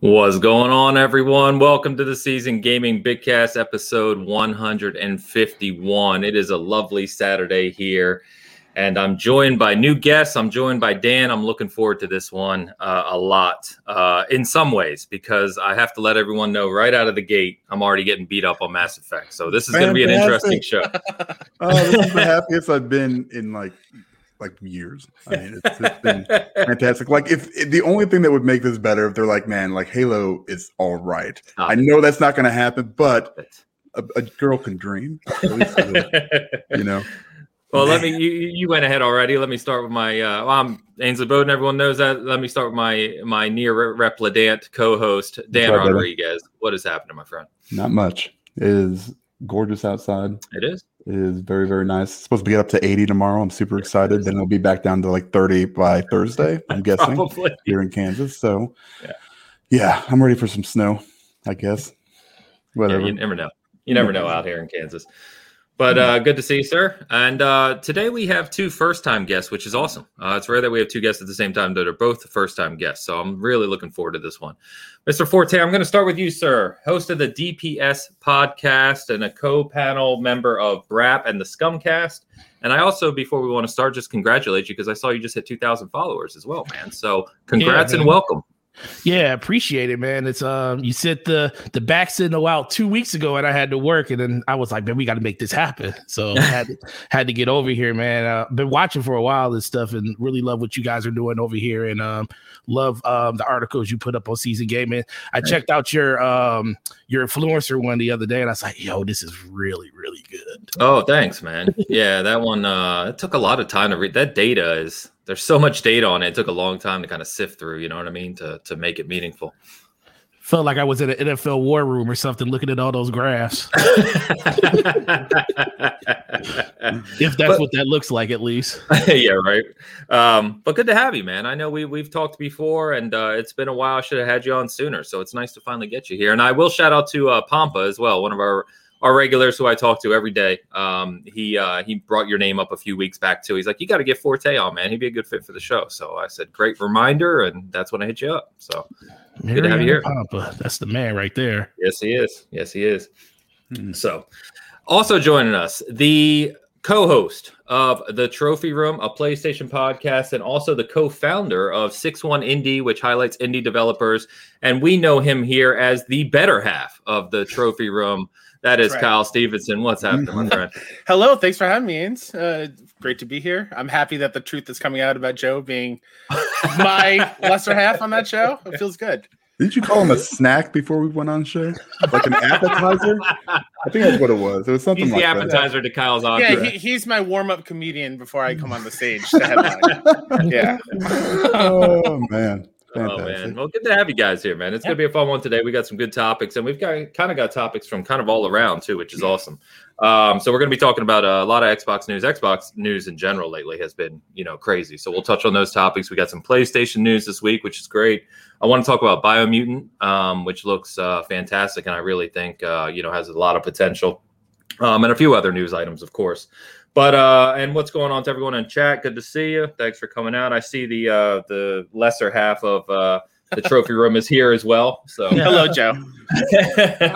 What's going on, everyone? Welcome to the Seasoned Gaming Bigcast episode 151. It is a lovely Saturday here, and I'm joined by new guests. I'm joined by Dan. I'm looking forward to this one uh, a lot uh, in some ways because I have to let everyone know right out of the gate I'm already getting beat up on Mass Effect. So this is going to be an interesting show. oh, this is the happiest I've been in like like years. I mean, it's, it's been fantastic. Like, if, if, the only thing that would make this better, if they're like, man, like Halo is all right. Oh. I know that's not going to happen, but a, a, girl can dream. you know. Well, man. let me. You, you went ahead already. Let me start with my. Uh, well, I'm Ainsley Bowden. Everyone knows that. Let me start with my my NieR Replicant co-host Dan Rodriguez. What is happening, my friend? Not much. It is gorgeous outside. It is is very very nice. It's supposed to get up to 80 tomorrow. I'm super excited. Then it'll be back down to like 30 by Thursday. I'm guessing Probably. here in Kansas. So yeah. yeah, I'm ready for some snow. I guess. Whatever. Yeah, you never know. You never know out here in Kansas. But uh, good to see you, sir. And uh, today we have two first time guests, which is awesome. Uh, it's rare that we have two guests at the same time that are both first time guests. So I'm really looking forward to this one. Mr. Forte, I'm going to start with you, sir. Host of the DPS podcast and a co panel member of BRAP and the Scumcast. And I also, before we want to start, just congratulate you because I saw you just hit 2,000 followers as well, man. So congrats yeah, and welcome. Yeah, appreciate it, man. It's um you said the the back signal out two weeks ago and I had to work and then I was like, man, we got to make this happen. So I had to, had to get over here, man. Uh, been watching for a while this stuff and really love what you guys are doing over here and um love um the articles you put up on Seasoned Gaming. I checked out your um your influencer one the other day and I was like, yo, this is really, really good. Oh, thanks, man. yeah, that one uh it took a lot of time to read. That data is there's so much data on it. It took a long time to kind of sift through. You know what I mean? To to make it meaningful. Felt like I was in an NFL war room or something, looking at all those graphs. if that's but, what that looks like, at least. yeah, right. Um, but good to have you, man. I know we we've talked before, and uh, it's been a while. I should have had you on sooner, so it's nice to finally get you here. And I will shout out to uh, Pampa as well, one of our our regulars who I talk to every day. Um, he uh, he brought your name up a few weeks back too. He's like, you got to get Forte on, man. He'd be a good fit for the show. So I said, great reminder, and that's when I hit you up. So good to have you here. Papa. That's the man right there. Yes, he is. Yes, he is. Hmm. So also joining us, the co-host of the Trophy Room, a PlayStation podcast, and also the co-founder of Six One Indie, which highlights indie developers. And we know him here as the better half of the Trophy Room. That is right. Kyle Stevenson. What's happening, my friend? Hello, thanks for having me, Ains. Uh, great to be here. I'm happy that the truth is coming out about Joe being my lesser half on that show. It feels good. Didn't you call him a snack before we went on show? Like an appetizer? I think that's what it was. It was something he's like the appetizer that. to Kyle's on. Yeah, he, he's my warm-up comedian before I come on the stage to yeah. Oh man. Fantastic. Oh man, well, good to have you guys here, man. It's yeah. gonna be a fun one today. We got some good topics, and we've got kind of got topics from kind of all around too, which is awesome. Um, so we're gonna be talking about uh, a lot of Xbox news. Xbox news in general lately has been, you know, crazy. So we'll touch on those topics. We got some PlayStation news this week, which is great. I want to talk about Biomutant, um, which looks uh, fantastic, and I really think uh, you know has a lot of potential. Um, and a few other news items, of course. But uh, and what's going on to everyone in chat? Good to see you. Thanks for coming out. I see the uh, the lesser half of uh, the trophy room is here as well. So hello, Joe.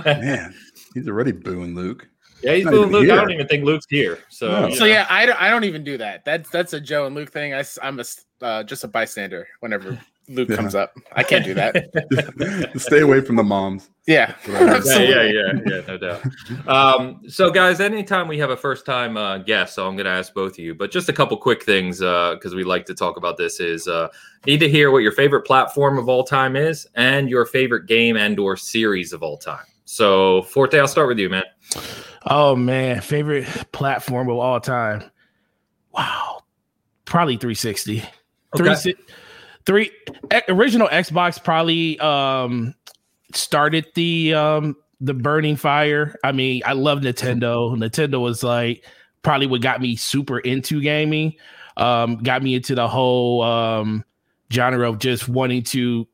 Man, he's already booing Luke. Yeah, he's booing Luke. Here. I don't even think Luke's here. So, no. so yeah, I, I don't even do that. That's that's a Joe and Luke thing. I, I'm a uh, just a bystander whenever Luke yeah. comes up. I can't do that. Stay away from the moms. Yeah. yeah, yeah, yeah, yeah, no doubt. Um, so, guys, anytime we have a first time uh, guest, so I'm going to ask both of you, but just a couple quick things because uh, we like to talk about this is uh, need to hear what your favorite platform of all time is and your favorite game and or series of all time. So, Forte, I'll start with you, man. Oh, man. Favorite platform of all time. Wow. Probably 360. Okay. 360 three original Xbox probably um started the um the burning fire. I mean, I love Nintendo. Nintendo was like probably what got me super into gaming. Um, got me into the whole um genre of just wanting to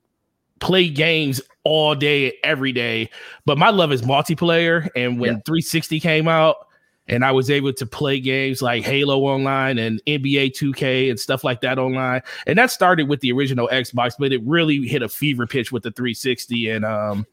play games all day, every day. But my love is multiplayer. And when yeah. 360 came out, and I was able to play games like Halo online and NBA 2K and stuff like that online. And that started with the original Xbox, but it really hit a fever pitch with the 360. And um,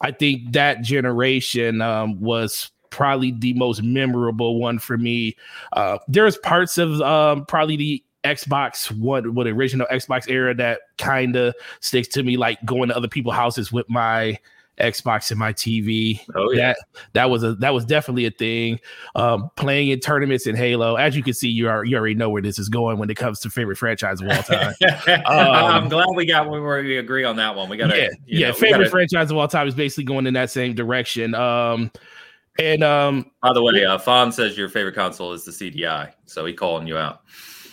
I think that generation um, was probably the most memorable one for me. Uh, there's parts of um, probably the Xbox one, what original Xbox era that kind of sticks to me, like going to other people's houses with my Xbox and my TV. Oh yeah, that that was a that was definitely a thing. Um, playing in tournaments in Halo, as you can see, you are you already know where this is going when it comes to favorite franchise of all time. um, I'm glad we got where we agree on that one. We got yeah, yeah. Know, favorite gotta... franchise of all time is basically going in that same direction. Um, and um, by the way, uh, Fawn says your favorite console is the CDI, so he calling you out.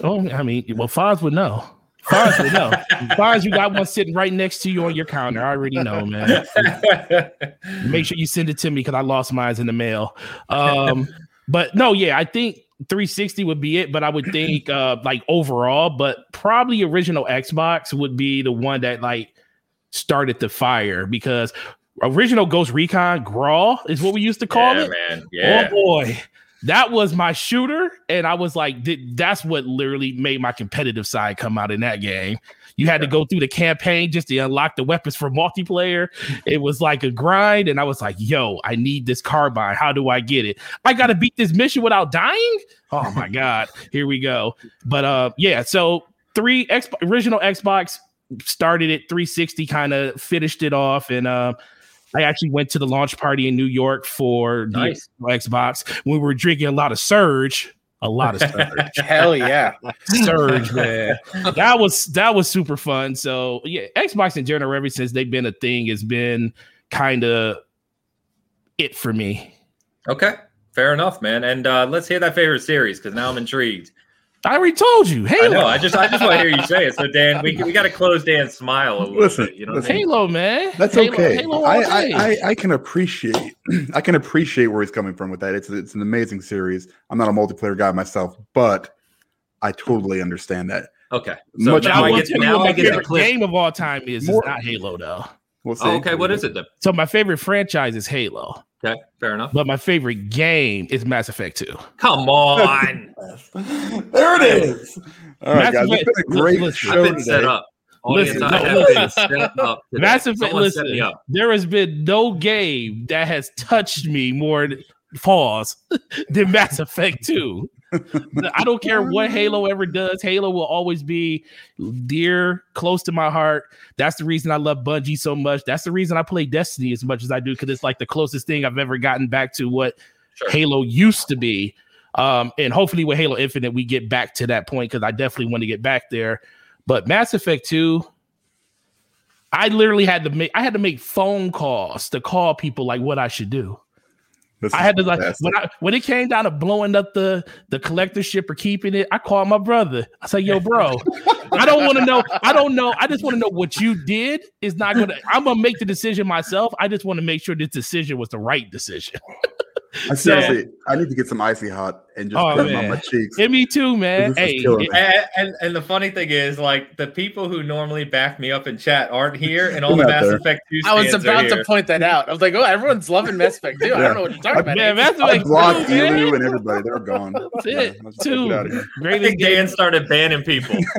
Oh, I mean, well, Fonz would know. Would know. Fonz, you got one sitting right next to you on your counter. I already know, man. Make sure you send it to me because I lost mine in the mail. Um, but no, yeah, I think 360 would be it, but I would think uh like overall, but probably original Xbox would be the one that like started the fire because original Ghost Recon GRAW is what we used to call yeah, it. Man. Yeah. Oh boy that was my shooter, and I was like, that's what literally made my competitive side come out in that game. You had to go through the campaign just to unlock the weapons for multiplayer. It was like a grind, and I was like, "Yo, I need this carbine. How do I get it? I got to beat this mission without dying." Oh my god, here we go. But uh, yeah. So three X original Xbox started at 360, kind of finished it off, and uh, I actually went to the launch party in New York for nice. the Xbox. We were drinking a lot of Surge. A lot of Surge. Hell yeah, Surge, man. that was that was super fun. So yeah, Xbox in general, ever since they've been a thing, has been kind of it for me. Okay, fair enough, man. And uh, let's hear that favorite series because now I'm intrigued. I already told you. Halo. I know. I just I just want to hear you say it. So Dan, we we got to close Dan's smile a little listen, bit. You know, listen, Halo, man. That's Halo, okay. Halo I, I, I I can appreciate I can appreciate where he's coming from with that. It's it's an amazing series. I'm not a multiplayer guy myself, but I totally understand that. Okay. So Much now I get now I get the clip. game of all time is, is not Halo though. We'll oh, okay. What is it then? So my favorite franchise is Halo. Okay, fair enough. But my favorite game is Mass Effect 2. Come on. there it is. All right, Mass guys. Effect, it's been a great listen, show. I've been today. set up. Listen, no, listen. Up Mass Effect, listen, there has been no game that has touched me more pause than Mass Effect 2. I don't care what Halo ever does. Halo will always be dear, close to my heart. That's the reason I love Bungie so much. That's the reason I play Destiny as much as I do because it's like the closest thing I've ever gotten back to what sure. Halo used to be. Um, and hopefully with Halo Infinite, we get back to that point because I definitely want to get back there. But Mass Effect 2, I literally had to make I had to make phone calls to call people like what I should do. I had to like when I when it came down to blowing up the the collectorship or keeping it, I called my brother. I said, "Yo, bro, I don't want to know. I don't know. I just want to know what you did is not gonna. I'm gonna make the decision myself. I just want to make sure this decision was the right decision." I seriously, so, I need to get some icy hot and just oh, put them on my cheeks. And me too, man. Hey, and, and, and the funny thing is, like the people who normally back me up in chat aren't here, and all the Mass there. Effect 2 I was about to point that out. I was like, oh, everyone's loving Mass Effect 2. Yeah. I don't know what you're talking about. Yeah, Mass Effect blocked Elu and everybody. They're gone. That's it. Yeah, two. I think Dan started banning people.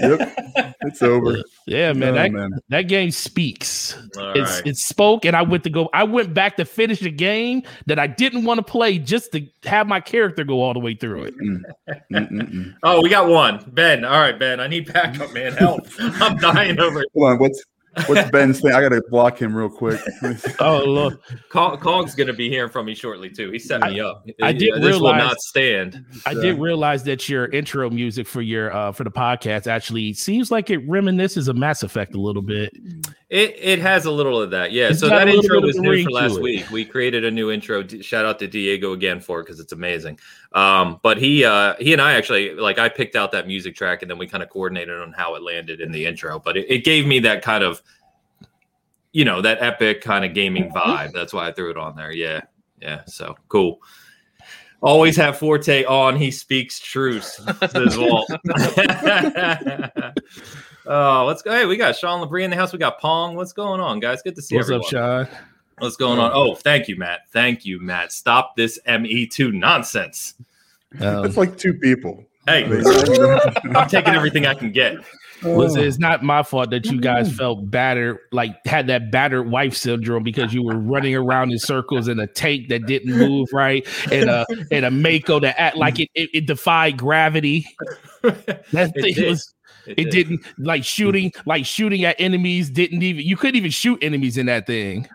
yep, it's over. Yeah, man. Oh, that, man. that game speaks. All it's right. it spoke, and I went to go. I went back to finish a game that I didn't want to play just to have my character go all the way through it. Oh, we got one. Ben. All right, Ben. I need backup, man. Help. I'm dying over it. Hold on. What's What's Ben saying? I gotta block him real quick. oh look, Cog's gonna be hearing from me shortly too. He set me up. I did this realize will not stand. I so. did realize that your intro music for your uh for the podcast actually seems like it reminisces of Mass Effect a little bit. It it has a little of that, yeah. It's so that intro was new for last week. We created a new intro. Shout out to Diego again for it because it's amazing. Um, but he uh he and I actually like I picked out that music track and then we kind of coordinated on how it landed in the intro. But it, it gave me that kind of you know that epic kind of gaming vibe. That's why I threw it on there. Yeah, yeah. So cool. Always have Forte on. He speaks truth. Says Walt. oh, let's go. Hey, we got Sean Labrie in the house. We got Pong. What's going on, guys? Good to see What's everyone. up, Sean? What's going on? Oh, thank you, Matt. Thank you, Matt. Stop this ME2 nonsense. Um, it's like two people. Hey, I'm taking everything I can get. Listen, it's not my fault that you guys felt battered, like had that battered wife syndrome because you were running around in circles in a tank that didn't move right, and a and a Mako that act like it, it, it defied gravity. That thing was it, it did. didn't like shooting, like shooting at enemies. Didn't even you couldn't even shoot enemies in that thing.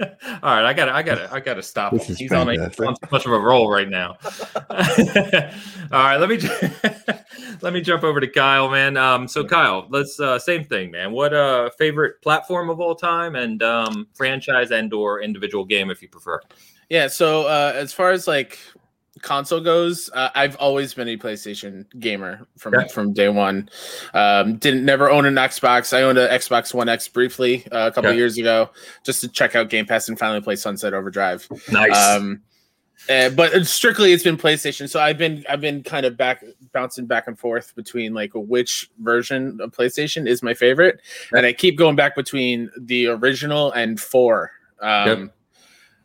All right, I got to I got to I got to stop him. He's on, a, on much of a roll right now. All right, let me let me jump over to Kyle, man. Um, so Kyle, let's uh, same thing, man. What uh favorite platform of all time and um franchise and or individual game if you prefer. Yeah, so uh, as far as like console goes, uh, I've always been a PlayStation gamer from yeah. from day one. Um, didn't never own an Xbox. I owned an Xbox One X briefly uh, a couple yeah. years ago, just to check out Game Pass and finally play Sunset Overdrive. Nice. Um, uh, but strictly, it's been PlayStation. So I've been I've been kind of back bouncing back and forth between like which version of PlayStation is my favorite, and I keep going back between the original and four. Um, yep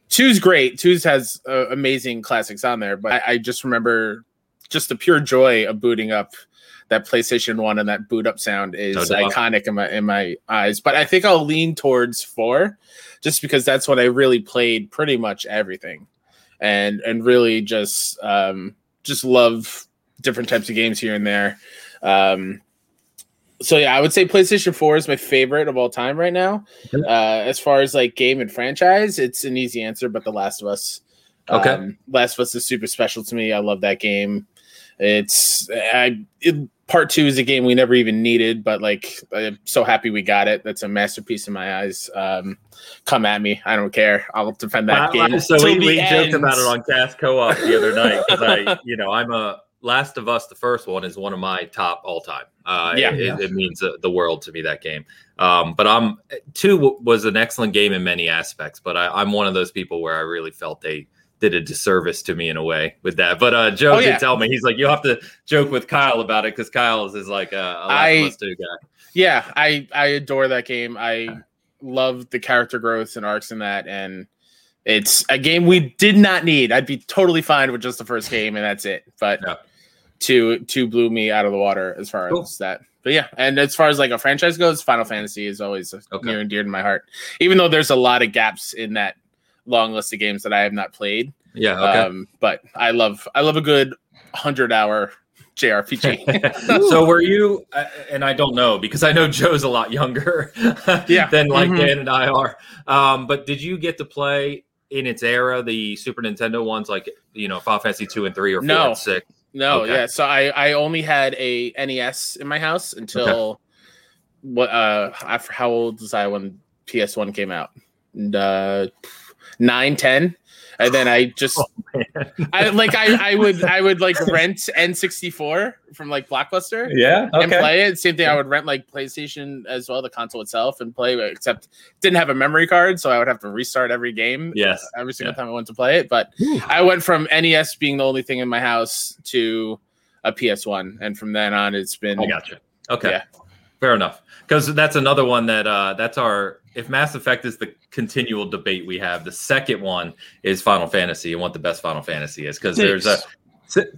two's great. Two's has uh, amazing classics on there, but I, I, just remember just the pure joy of booting up that PlayStation One and that boot up sound is no iconic in my in my eyes. But I think I'll lean towards four, just because that's when I really played pretty much everything, and and really just um, just love different types of games here and there. Um, so yeah, I would say PlayStation 4 is my favorite of all time right now. Uh, as far as like game and franchise, it's an easy answer, but The Last of Us. Okay. Um, Last of Us is super special to me. I love that game. It's I it, part two is a game we never even needed, but like I'm so happy we got it. That's a masterpiece in my eyes. Um, come at me, I don't care. I'll defend that game. So we, we joked about it on Cast Co-op the other night because I, you know, I'm a Last of Us, the first one, is one of my top all time. Uh, yeah, it, yeah. it, means the world to me that game. Um, but I'm two was an excellent game in many aspects, but I, am one of those people where I really felt they did a disservice to me in a way with that. But uh, Joe oh, yeah. did tell me he's like, you have to joke with Kyle about it because Kyle is, is like a, a Last I, of Us two guy. Yeah, I I adore that game. I love the character growth and arcs in that, and it's a game we did not need. I'd be totally fine with just the first game, and that's it. But yeah two two blew me out of the water as far cool. as that. But yeah, and as far as like a franchise goes, Final Fantasy is always okay. near and dear to my heart. Even though there's a lot of gaps in that long list of games that I have not played. Yeah, okay. Um, but I love I love a good hundred hour JRPG. so were you? Uh, and I don't know because I know Joe's a lot younger. yeah. than like mm-hmm. Dan and I are. Um, but did you get to play in its era the Super Nintendo ones, like you know Final Fantasy two and three or four no. and six? No, okay. yeah. So I I only had a NES in my house until okay. what uh after how old was I when PS1 came out? Uh, nine, ten and then I just, oh, I like I I would I would like rent N64 from like Blockbuster, yeah, okay. and play it. Same thing, I would rent like PlayStation as well, the console itself, and play. Except didn't have a memory card, so I would have to restart every game. Yes, every single yeah. time I went to play it. But I went from NES being the only thing in my house to a PS1, and from then on, it's been. I gotcha. Okay, yeah. fair enough. Because that's another one that uh that's our if Mass Effect is the continual debate we have, the second one is Final Fantasy and what the best Final Fantasy is. Because there's a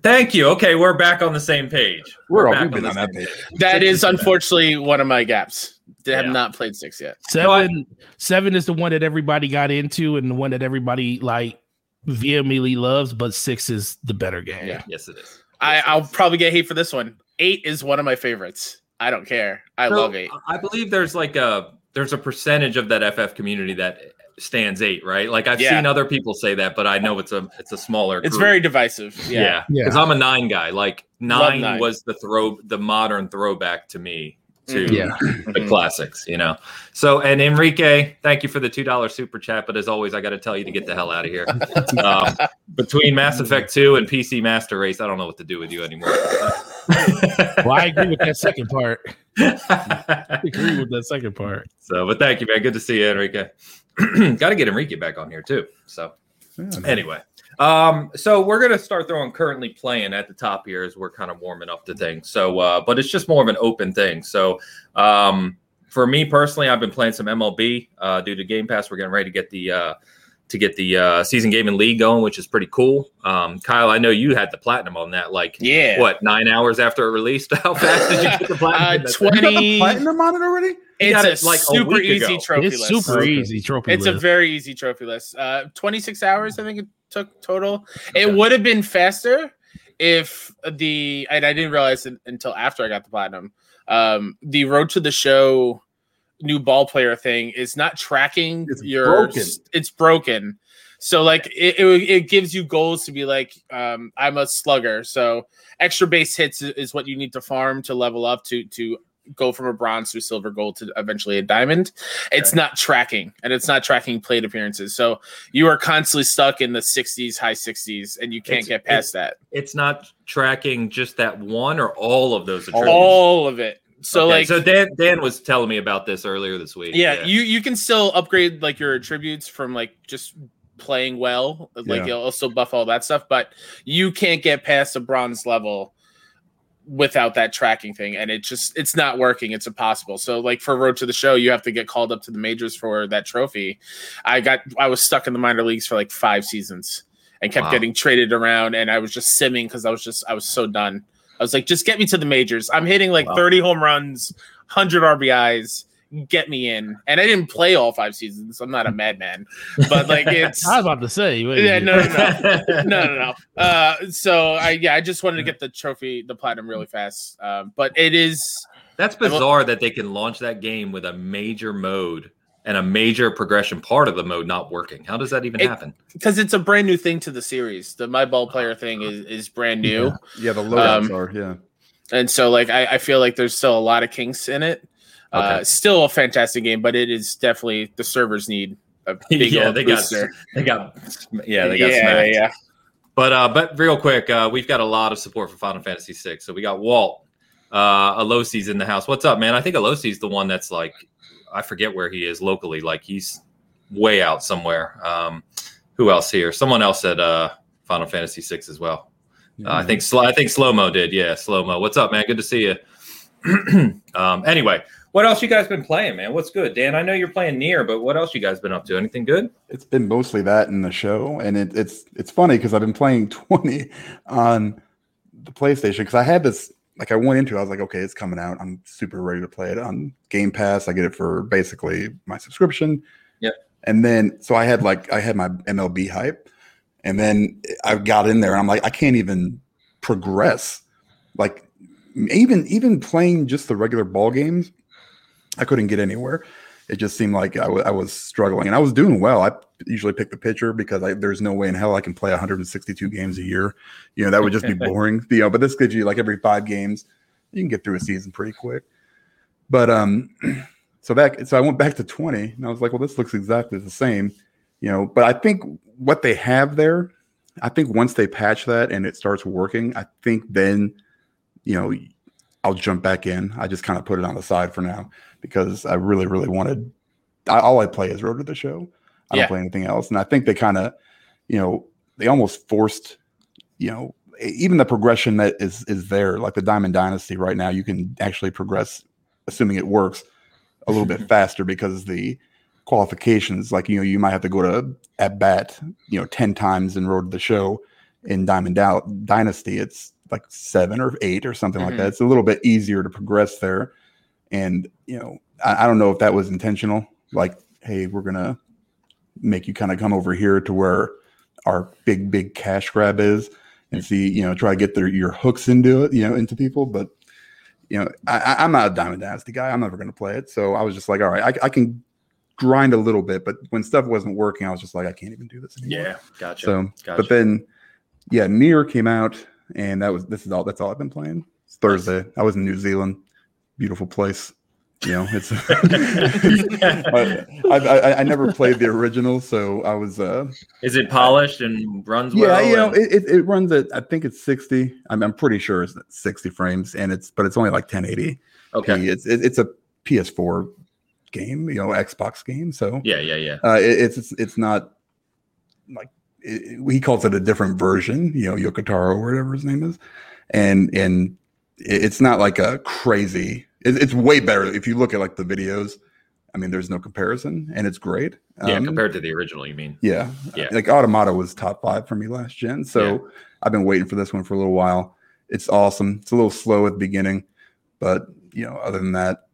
Thank you. Okay, we're back on the same page. We're, we're all been on, that page. That is unfortunately one of my gaps. They have yeah. not played six yet. Seven, seven is the one that everybody got into, and the one that everybody like vehemently loves. But six is the better game. Yeah, yes, it is. Yes, I, it I'll probably get hate for this one. Eight is one of my favorites. I don't care. I so, love eight. I believe there's like a there's a percentage of that FF community that stands eight, right? Like I've yeah. seen other people say that, but I know it's a it's a smaller. It's very divisive. Yeah, because yeah. I'm a nine guy. Like nine, nine, was the throw, the modern throwback to me to mm-hmm. yeah. the mm-hmm. classics, you know. So and Enrique, thank you for the two dollar super chat. But as always, I got to tell you to get the hell out of here. um, between Mass Effect Two and PC Master Race, I don't know what to do with you anymore. well, I agree with that second part. I agree with that second part. So, but thank you, man. Good to see you, Enrique. got to get Enrique back on here too. So, yeah, anyway. Um, so we're gonna start throwing currently playing at the top here as we're kind of warming up the thing. So, uh, but it's just more of an open thing. So, um, for me personally, I've been playing some MLB uh, due to Game Pass. We're getting ready to get the uh, to get the uh, season game and league going, which is pretty cool. Um, Kyle, I know you had the platinum on that. Like, yeah, what nine hours after it released? How fast did you get the platinum? Uh, Twenty platinum on it already. It's a it like super a easy ago. trophy it's list. Super easy trophy. It's list. a very easy trophy list. Uh, Twenty six hours, I think it took total. Okay. It would have been faster if the and I didn't realize it until after I got the platinum. Um, the road to the show new ball player thing is not tracking it's your broken. it's broken so like it, it, it, gives you goals to be like um, i'm a slugger so extra base hits is what you need to farm to level up to to go from a bronze to a silver gold to eventually a diamond it's okay. not tracking and it's not tracking plate appearances so you are constantly stuck in the 60s high 60s and you can't it's, get past it's, that it's not tracking just that one or all of those attributes? all of it so okay, like so Dan Dan was telling me about this earlier this week. Yeah, yeah, you you can still upgrade like your attributes from like just playing well. Like yeah. you'll still buff all that stuff, but you can't get past a bronze level without that tracking thing and it just it's not working it's impossible so like for road to the show you have to get called up to the majors for that trophy i got i was stuck in the minor leagues for like five seasons and kept wow. getting traded around and i was just simming because i was just i was so done I was like, just get me to the majors. I'm hitting like wow. 30 home runs, 100 RBIs. Get me in. And I didn't play all five seasons. I'm not a madman, but like it's. I was about to say. Yeah, no, no, no, no, no, no. Uh, so I yeah, I just wanted to get the trophy, the platinum, really fast. Um, but it is. That's bizarre that they can launch that game with a major mode and a major progression part of the mode not working. How does that even it, happen? Because it's a brand new thing to the series. The my ball player thing is is brand new. Yeah, yeah the loadouts um, are yeah. And so like I, I, feel like there's still a lot of kinks in it. Uh, okay. Uh, still a fantastic game, but it is definitely the servers need a big yeah, they booster. got they got yeah they got yeah, smacked. yeah. But uh, but real quick, uh, we've got a lot of support for Final Fantasy VI. So we got Walt, uh, Alosi's in the house. What's up, man? I think Alosi's the one that's like I forget where he is locally. Like he's way out somewhere. Um, who else here? Someone else at uh, Final Fantasy VI as well. Uh, I think Sl- I think Slow Mo did. Yeah, Slow Mo. What's up, man? Good to see you. um, anyway, what else you guys been playing, man? What's good, Dan? I know you're playing NieR, but what else you guys been up to? Anything good? It's been mostly that in the show, and it, it's it's funny because I've been playing 20 on the PlayStation because I had this like I went into it, I was like, okay, it's coming out. I'm super ready to play it on Game Pass. I get it for basically my subscription. Yeah. And then so I had like I had my MLB hype. And then I got in there and I'm like, I can't even progress. Like even even playing just the regular ball games, I couldn't get anywhere. It just seemed like I, w- I was struggling, and I was doing well. I usually pick the pitcher because I, there's no way in hell I can play 162 games a year. You know that would just be boring. you know, but this gives you like every five games, you can get through a season pretty quick. But um, so back so I went back to 20, and I was like, well, this looks exactly the same. You know, but I think what they have there, I think once they patch that and it starts working, I think then, you know, I'll jump back in. I just kind of put it on the side for now because I really, really wanted. I, all I play is Road to the Show. I yeah. don't play anything else, and I think they kind of, you know, they almost forced, you know, even the progression that is is there, like the Diamond Dynasty right now, you can actually progress, assuming it works, a little bit faster because the qualifications, like you know, you might have to go to at bat, you know, ten times in Road to the Show. In Diamond Dynasty, it's like seven or eight or something mm-hmm. like that. It's a little bit easier to progress there. And, you know, I, I don't know if that was intentional. Like, hey, we're going to make you kind of come over here to where our big, big cash grab is and see, you know, try to get their your hooks into it, you know, into people. But, you know, I, am not a Diamond Dynasty guy. I'm never going to play it. So I was just like, all right, I, I can grind a little bit, but when stuff wasn't working, I was just like, I can't even do this anymore. Yeah, gotcha. So, gotcha. but then, yeah, NieR came out, and that was this is all that's all I've been playing. It's Thursday. I was in New Zealand beautiful place. You know, it's. I, I, I, never played the original, so I was. uh Is it polished and runs yeah, well? Yeah, you know, it, it, it, runs at I think it's sixty. I'm, I'm pretty sure it's sixty frames, and it's but it's only like 1080. Okay, it's it, it's a PS4 game, you know, Xbox game. So yeah, yeah, yeah. Uh, it, it's it's not like he calls it a different version, you know, Yoko Taro or whatever his name is, and and it's not like a crazy it, it's way better if you look at like the videos. I mean, there's no comparison, and it's great. Yeah, Um, compared to the original, you mean? yeah, Yeah. Like Automata was top five for me last gen, so Yeah. I've been waiting for this one for a little while. It's awesome. It's a little slow at the beginning, but you know, other than that,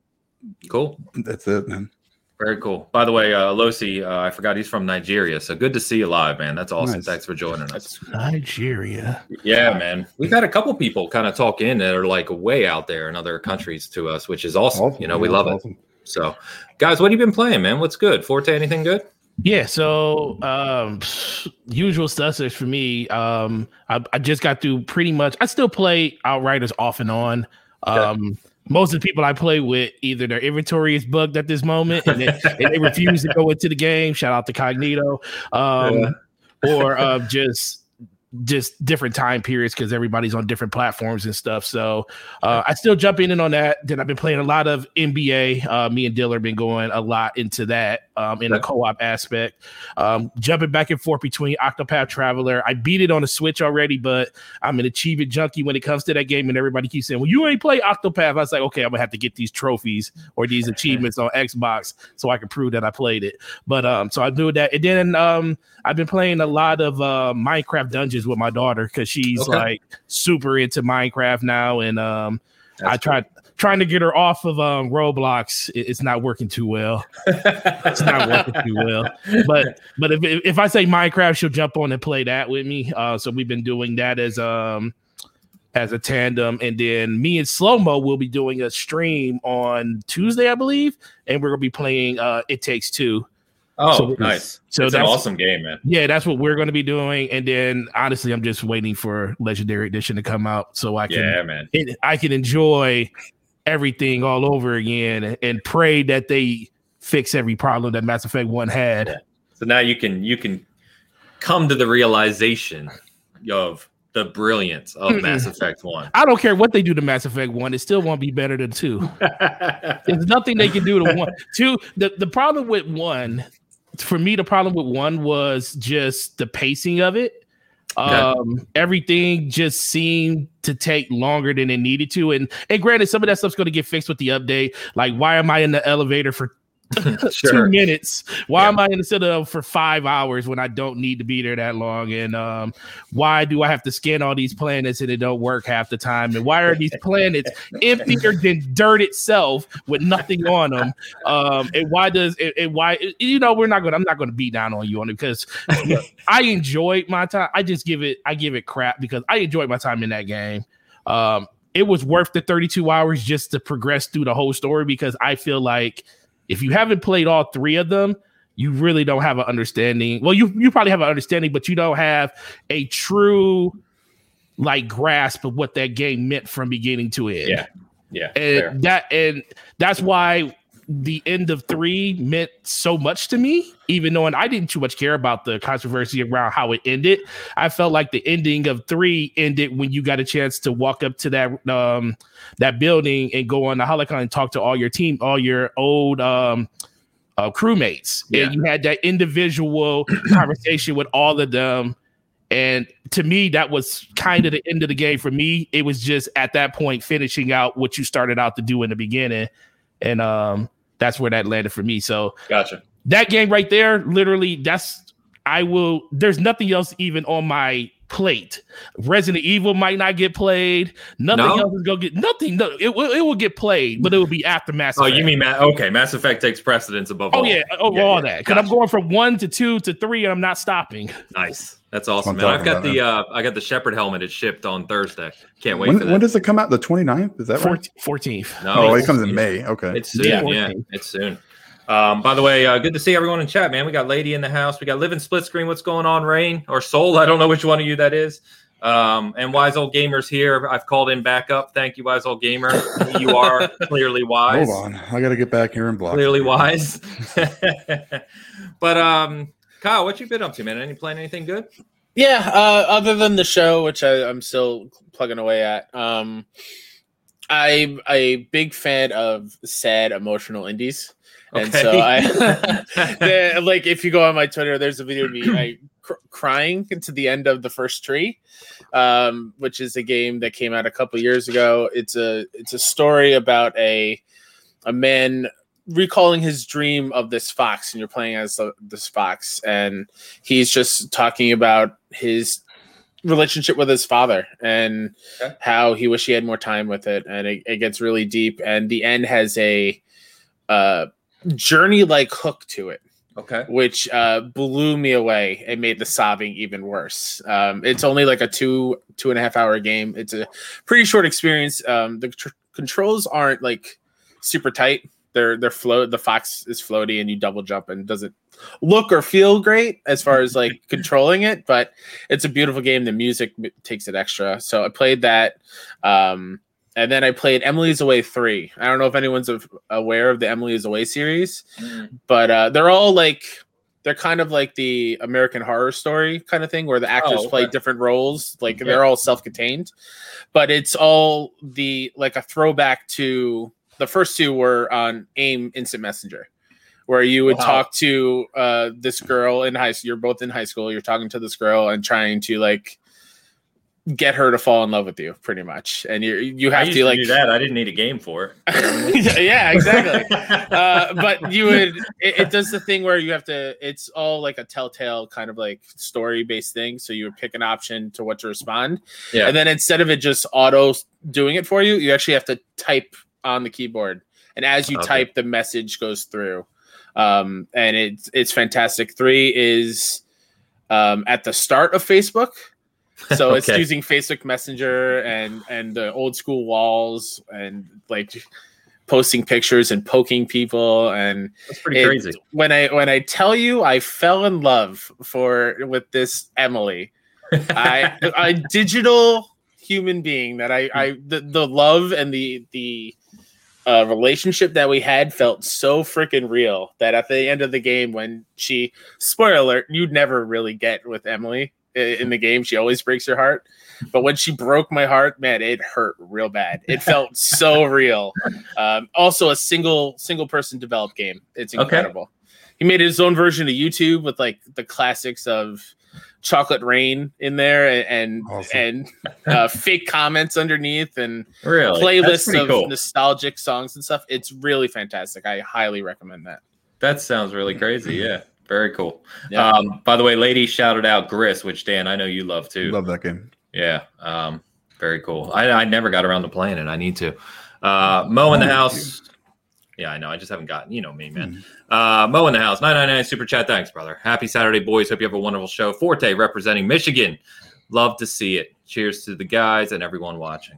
Cool. that's it, man. Very cool. By the way, uh, Losi, uh, I forgot he's from Nigeria. So good to see you live, man. That's awesome. Nice. Thanks for joining us. Nigeria. Yeah, man. We've had a couple people kind of talk in that are like way out there in other countries to us, which is awesome. Awesome. You know, we Yeah, love it's it. So, guys, what have you been playing, man? What's good? Forte, anything good? Yeah, so um usual suspects for me. Um I, I just got through pretty much I still play Outriders off and on. Um most of the people I play with, either their inventory is bugged at this moment and they, and they refuse to go into the game. Shout out to Cognito. Um or uh, just just different time periods because everybody's on different platforms and stuff. So uh, I still jump in and on that. Then I've been playing a lot of NBA. Uh, me and Diller have been going a lot into that um, in a co-op aspect. Um, jumping back and forth between Octopath Traveler. I beat it on the Switch already, but I'm an achievement junkie when it comes to that game. And everybody keeps saying, "Well, you ain't play Octopath." I was like, "Okay, I'm gonna have to get these trophies or these achievements on Xbox so I can prove that I played it." But um, so I do that, and then um, I've been playing a lot of uh, Minecraft Dungeons with my daughter because she's Okay. like super into Minecraft now, and um, That's I tried trying to get her off of um, Roblox. It- it's not working too well. It's not working too well. But but if if I say Minecraft, she'll jump on and play that with me. Uh, so we've been doing that as um as a tandem, and then me and Slow Mo will be doing a stream on Tuesday, I believe, and we're gonna be playing uh It Takes Two. Oh, So- nice. so an that's- awesome game, man. Yeah, that's what we're going to be doing. And then honestly, I'm just waiting for Legendary Edition to come out so I can Yeah, man. it, I can enjoy everything all over again and, and pray that they fix every problem that Mass Effect One had. So now you can you can come to the realization of the brilliance of Mm-mm. Mass Effect One. I don't care what they do to Mass Effect One; it still won't be better than two. There's nothing they can do to one. Two. The the problem with one, for me, the problem with one was just the pacing of it. Um, everything just seemed to take longer than it needed to, and and granted, some of that stuff's going to get fixed with the update. Like, why am I in the elevator for two minutes. Why Yeah. am I in the citadel for five hours when I don't need to be there that long? And um, why do I have to scan all these planets and it don't work half the time? And why are these planets emptier than dirt itself with nothing on them? Um, and why does it, and why you know we're not gonna I'm not gonna beat down on you on it because I enjoyed my time. I just give it I give it crap because I enjoyed my time in that game. Um, it was worth the 32 hours just to progress through the whole story because I feel like if you haven't played all three of them, you really don't have an understanding. Well, you you probably have an understanding, but you don't have a true like grasp of what that game meant from beginning to end. Yeah. Yeah. fair. And that and that's why the end of three meant so much to me, even though I didn't too much care about the controversy around how it ended. I felt like the ending of three ended when you got a chance to walk up to that um that building and go on the Holocon and talk to all your team, all your old um uh, crewmates, Yeah. and you had that individual conversation with all of them. And to me, that was kind of the end of the game for me. It was just at that point finishing out what you started out to do in the beginning, and um, that's where that landed for me. So Gotcha. that game right there, literally, that's I will. There's nothing else even on my plate. Resident Evil might not get played. Nothing No? else is gonna get nothing. No, it will. It will get played, but it will be after Mass. Effect. Oh, you mean Ma- okay? Mass Effect takes precedence above Oh all. yeah, oh, Yeah, all yeah. that. Because I'm going from one to two to three, and I'm not stopping. Nice. That's awesome, I'm man. I've got the uh, I got the Shepherd helmet. It shipped on Thursday. Can't wait When, for that. when does it come out? The 29th? Is that right? Fourteenth. No, Oh, it comes in May. Okay. It's soon. Yeah. Yeah, it's soon. Um, by the way, uh, good to see everyone in chat, man. We got Lady in the house. We got Living Split Screen. What's going on, Rain or Soul? I don't know which one of you that is. Um, and Wise Old Gamers here. I've called in backup. Thank you, Wise Old Gamer. you are clearly wise. Hold on. I got to get back here and block. Clearly wise. but um, Kyle, what you been up to, man? Any playing anything good? Yeah, uh, other than the show, which I, I'm still plugging away at, um, I'm a big fan of sad, emotional indies. And so I, like, if you go on my Twitter, there's a video of me I cr- crying to the end of the first tree, um, which is a game that came out a couple years ago. It's a it's a story about a a man recalling his dream of this fox, and you're playing as the, this fox, and he's just talking about his relationship with his father and okay. how he wish he had more time with it and it, it gets really deep and the end has a uh journey like hook to it okay. which uh blew me away and made the sobbing even worse. Um it's only like a two two and a half hour game. It's a pretty short experience. Um the tr- controls aren't like super tight they're they're float the fox is floaty and you double jump and doesn't look or feel great as far as like controlling it but it's a beautiful game the music takes it extra so i played that um and then I played emily's Away three. I don't know if anyone's aware of the emily's Away series, mm. but uh, they're all like they're kind of like the American Horror Story kind of thing, where the actors oh, okay. play different roles. Like they're all self-contained, but it's all the like a throwback to the first two were on AIM Instant Messenger, where you would wow. talk to uh, this girl in high school. You're both in high school. You're talking to this girl and trying to like get her to fall in love with you pretty much and you you have to like to do that i didn't need a game for it yeah exactly uh, but you would it, it, does the thing where you have to it's all like a telltale kind of like story based thing so you would pick an option to what to respond yeah and then instead of it just auto doing it for you you actually have to type on the keyboard and as you okay. type the message goes through um and it's it's fantastic three is um at the start of facebook so okay. it's using Facebook Messenger and and the old school walls and like posting pictures and poking people and that's pretty it, crazy. When I when I tell you I fell in love for with this Emily, I a digital human being that I I the, the love and the the uh, relationship that we had felt so freaking real that at the end of the game when she spoiler alert you'd never really get with Emily in the game. She always breaks your heart. But when she broke my heart, man, it hurt real bad. It felt so real. Um, also, a single single person developed game. It's incredible. Okay. He made his own version of YouTube with like the classics of Chocolate Rain in there and and, awesome. and uh, fake comments underneath and really? playlists of cool. nostalgic songs and stuff. It's really fantastic. I highly recommend that. That sounds really crazy. Yeah. Very cool. Yeah. Um, by the way, lady shouted out Gris, which Dan, I know you love too. Love that game. Yeah. Um, very cool. I, I never got around to playing it. I need to. Uh, Mo in the house. Yeah, I know. I just haven't gotten, you know me, man. Mm. Uh, Mo in the house, 999 super chat. Thanks, brother. Happy Saturday, boys. Hope you have a wonderful show. Forte representing Michigan. Love to see it. Cheers to the guys and everyone watching.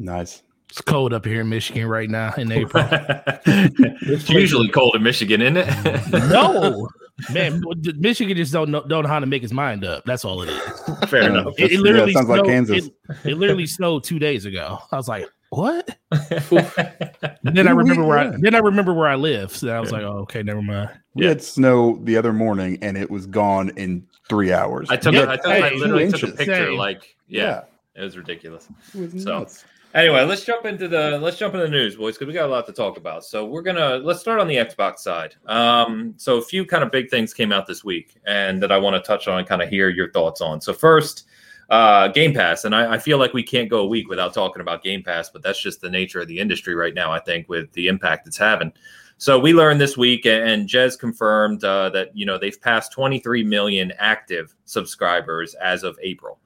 Nice. It's cold up here in Michigan right now in April. it's usually cold in Michigan, isn't it? no, man. Michigan just don't know, don't know how to make his mind up. That's all it is. Fair enough. It, it literally yeah, it snowed, like Kansas. It, it, literally snowed two days ago. I was like, what? and then I remember where I then I remember where I live. So I was like, oh, okay, never mind. We yeah. had snow the other morning, and it was gone in three hours. I took. Yeah, a, I, took hey, I literally took a picture. Same. Like, yeah, yeah, it was ridiculous. It was so. Nuts. Anyway, let's jump into the let's jump into the news, boys, because we got a lot to talk about. So we're gonna let's start on the Xbox side. Um, so a few kind of big things came out this week, and that I want to touch on and kind of hear your thoughts on. So first, uh, Game Pass, and I, I, feel like we can't go a week without talking about Game Pass, but that's just the nature of the industry right now. I think with the impact it's having. So we learned this week, and Jez confirmed uh, that you know they've passed 23 million active subscribers as of April.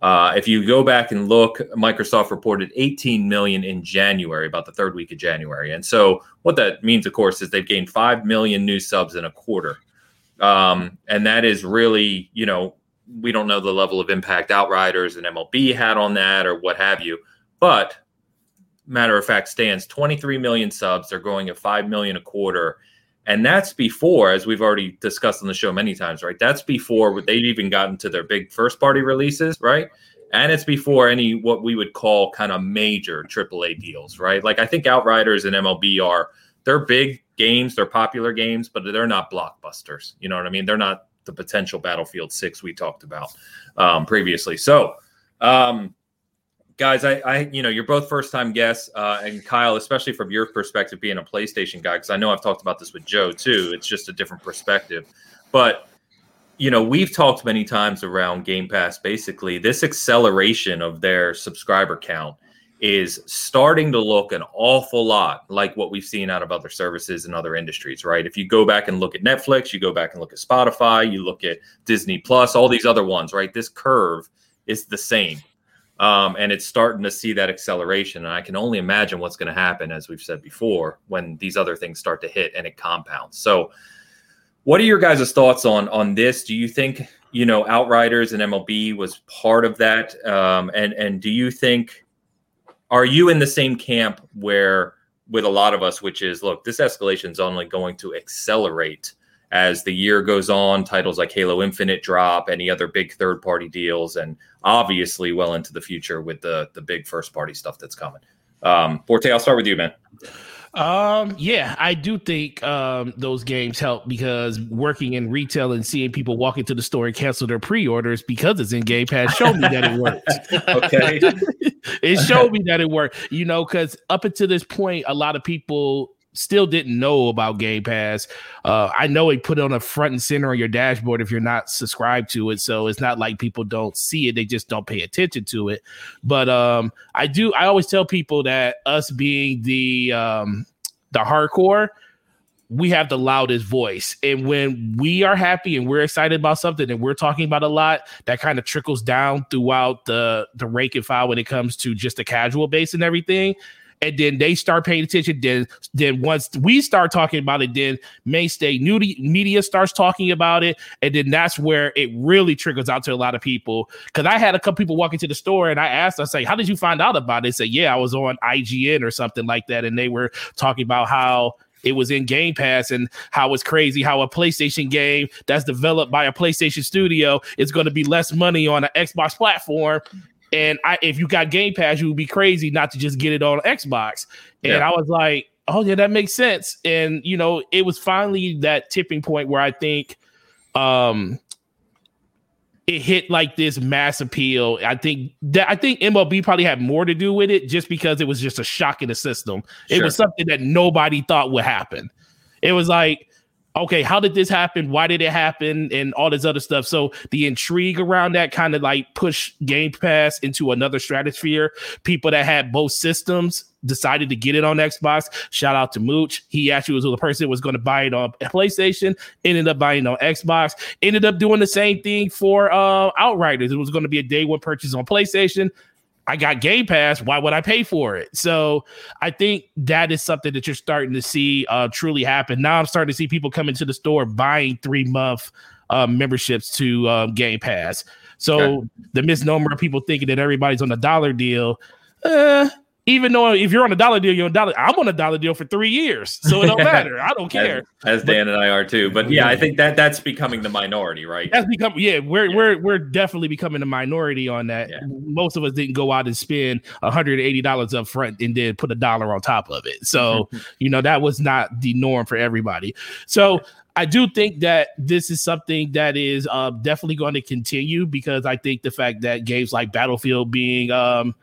Uh, if you go back and look, Microsoft reported 18 million in January, about the third week of January. And so, what that means, of course, is they've gained 5 million new subs in a quarter. Um, and that is really, you know, we don't know the level of impact Outriders and MLB had on that or what have you. But, matter of fact, stands 23 million subs. They're growing at 5 million a quarter. And that's before, as we've already discussed on the show many times, right? That's before they've even gotten to their big first party releases, right? And it's before any what we would call kind of major AAA deals, right? Like I think Outriders and MLB are they're big games, they're popular games, but they're not blockbusters. You know what I mean? They're not the potential Battlefield Six we talked about um, previously. So um, guys, I, I, you know, you're both first time guests, uh, and Kyle, especially from your perspective, being a PlayStation guy, because I know I've talked about this with Joe too. It's just a different perspective. But you know, we've talked many times around Game Pass. Basically, this acceleration of their subscriber count is starting to look an awful lot like what we've seen out of other services and other industries, right? If you go back and look at Netflix, you go back and look at Spotify, you look at Disney Plus, all these other ones, right? This curve is the same. Um, and it's starting to see that acceleration. And I can only imagine what's going to happen, as we've said before, when these other things start to hit and it compounds. So, what are your guys' thoughts on on this? Do you think you know Outriders and MLB was part of that? Um, and and do you think are you in the same camp where with a lot of us, which is look, this escalation is only going to accelerate as the year goes on. Titles like Halo Infinite drop, any other big third party deals, and obviously well into the future with the the big first party stuff that's coming. Um, Forte, I'll start with you, man. Um, yeah, I do think um, those games help because working in retail and seeing people walk into the store and cancel their pre-orders because it's in Game Pass showed me that it works. okay, it showed me that it worked. You know, because up until this point, a lot of people still didn't know about Game Pass. Uh, I know it put it on a front and center on your dashboard if you're not subscribed to it. So it's not like people don't see it; they just don't pay attention to it. But um, I do. I always tell people that us being the um, the hardcore, we have the loudest voice. And when we are happy and we're excited about something and we're talking about a lot, that kind of trickles down throughout the the rank and file when it comes to just the casual base and everything and then they start paying attention. Then, then once we start talking about it, then mainstay media starts talking about it, and then that's where it really trickles out to a lot of people. Because I had a couple people walk into the store, and I asked, I say, "How did you find out about it?" They said, "Yeah, I was on IGN or something like that," and they were talking about how it was in Game Pass and how it's crazy how a PlayStation game that's developed by a PlayStation studio is going to be less money on an Xbox platform and I, if you got Game Pass, you would be crazy not to just get it on Xbox. And yeah. I was like, oh yeah, that makes sense. And you know, it was finally that tipping point where I think um it hit like this mass appeal. I think that I think MLB probably had more to do with it just because it was just a shock in the system. Sure. It was something that nobody thought would happen. It was like okay, how did this happen? Why did it happen? And all this other stuff. So the intrigue around that kind of like push Game Pass into another stratosphere. People that had both systems decided to get it on Xbox. Shout out to Mooch. He actually was the person that was going to buy it on PlayStation, ended up buying on Xbox, ended up doing the same thing for uh Outriders. It was going to be a day one purchase on PlayStation. I got Game Pass. Why would I pay for it? So I think that is something that you're starting to see uh, truly happen. Now I'm starting to see people come into the store buying three month uh, memberships to uh, Game Pass. So okay. the misnomer of people thinking that everybody's on a dollar deal, uh, even though if you're on a dollar deal, you're on a dollar. I'm on a dollar deal for three years, so it don't matter. I don't care. As, as Dan but, and I are too. But yeah, I think that that's becoming the minority, right? That's become yeah. We're yeah. we're we're definitely becoming a minority on that. Yeah. Most of us didn't go out and spend 180 dollars up front and then put a dollar on top of it. So you know that was not the norm for everybody. So. I do think that this is something that is uh, definitely going to continue because I think the fact that games like Battlefield being um,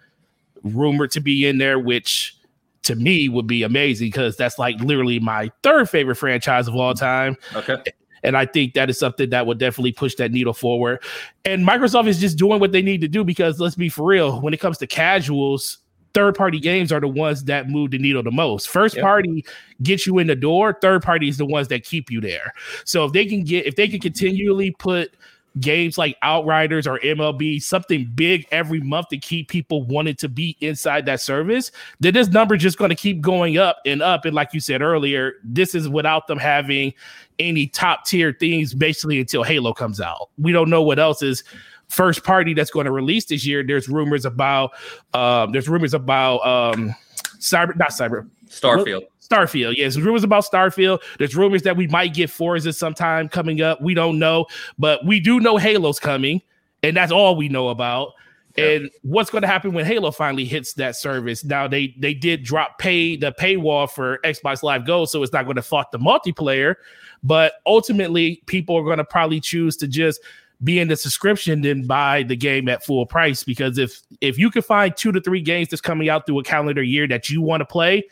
rumored to be in there, which to me would be amazing because that's like literally my third favorite franchise of all time. Okay. And I think that is something that would definitely push that needle forward. And Microsoft is just doing what they need to do because let's be for real, when it comes to casuals, third party games are the ones that move the needle the most. First yep. party gets you in the door, third party is the ones that keep you there. So if they can get if they can continually put games like Outriders or MLB, something big every month to keep people wanting to be inside that service, then this number just going to keep going up and up. And like you said earlier, this is without them having any top tier things basically until Halo comes out. We don't know what else is first party that's going to release this year. There's rumors about um, there's rumors about um, cyber not cyber Starfield. Starfield. Yes, rumors about Starfield. There's rumors that we might get Forza sometime coming up. We don't know, but we do know Halo's coming, and that's all we know about. Yep. And what's going to happen when Halo finally hits that service? Now they they did drop pay the paywall for Xbox Live Gold, so it's not going to fuck the multiplayer. But ultimately, people are going to probably choose to just be in the subscription than buy the game at full price because if if you can find two to three games that's coming out through a calendar year that you want to play,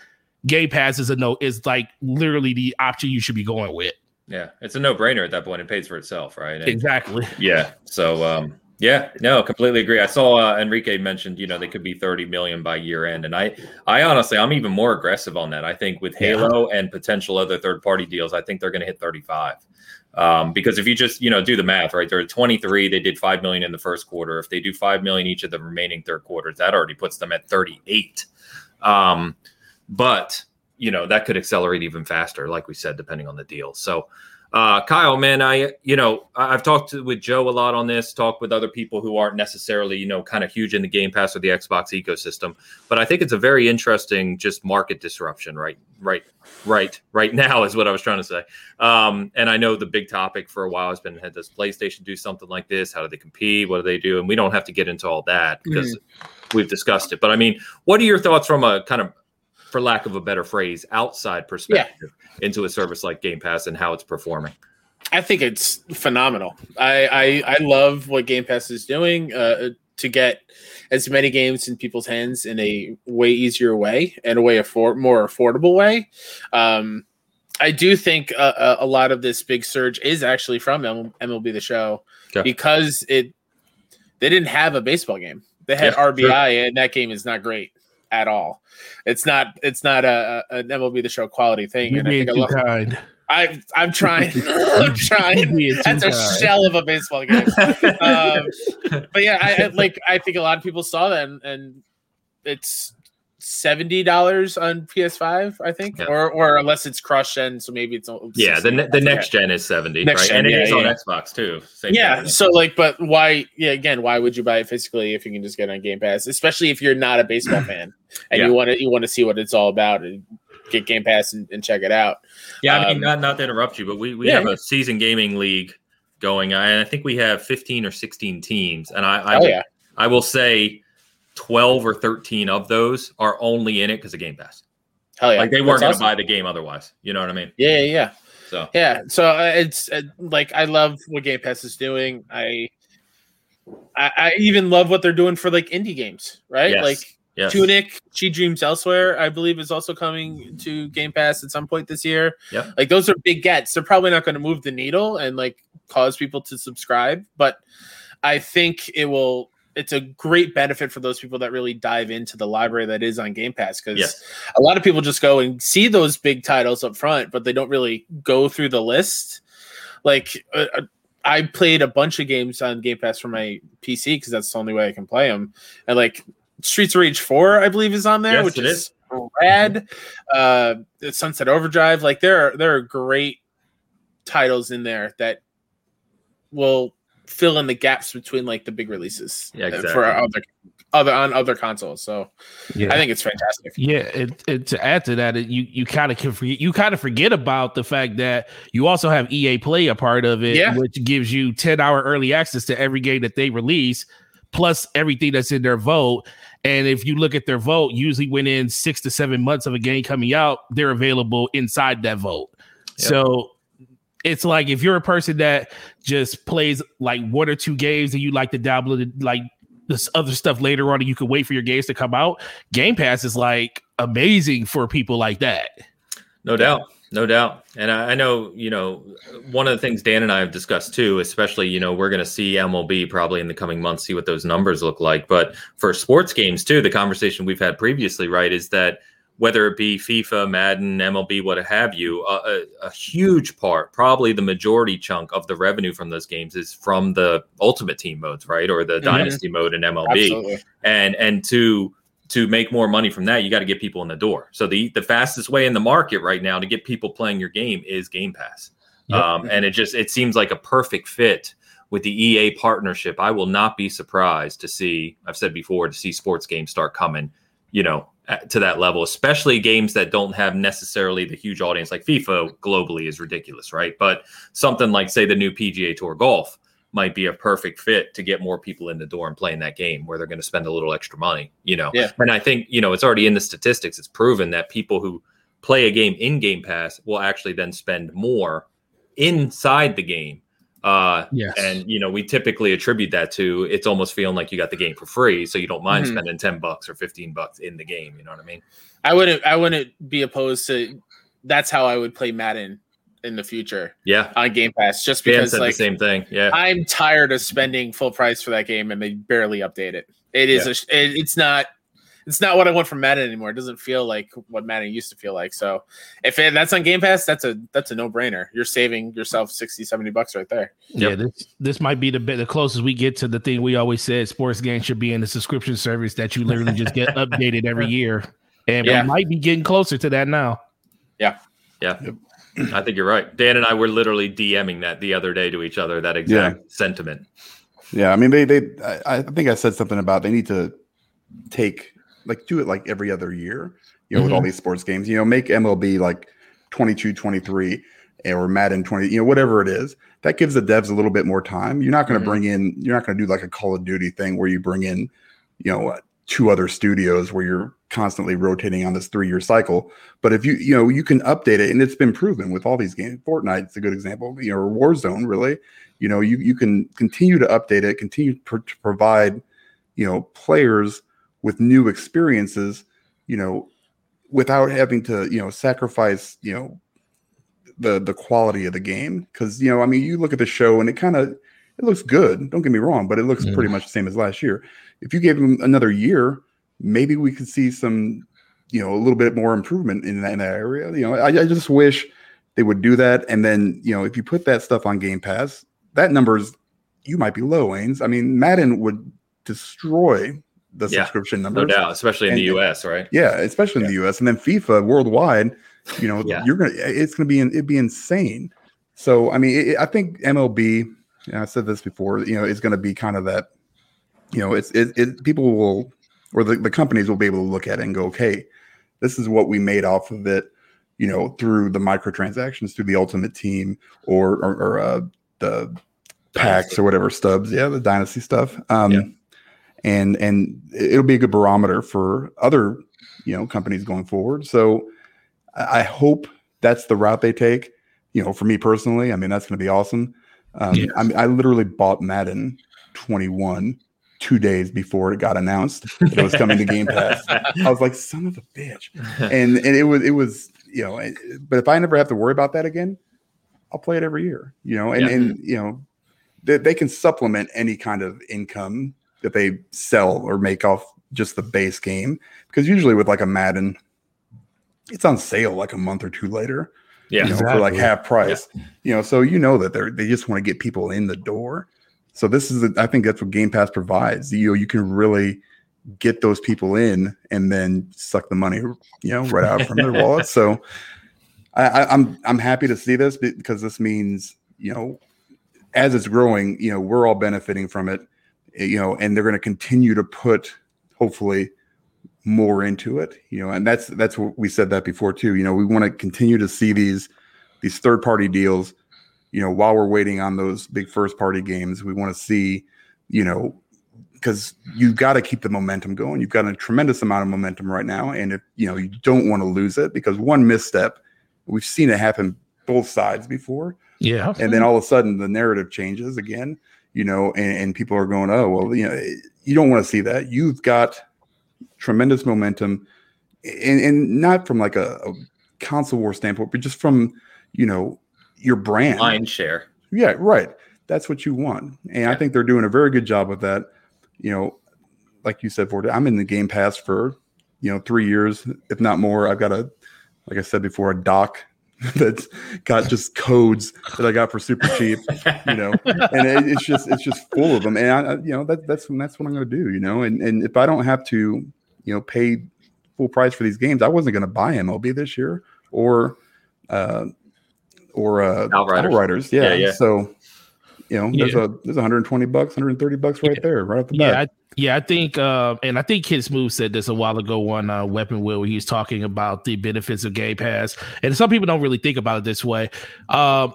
Game Pass is a no is like literally the option you should be going with. Yeah, it's a no-brainer at that point. It pays for itself, right? And, exactly. Yeah. So, um, yeah, no, completely agree. I saw uh, Enrique mentioned, you know, they could be 30 million by year end, and I, I honestly, I'm even more aggressive on that. I think with Halo yeah. and potential other third-party deals, I think they're going to hit 35. Um, because if you just you know do the math, right? They're at 23. They did five million in the first quarter. If they do five million each of the remaining third quarters, that already puts them at 38. Um, but you know that could accelerate even faster, like we said, depending on the deal. So uh, Kyle, man, I you know I've talked to, with Joe a lot on this, talked with other people who aren't necessarily you know kind of huge in the Game Pass or the Xbox ecosystem, but I think it's a very interesting just market disruption, right? Right, right, right now is what I was trying to say. Um, and I know the big topic for a while has been: does PlayStation do something like this? How do they compete? What do they do? And we don't have to get into all that because mm. we've discussed it. But I mean, what are your thoughts from a kind of for lack of a better phrase, outside perspective yeah. into a service like Game Pass and how it's performing? I think it's phenomenal. I I, I love what Game Pass is doing uh, to get as many games in people's hands in a way easier way and a way afford more affordable way. Um, I do think a, a, lot of this big surge is actually from MLB the Show okay. because it they didn't have a baseball game. They had yeah, RBI, sure. and that game is not great at all. It's not it's not a, a an MLB the Show quality thing. You and I think kind. I I'm trying. I'm trying. That's a kind. shell of a baseball game. um, but yeah, I, I, like I think a lot of people saw that and, and it's seventy dollars on PS5, I think, yeah. or or unless it's cross gen, so maybe it's yeah. The, the next gen is seventy, next right? Gen, and yeah, it is yeah. on Xbox too. Same yeah, thing. so like, but why? Yeah, again, why would you buy it physically if you can just get on Game Pass? Especially if you're not a baseball fan and you want to you want to see what it's all about and get Game Pass and, and check it out. Yeah, I mean, um, not not to interrupt you, but we we have a Seasoned Gaming league going, and I think we have fifteen or sixteen teams, and I I, oh. I will say 12 or 13 of those are only in it because of Game Pass. Hell yeah. Like they weren't going to awesome. buy the game otherwise. You know what I mean? Yeah, yeah. So, yeah. So uh, it's uh, like, I love what Game Pass is doing. I, I, I, even love what they're doing for like indie games, right? Yes. Like yes. Tunic, She Dreams Elsewhere, I believe is also coming to Game Pass at some point this year. Yeah. Like those are big gets. They're probably not going to move the needle and like cause people to subscribe, but I think it will it's a great benefit for those people that really dive into the library that is on Game Pass because yes. a lot of people just go and see those big titles up front, but they don't really go through the list. Like uh, uh I played a bunch of games on Game Pass for my PC because that's the only way I can play them, and like Streets of Rage Four, I believe, is on there, yes, which is, is rad. Uh, Sunset Overdrive, like there are there are great titles in there that will fill in the gaps between like the big releases yeah, uh, exactly. for other other on other consoles. So yeah. I think it's fantastic. Yeah, it, it, to add to that, it, you you kind of can forget you kind of forget about the fact that you also have EA Play a part of it, yeah. which gives you ten hour early access to every game that they release, plus everything that's in their vault. And if you look at their vault, usually within six to seven months of a game coming out, they're available inside that vault. Yep. So it's like if you're a person that just plays like one or two games and you like to dabble in like this other stuff later on and you can wait for your games to come out, Game Pass is like amazing for people like that. No doubt. No doubt. And I, I know, you know, one of the things Dan and I have discussed too, especially, you know, we're going to see MLB probably in the coming months, see what those numbers look like. But for sports games too, the conversation we've had previously, right, is that whether it be FIFA, Madden, MLB, what have you, a, a, huge part, probably the majority chunk of the revenue from those games is from the Ultimate Team modes, right, or the mm-hmm. Dynasty mode in MLB, Absolutely. and and to to make more money from that, you got to get people in the door. So the the fastest way in the market right now to get people playing your game is Game Pass, yep. um, and it just it seems like a perfect fit with the EA partnership. I will not be surprised to see. I've said before to see sports games start coming. You know, to that level, especially games that don't have necessarily the huge audience like FIFA globally is ridiculous, right? But something like, say, the new PGA Tour Golf might be a perfect fit to get more people in the door and playing that game where they're going to spend a little extra money, you know? Yeah. And I think, you know, it's already in the statistics. It's proven that people who play a game in Game Pass will actually then spend more inside the game uh, yes. And you know, we typically attribute that to it's almost feeling like you got the game for free, so you don't mind mm-hmm. spending ten bucks or fifteen bucks in the game. You know what I mean? I wouldn't. I wouldn't be opposed to. That's how I would play Madden in the future. Yeah, on Game Pass, just because said like the same thing. Yeah, I'm tired of spending full price for that game and they barely update it. It is yeah. a, it, it's not it's not what I want from Madden anymore. It doesn't feel like what Madden used to feel like. So if it, that's on Game Pass, that's a that's a no brainer. You're saving yourself 60, 70 bucks right there. Yep. Yeah, this this might be the bit the closest we get to the thing we always said sports games should be in the subscription service that you literally just get updated every year. And yeah. we might be getting closer to that now. Yeah. Yeah. Yep. I think you're right. Dan and I were literally DMing that the other day to each other, that exact yeah. sentiment. Yeah, I mean, they they I, I, think I said something about they need to take like do it like every other year, you know, mm-hmm. with all mm-hmm. these sports games. You know, make MLB like 22, 23 or Madden 20, you know, whatever it is. That gives the devs a little bit more time. You're not going to mm-hmm. bring in, you're not going to do like a Call of Duty thing where you bring in, you know, two other studios where you're constantly rotating on this three year cycle. But if you, you know, you can update it and it's been proven with all these games. Fortnite's a good example, you know, or Warzone really, you know, you, you can continue to update it, continue to provide, you know, players with new experiences, you know, without having to, you know, sacrifice, you know, the the quality of the game. Cause, you know, I mean, you look at the show and it kind of it looks good. Don't get me wrong, but it looks pretty mm. much the same as last year. If you gave them another year, maybe we could see some, you know, a little bit more improvement in that, in that area. You know, I, I just wish they would do that. And then, you know, if you put that stuff on Game Pass, that numbers you might be low, Ains. I mean, Madden would destroy the yeah, subscription numbers. No doubt, especially in and, the US, right? Yeah, especially yeah. in the US. And then FIFA worldwide, you know, yeah. you're gonna it's gonna be it'd be insane. So I mean, it, I think MLB, I said this before, you know, is gonna be kind of that, you know, it's it, it people will or the, the companies will be able to look at it and go, okay, this is what we made off of it, you know, through the microtransactions, through the ultimate team or or, or uh, the packs or whatever stubs, yeah, the dynasty stuff. Um, and and it'll be a good barometer for other you know companies going forward. So I hope that's the route they take. You know, for me personally, I mean that's going to be awesome. Um, yes. I, mean, I literally bought Madden 21 two days before it got announced that it was coming to Game Pass. I was like, son of a bitch, and and it was it was you know, but if I never have to worry about that again, I'll play it every year. You know, and yeah. and you know, they, they can supplement any kind of income that they sell or make off just the base game because usually with like a Madden, it's on sale like a month or two later. Yeah, you know, exactly. for like half price. Yeah. You know, so you know that they're they just want to get people in the door. So this is, a, I think that's what Game Pass provides. You know, you can really get those people in and then suck the money, you know, right out from their wallets. So I, I, I'm I'm happy to see this because this means you know, as it's growing, you know, we're all benefiting from it Eh, you know, and they're going to continue to put hopefully more into it, you know, and that's that's what we said that before too. You know, we want to continue to see these these third party deals, you know, while we're waiting on those big first party games. We want to see, you know, because you've got to keep the momentum going. You've got a tremendous amount of momentum right now, and if you know you don't want to lose it because one misstep, we've seen it happen both sides before. Yeah, and then all of a sudden the narrative changes again you know, and, and people are going, oh, well, you know, you don't want to see that. You've got tremendous momentum, and, and not from like a, a console war standpoint, but just from, you know, your brand. Mind share. Yeah, right. That's what you want. And yeah. I think they're doing a very good job of that. You know, like you said, Forte, I'm in the Game Pass for, you know, three years, if not more. I've got a, like I said before, a dock that's got just codes that I got for super cheap, you know, and it, it's just it's just full of them, and I, you know that that's that's what I'm going to do, you know, and and if I don't have to, you know, pay full price for these games, I wasn't going to buy MLB this year or uh or uh Outriders, Outriders. Yeah. yeah, yeah. So you know, there's yeah. a there's 120 bucks, 130 bucks right there, right off the bat. Yeah, yeah, I think, uh, and I think Kid Smooth said this a while ago on uh, Weapon Wheel, where he was talking about the benefits of Game Pass. And some people don't really think about it this way. Uh,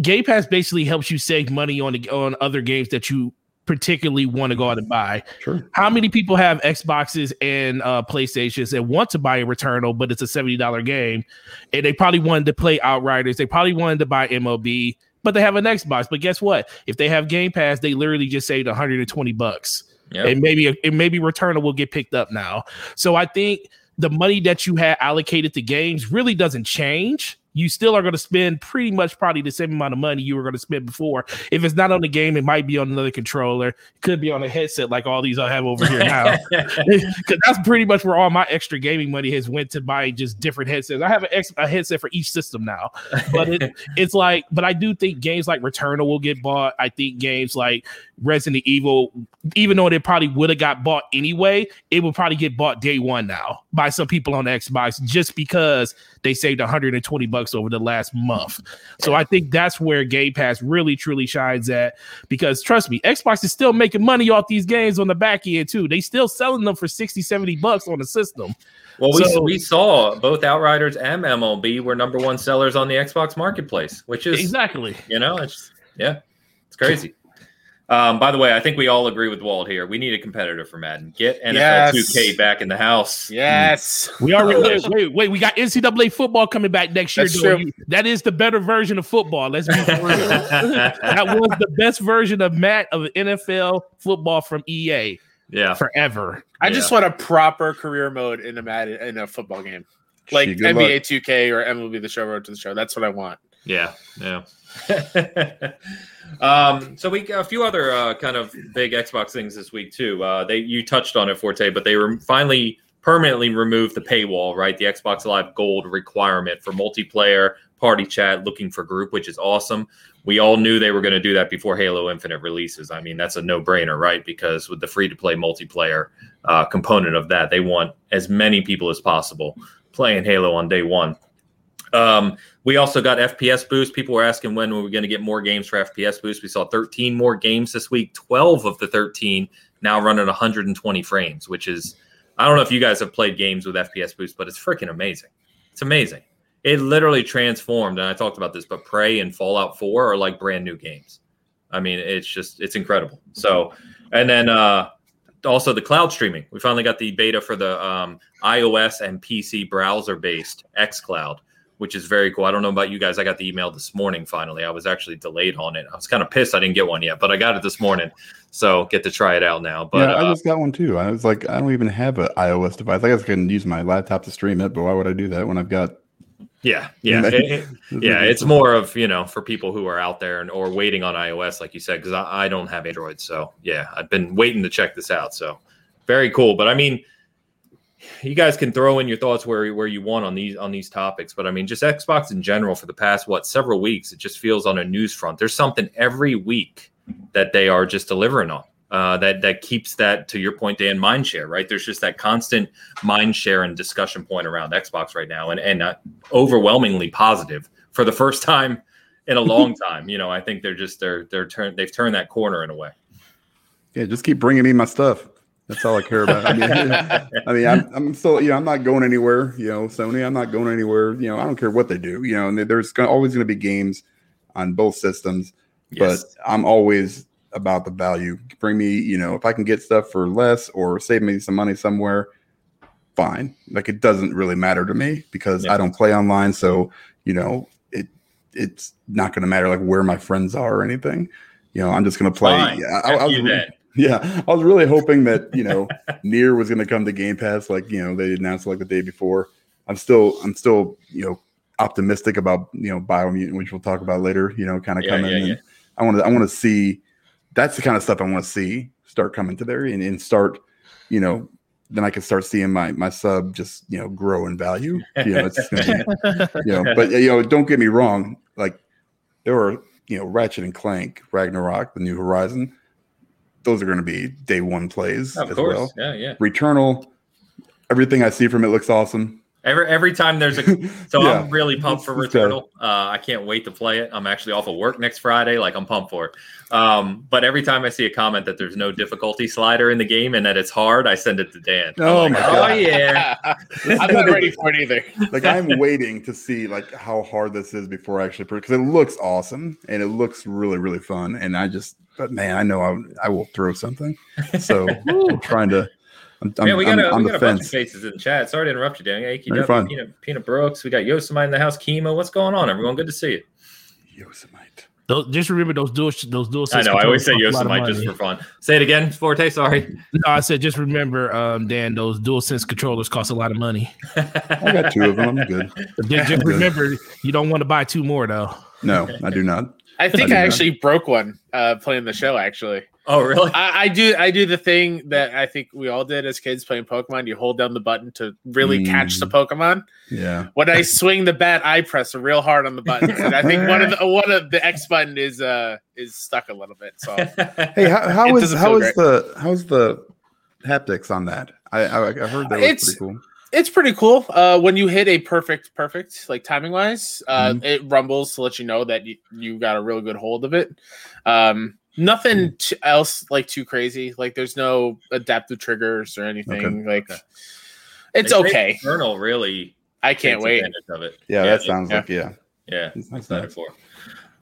Game Pass basically helps you save money on the, on other games that you particularly want to go out and buy. Sure. How many people have Xboxes and uh, PlayStations and want to buy a Returnal, but it's a seventy dollar game, and they probably wanted to play Outriders, they probably wanted to buy MLB, but they have an Xbox. But guess what? If they have Game Pass, they literally just saved one hundred and twenty bucks. Yep. And maybe and maybe Returnal will get picked up now. So I think the money that you had allocated to games really doesn't change. You still are going to spend pretty much probably the same amount of money you were going to spend before. If it's not on the game, it might be on another controller. It could be on a headset like all these I have over here now. Because that's pretty much where all my extra gaming money has went to buy just different headsets. I have an ex- a headset for each system now, but it, it's like, but I do think games like Returnal will get bought. I think games like Resident Evil, even though they probably would have got bought anyway, it will probably get bought day one now by some people on Xbox just because they saved 120 bucks over the last month. So I think that's where Game Pass really truly shines at because trust me, Xbox is still making money off these games on the back end too. They still selling them for 60, 70 bucks on the system. Well, we, so, we saw both Outriders and MLB were number one sellers on the Xbox marketplace, which is exactly, you know, it's yeah, it's crazy. Um, by the way, I think we all agree with Walt here. We need a competitor for Madden. Get NFL yes. 2K back in the house. Yes. We already wait, wait, wait, We got NCAA football coming back next year. That is the better version of football. Let's be real. that was the best version of Matt of NFL football from EA. Yeah. Forever. I yeah. just want a proper career mode in a Madden in a football game. Like NBA luck. 2K or MLB the show road to the show. That's what I want. Yeah. Yeah. um, so we got a few other uh, kind of big Xbox things this week too. Uh, they you touched on it, Forte, but they were finally permanently removed the paywall, right? The Xbox Live Gold requirement for multiplayer party chat, looking for group, which is awesome. We all knew they were going to do that before Halo Infinite releases. I mean, that's a no brainer, right? Because with the free to play multiplayer uh, component of that, they want as many people as possible playing Halo on day one. Um, we also got FPS boost. People were asking when were we going to get more games for FPS boost. We saw 13 more games this week. 12 of the 13 now run at 120 frames, which is I don't know if you guys have played games with FPS boost, but it's freaking amazing. It's amazing. It literally transformed, and I talked about this, but Prey and Fallout 4 are like brand new games. I mean, it's just it's incredible. So, and then uh also the cloud streaming. We finally got the beta for the um, iOS and PC browser based xCloud which is very cool. I don't know about you guys. I got the email this morning finally. I was actually delayed on it. I was kind of pissed I didn't get one yet, but I got it this morning. So get to try it out now. But yeah, I uh, just got one too. I was like, I don't even have an iOS device. I guess I can use my laptop to stream it, but why would I do that when I've got yeah, yeah, it, yeah. It's more of you know for people who are out there and or waiting on iOS, like you said, because I, I don't have Android. So yeah, I've been waiting to check this out. So very cool. But I mean, you guys can throw in your thoughts where where you want on these on these topics but i mean just xbox in general for the past what several weeks it just feels on a news front. There's something every week that they are just delivering on uh, that that keeps that to your point dan mind share right? There's just that constant mind share and discussion point around xbox right now and and uh, overwhelmingly positive for the first time in a long time. You know i think they're just they're they're turned they've turned that corner in a way. Yeah just keep bringing me my stuff that's all I care about. I mean, I mean, I'm, I'm still, you know, I'm not going anywhere. You know, Sony, I'm not going anywhere. You know, I don't care what they do. You know, and there's always going to be games on both systems, yes. but I'm always about the value. Bring me, you know, if I can get stuff for less or save me some money somewhere, fine. Like it doesn't really matter to me because yeah. I don't play online, so you know, it it's not going to matter like where my friends are or anything. You know, I'm just going to play. Fine. I, I, I was, yeah, I was really hoping that you know NieR was going to come to Game Pass, like you know they announced like the day before. I'm still, I'm still, you know, optimistic about you know Biomutant, which we'll talk about later. You know, kind of yeah, coming. Yeah, yeah. I want to, I want to see. That's the kind of stuff I want to see start coming to there and, and start, you know, then I can start seeing my my sub just you know grow in value. You know, it's you know, but you know, don't get me wrong. Like there were you know Ratchet and Clank, Ragnarok, the New Horizon those are going to be day one plays of as course. well. Yeah, yeah. Returnal, everything I see from it looks awesome. Every every time there's a so yeah. I'm really pumped for Returnal. Uh, I can't wait to play it. I'm actually off of work next Friday. Like I'm pumped for it. Um, but every time I see a comment that there's no difficulty slider in the game and that it's hard, I send it to Dan. Oh like, my god! Oh yeah, I'm not ready for it either. like I'm waiting to see like how hard this is before I actually because it looks awesome and it looks really really fun. And I just but man, I know I, I will throw something. So I'm trying to. I'm, man, we got, a, we got a bunch of faces in the chat. Sorry to interrupt you, Danny. AKW, Peanut, Peanut Brooks. We got Yosemite in the house. Chemo. What's going on, everyone? Good to see you. Yosemite. Those, just remember those dual those dual. I know. I always say Yosemite just for fun. Say it again, Forte. Sorry. No, I said just remember, um, Dan. Those dual sense controllers cost a lot of money. I got two of them. I'm good. Just, just remember, you don't want to buy two more though. No, I do not. I think I, I actually broke one uh, playing the show. Actually, Oh, really? I, I, do. I do the thing that I think we all did as kids playing Pokemon. You hold down the button to really mm. catch the Pokemon. Yeah. When I swing the bat, I press real hard on the button, and I think one of the one of the X button is uh is stuck a little bit. So hey, how, how is how is the how's the haptics on that? I I, I heard that was it's, pretty cool. It's pretty cool. Uh, when you hit a perfect, perfect, like timing wise, uh, mm-hmm. it rumbles to let you know that you, you got a real good hold of it. Um, Nothing hmm. t- else like too crazy. Like there's no adaptive triggers or anything. Okay. Like okay. it's they okay. Returnal really. I can't wait. Of it. Yeah, yeah that sounds yeah. like yeah. Yeah, excited for.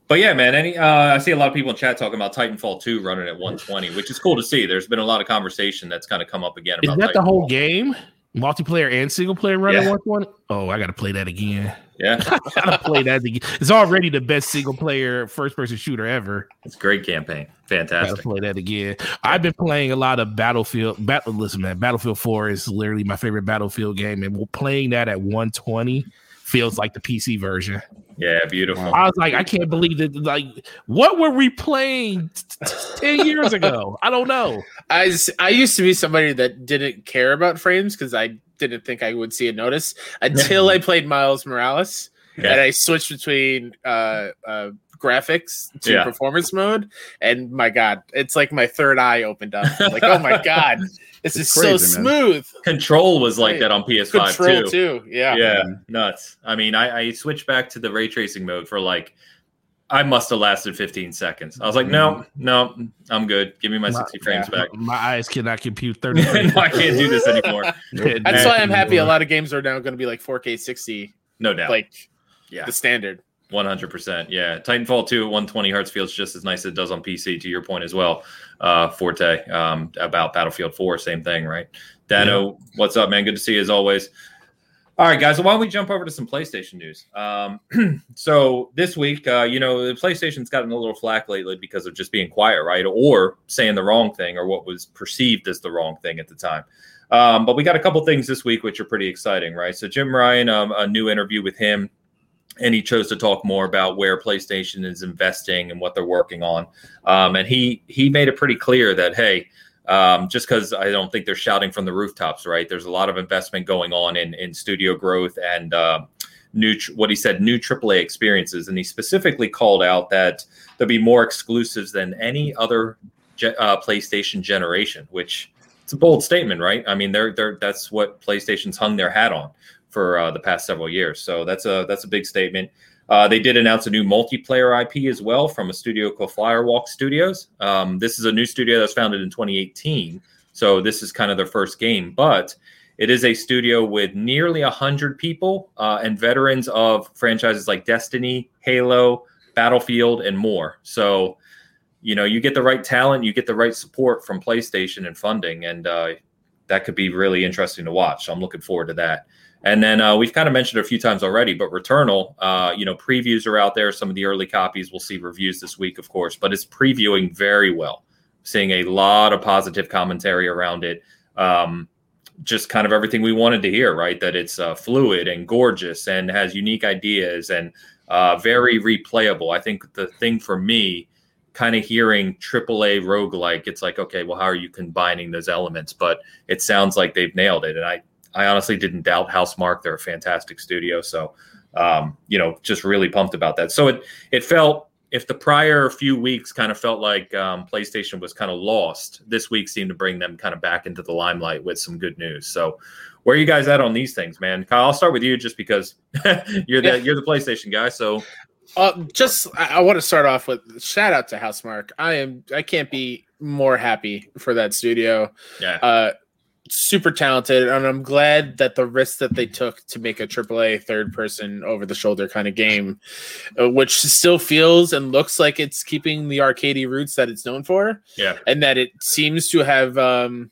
But yeah, man. Any uh, I see a lot of people in chat talking about Titanfall 2 running at 120, which is cool to see. There's been a lot of conversation that's kind of come up again. Is that Titanfall. the whole game? Multiplayer and single player running yeah. 120. Oh, I gotta play that again. Yeah, I gotta play that again. It's already the best single player first person shooter ever. It's great campaign. Fantastic. Play that again. I've been playing a lot of Battlefield. Battle, listen, man, Battlefield 4 is literally my favorite Battlefield game, and playing that at 120 feels like the PC version. Yeah, beautiful. I was like, I can't believe that. Like, what were we playing t- ten years ago? I don't know. I I used to be somebody that didn't care about frames because I didn't think I would see a notice until I played Miles Morales, yeah. and I switched between uh, uh, graphics to yeah. performance mode, and my God, it's like my third eye opened up. like, oh my God, this it's is crazy, so smooth. Control was like that on PS5 Control too. too. Yeah, yeah, nuts. I mean, I, I switched back to the ray tracing mode for like. I must have lasted 15 seconds. I was like, no, mm-hmm. no, I'm good. Give me my, my 60 frames yeah, back. My eyes cannot compute 30. no, I can't do this anymore. That's why I'm happy. A lot of games are now going to be like 4K 60. No doubt. Like, yeah, the standard. One hundred percent, yeah. Titanfall two at one twenty hertz feels just as nice as it does on PC. To your point as well, uh, Forte um, about Battlefield four, same thing, right? Dano, yeah. what's up, man? Good to see you as always. All right, guys. So why don't we jump over to some PlayStation news? Um, so this week, uh, you know, the PlayStation's gotten a little flack lately because of just being quiet, right, or saying the wrong thing, or what was perceived as the wrong thing at the time. Um, but we got a couple things this week which are pretty exciting, right? So Jim Ryan, um, a new interview with him and he chose to talk more about where PlayStation is investing and what they're working on. Um, and he he made it pretty clear that hey, um, just because I don't think they're shouting from the rooftops, right? There's a lot of investment going on in in studio growth and uh, new what he said new AAA experiences, and he specifically called out that there'll be more exclusives than any other ge- uh, PlayStation generation, which it's a bold statement, right? I mean, they're they're that's what PlayStation's hung their hat on for uh, the past several years. So that's a that's a big statement. Uh, they did announce a new multiplayer IP as well from a studio called Firewalk Studios. Um, this is a new studio that's founded in 2018, so this is kind of their first game, but it is a studio with nearly 100 people uh, and veterans of franchises like Destiny, Halo, Battlefield, and more. So, you know, you get the right talent, you get the right support from PlayStation and funding, and uh, that could be really interesting to watch. So I'm looking forward to that. And then uh, we've kind of mentioned a few times already, but Returnal, uh, you know, previews are out there. Some of the early copies, we'll see reviews this week, of course, but it's previewing very well. Seeing a lot of positive commentary around it. Um, just kind of everything we wanted to hear, right? That it's uh, fluid and gorgeous and has unique ideas and uh, very replayable. I think the thing for me, kind of hearing AAA roguelike, it's like, okay, well, how are you combining those elements? But it sounds like they've nailed it. And I, I honestly didn't doubt Housemarque. They're a fantastic studio. So, um, you know, just really pumped about that. So it it felt if the prior few weeks kind of felt like um, PlayStation was kind of lost, this week seemed to bring them kind of back into the limelight with some good news. So, where are you guys at on these things, man? Kyle, I'll start with you just because you're the yeah. you're the PlayStation guy. So, uh, just I, I want to start off with shout out to Housemarque. I am I can't be more happy for that studio. Yeah. Uh, super talented, and I'm glad that the risk that they took to make a AAA third person over the shoulder kind of game, uh, which still feels and looks like it's keeping the arcadey roots that it's known for. Yeah, and that it seems to have um,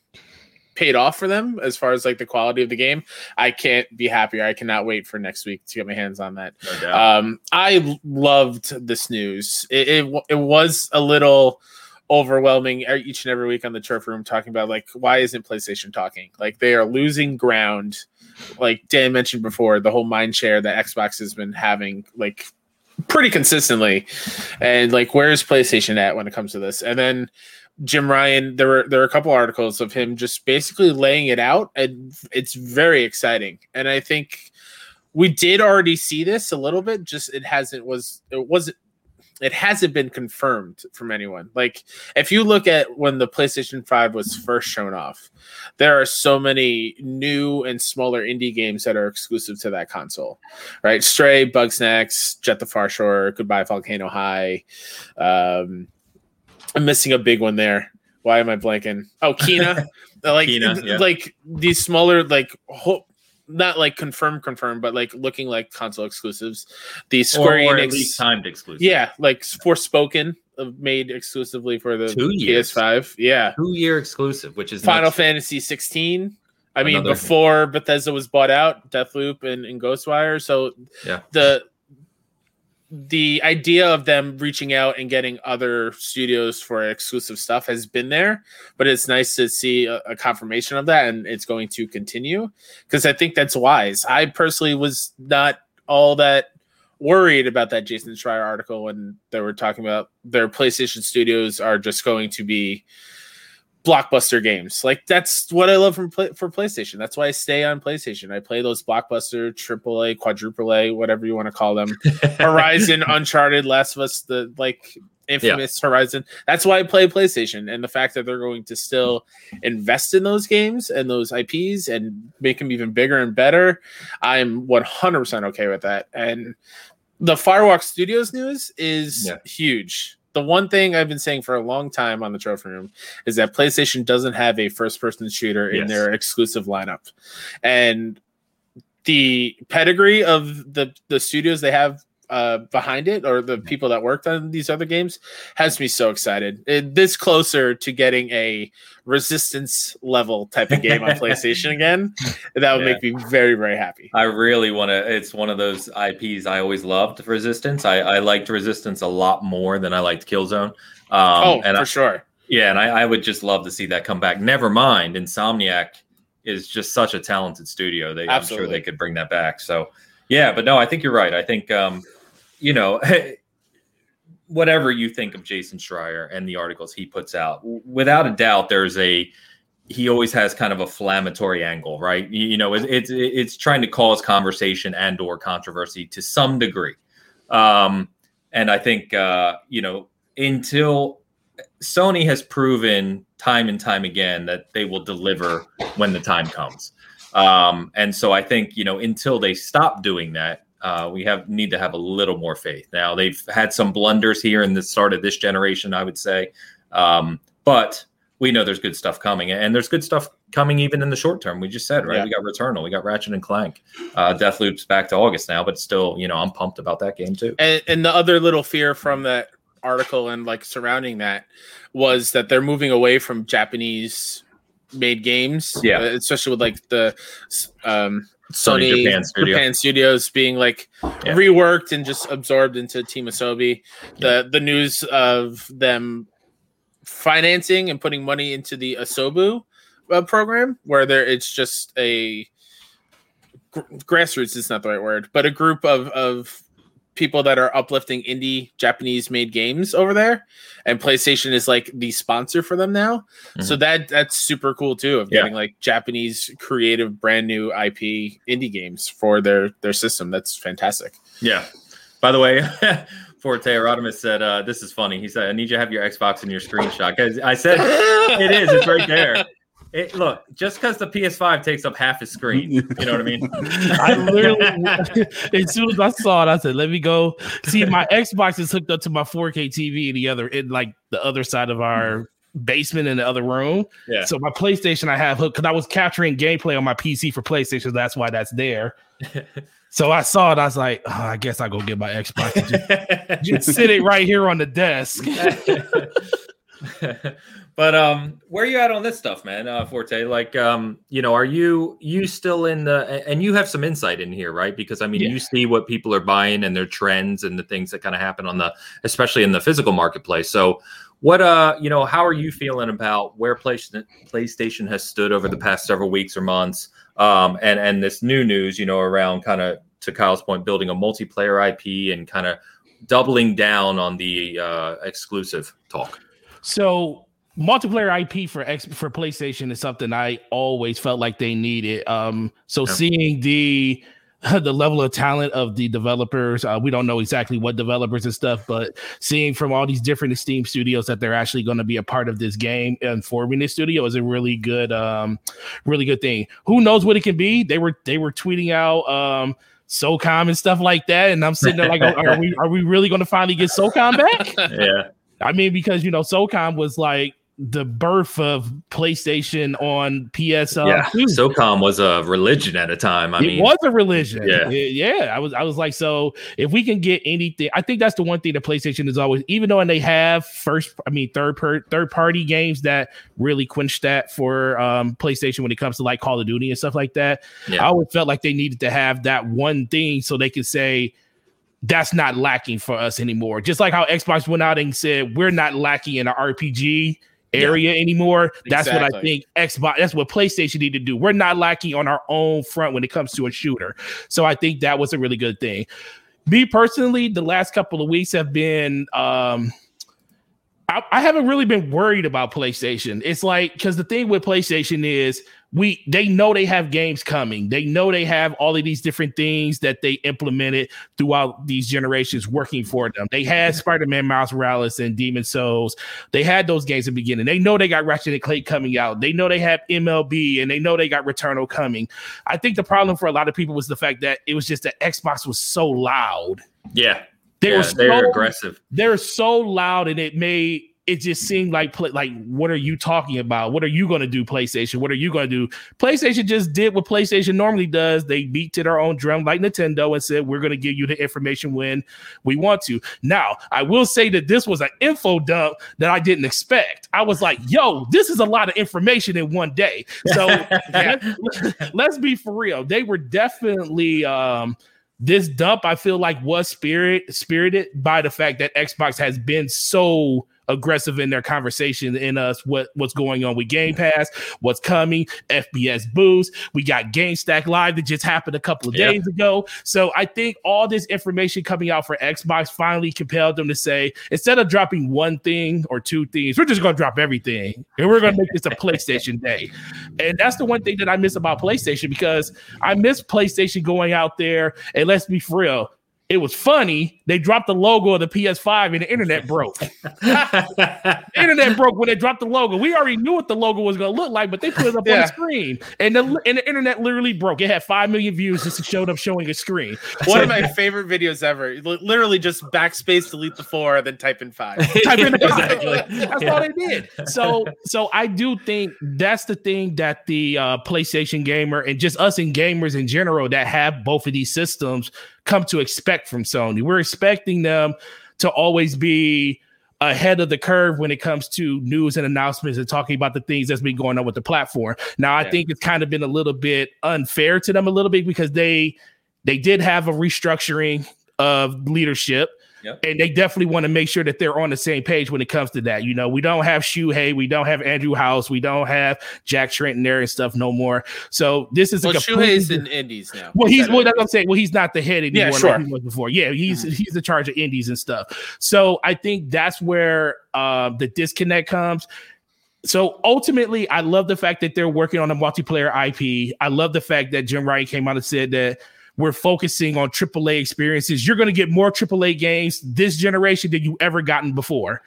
paid off for them as far as like the quality of the game. I can't be happier. I cannot wait for next week to get my hands on that. No um, I loved this news. It, it, it was a little overwhelming each and every week on the trophy room talking about like why isn't PlayStation talking? Like they are losing ground. Like Dan mentioned before, the whole mind share that Xbox has been having like pretty consistently. And like where's PlayStation at when it comes to this? And then Jim Ryan, there were there are a couple articles of him just basically laying it out, and it's very exciting. And I think we did already see this a little bit. Just it hasn't was it wasn't it hasn't been confirmed from anyone. Like if you look at when the PlayStation 5 was first shown off, there are so many new and smaller indie games that are exclusive to that console. Right? Stray, Bugsnax, Jet the Far Shore, Goodbye Volcano High, um, I'm missing a big one there. Why am I blanking? Oh, Kena. like Kena, yeah. like these smaller like ho- not like confirmed confirmed but like looking like console exclusives. The square or, or Enix, at least timed exclusive yeah like Forspoken uh, made exclusively for the Two years. ps5 yeah. Two year exclusive which is final fantasy 16 I mean, before Bethesda was bought out, Deathloop and, and Ghostwire. So yeah, the Mm. the idea of them reaching out and getting other studios for exclusive stuff has been there, but it's nice to see a, a confirmation of that and it's going to continue because I think that's wise. I personally was not all that worried about that Jason Schreier article when they were talking about their PlayStation studios are just going to be blockbuster games. Like that's what I love from play, for PlayStation. That's why I stay on PlayStation. I play those blockbuster, triple A, quadruple A, whatever you want to call them. Horizon, Uncharted, Last of Us, the like infamous yeah. Horizon. That's why I play PlayStation. And the fact that they're going to still invest in those games and those IPs and make them even bigger and better, I'm 100% okay with that. And the Firewalk Studios news is yeah. huge the one thing I've been saying for a long time on the trophy room is that PlayStation doesn't have a first person shooter yes. in their exclusive lineup. And the pedigree of the the studios they have uh, behind it or the people that worked on these other games has me so excited. It, this closer to getting a resistance level type of game on PlayStation again, that would yeah. make me very very happy. I really want to. It's one of those IPs I always loved. Resistance. I, I liked Resistance a lot more than I liked Killzone. Um, oh, and for I, sure. Yeah, and I, I would just love to see that come back. Never mind, Insomniac is just such a talented studio. They, I'm sure they could bring that back. So, yeah, but no, I think you're right. I think um, you know, whatever you think of Jason Schreier and the articles he puts out, without a doubt, there's a he always has kind of a inflammatory angle, right? You know, it's it's, it's trying to cause conversation and or controversy to some degree. Um, and I think uh, you know until Sony has proven time and time again that they will deliver when the time comes. Um, and so I think you know until they stop doing that, uh, we have need to have a little more faith. Now they've had some blunders here in the start of this generation, I would say, um, but we know there's good stuff coming, and there's good stuff coming even in the short term. We just said right, yeah. we got Returnal, we got Ratchet and Clank, uh, Deathloop's back to August now, but still, you know, I'm pumped about that game too. And, and the other little fear from that article and like surrounding that was that they're moving away from Japanese made games, yeah, especially with like the um Sony, Sony Japan, Studio. Japan, Studios being like yeah. reworked and just absorbed into Team Asobi. The yeah. the news of them financing and putting money into the Asobu uh, program, where there it's just a gr- grassroots is not the right word, but a group of of people that are uplifting indie Japanese made games over there, and PlayStation is like the sponsor for them now. Mm-hmm. So that that's super cool too of getting yeah. like Japanese creative brand new IP indie games for their their system. That's fantastic. Yeah. By the way. Forte Rodimus said, uh, "This is funny." He said, "I need you to have your Xbox in your screenshot." Because I said, "It is. It's right there." It, look, just because the PS5 takes up half his screen, you know what I mean? I literally, as soon as I saw it, I said, "Let me go." See, my Xbox is hooked up to my 4K TV in the other, in like the other side of our basement in the other room. Yeah. So my PlayStation I have hooked because I was capturing gameplay on my PC for PlayStation. That's why that's there. so I saw it. I was like, oh, I guess I go get my Xbox. Just, just sit it right here on the desk. but um, where are you at on this stuff, man? Uh, Forte, like, um, you know, are you you still in the and you have some insight in here, right? Because I mean, yeah. you see what people are buying and their trends and the things that kind of happen on the, especially in the physical marketplace. So, what uh, you know, how are you feeling about where PlayStation has stood over the past several weeks or months, um, and and this new news, you know, around kind of to Kyle's point, building a multiplayer IP and kind of doubling down on the uh, exclusive talk. So multiplayer IP for X for PlayStation is something I always felt like they needed. Um, so yeah. seeing the the level of talent of the developers, uh, we don't know exactly what developers and stuff, but seeing from all these different Steam studios that they're actually going to be a part of this game and forming this studio is a really good, um, really good thing. Who knows what it can be? They were they were tweeting out. Um, SOCOM and stuff like that. And I'm sitting there like, are we are we really going to finally get SOCOM back? Yeah. I mean, because you know, SOCOM was like the birth of PlayStation on PS. Yeah, SOCOM was a religion at a time. I it mean, was a religion. Yeah, yeah. I was, I was like, so if we can get anything, I think that's the one thing that PlayStation is always, even though they have first, I mean, third per, third party games that really quench that for um, PlayStation when it comes to like Call of Duty and stuff like that. Yeah. I always felt like they needed to have that one thing so they could say that's not lacking for us anymore. Just like how Xbox went out and said we're not lacking in an RPG area yeah. anymore. That's exactly. what I think Xbox, that's what PlayStation need to do. We're not lacking on our own front when it comes to a shooter. So I think that was a really good thing. Me personally, the last couple of weeks have been um I, I haven't really been worried about PlayStation. It's like because the thing with PlayStation is we they know they have games coming. They know they have all of these different things that they implemented throughout these generations working for them. They had Spider-Man Miles Morales and Demon Souls. They had those games in the beginning. They know they got Ratchet and Clank coming out. They know they have MLB and they know they got Returnal coming. I think the problem for a lot of people was the fact that it was just that Xbox was so loud. Yeah. They yeah, were so, they're aggressive. They're so loud and it made it just seemed like like what are you talking about? What are you going to do, PlayStation? What are you going to do? PlayStation just did what PlayStation normally does. They beat to their own drum like Nintendo and said, "We're going to give you the information when we want to." Now, I will say that this was an info dump that I didn't expect. I was like, "Yo, this is a lot of information in one day." So let's be for real. They were definitely um this dump I feel like was spirit spirited by the fact that Xbox has been so aggressive in their conversation in us what what's going on with Game Pass, what's coming, FPS boost. We got Game Stack Live that just happened a couple of days ago. So I think all this information coming out for Xbox finally compelled them to say instead of dropping one thing or two things, we're just going to drop everything and we're going to make this a PlayStation day. And that's the one thing that I miss about PlayStation because I miss PlayStation going out there and let's be real it was funny. They dropped the logo of the PS5 and the internet broke. the internet broke when they dropped the logo. We already knew what the logo was going to look like, but they put it up yeah. on the screen, and the and the internet literally broke. It had five million views just showed up showing a screen. One of my favorite videos ever. Literally just backspace, delete the four, then type in five. type in five. That's yeah. all they did. So so I do think that's the thing that the uh, PlayStation gamer and just us and gamers in general that have both of these systems come to expect from Sony. We're expecting them to always be ahead of the curve when it comes to news and announcements and talking about the things that's been going on with the platform. Now, I yeah. think it's kind of been a little bit unfair to them a little bit because they they did have a restructuring of leadership. Yep. And they definitely want to make sure that they're on the same page when it comes to that. You know, we don't have Shuhei, we don't have Andrew House, we don't have Jack Tretton there and stuff no more. So this is well, a Shuhei's in Indies now. Well, he's well, that's what I'm saying. Well, he's not the head anymore yeah, sure. like he was before. Yeah, he's mm-hmm. he's in charge of Indies and stuff. So I think that's where uh, the disconnect comes. So ultimately, I love the fact that they're working on a multiplayer IP. I love the fact that Jim Ryan came out and said that we're focusing on AAA experiences. You're going to get more AAA games this generation than you ever gotten before.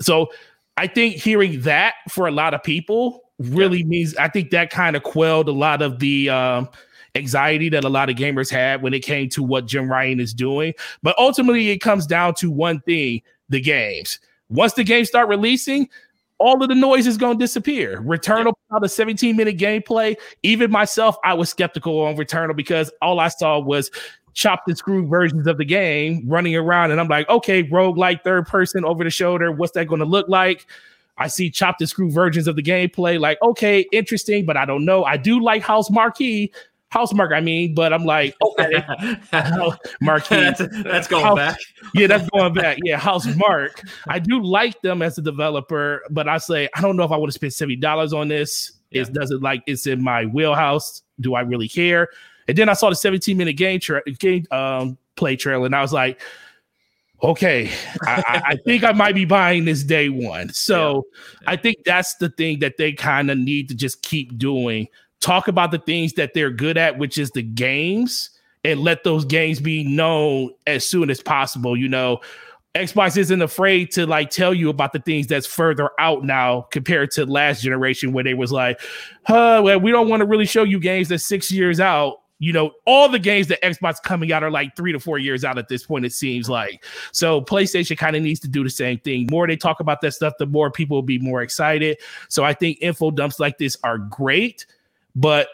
So I think hearing that for a lot of people really yeah. means I think that kind of quelled a lot of the um, anxiety that a lot of gamers had when it came to what Jim Ryan is doing. But ultimately, it comes down to one thing: the games. Once the games start releasing, all of the noise is going to disappear. Returnal about a 17 minute gameplay. Even myself, I was skeptical on Returnal because all I saw was chopped and screwed versions of the game running around. And I'm like, okay, rogue like third person over the shoulder. What's that going to look like? I see chopped and screw versions of the gameplay. Like, okay, interesting, but I don't know. I do like Housemarque. House Mark, I mean, but I'm like, okay, Marquee. that's, that's going House, back. Yeah, that's going back. Yeah, Housemarque. I do like them as a developer, but I say I don't know if I would have spent seventy dollars on this. Yeah. It doesn't like it's in my wheelhouse. Do I really care? And then I saw the 17 minute game, tra- game um, play trailer, and I was like, okay, I, I, think I might be buying this day one. So yeah. Yeah. I think that's the thing that they kind of need to just keep doing talk about the things that they're good at, which is the games, and let those games be known as soon as possible. You know, Xbox isn't afraid to like tell you about the things that's further out now compared to last generation where they was like, huh, well, we don't want to really show you games that's six years out. You know, all the games that Xbox coming out are like three to four years out at this point, it seems like. So PlayStation kind of needs to do the same thing. More they talk about that stuff, the more people will be more excited. So I think info dumps like this are great but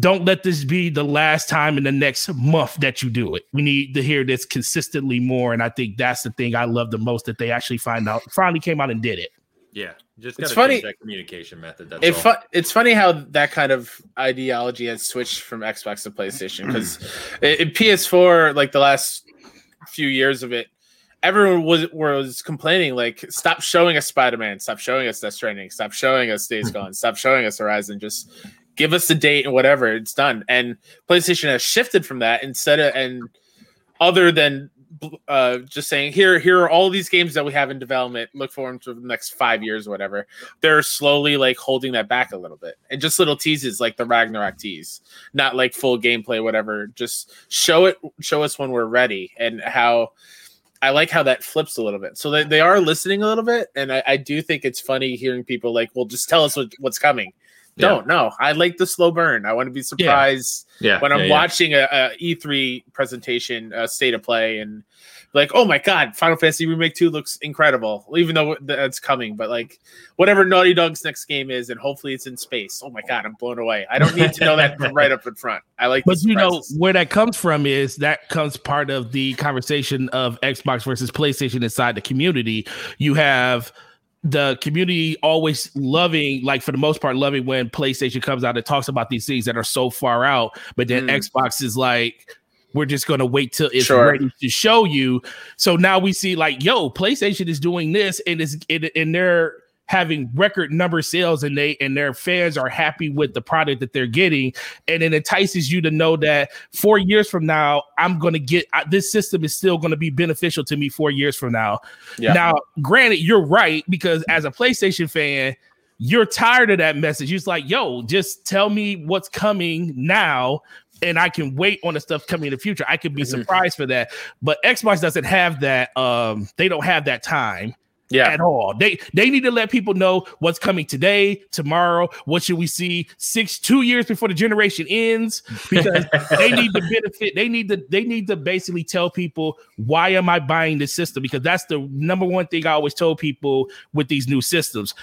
don't let this be the last time in the next month that you do it. We need to hear this consistently more. And I think that's the thing I love the most that they actually find out finally came out and did it. Yeah. Just it's funny that communication method. That's it fu- it's funny how that kind of ideology has switched from Xbox to PlayStation because in PS4, like the last few years of it, everyone was was complaining like stop showing us spider-man stop showing us death stranding stop showing us days gone stop showing us horizon just give us the date and whatever it's done and playstation has shifted from that instead of and other than uh, just saying here here are all these games that we have in development look forward to the next five years or whatever they're slowly like holding that back a little bit and just little teases like the ragnarok tease not like full gameplay whatever just show it show us when we're ready and how I like how that flips a little bit. So they, they are listening a little bit. And I, I do think it's funny hearing people like, well, just tell us what, what's coming. Yeah. Don't know. I like the slow burn. I want to be surprised yeah. Yeah. when I'm watching a, a, E3 presentation, a state of play, and like, oh my god, Final Fantasy Remake Two looks incredible, even though that's coming. But like, whatever Naughty Dog's next game is, and hopefully it's in space. Oh my god, I'm blown away. I don't need to know that right up in front. I like, but you know where that comes from is that comes part of the conversation of Xbox versus PlayStation inside the community. You have the community always loving, like for the most part, loving when PlayStation comes out and talks about these things that are so far out, but then mm. Xbox is like, we're just gonna wait till it's sure. ready to show you. So now we see like, yo, PlayStation is doing this, and is and they're having record number sales and they and their fans are happy with the product that they're getting and it entices you to know that four years from now i'm going to get this system is still going to be beneficial to me four years from now yeah. now granted you're right because as a playstation fan you're tired of that message it's like yo just tell me what's coming now and I can wait on the stuff coming in the future. I could be mm-hmm. surprised for that. But Xbox doesn't have that. Um, they don't have that time yeah. at all. They they need to let people know what's coming today, tomorrow. What should we see six two years before the generation ends? Because they need to benefit. They need to they need to basically tell people why am I buying this system? Because that's the number one thing I always told people with these new systems.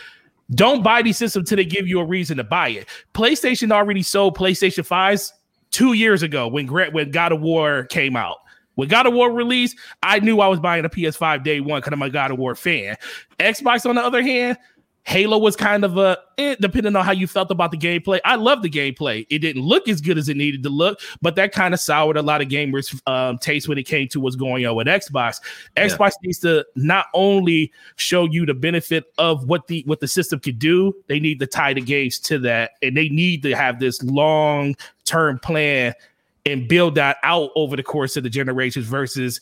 Don't buy these systems until they give you a reason to buy it. PlayStation already sold PlayStation 5s two years ago when when God of War came out. When God of War released, I knew I was buying a PS5 day one because I'm a God of War fan. Xbox, on the other hand, Halo was kind of a eh, depending on how you felt about the gameplay. I love the gameplay. It didn't look as good as it needed to look, but that kind of soured a lot of gamers' um, taste when it came to what's going on with Xbox. Xbox yeah. needs to not only show you the benefit of what the what the system could do, they need to tie the games to that, and they need to have this long term plan and build that out over the course of the generations versus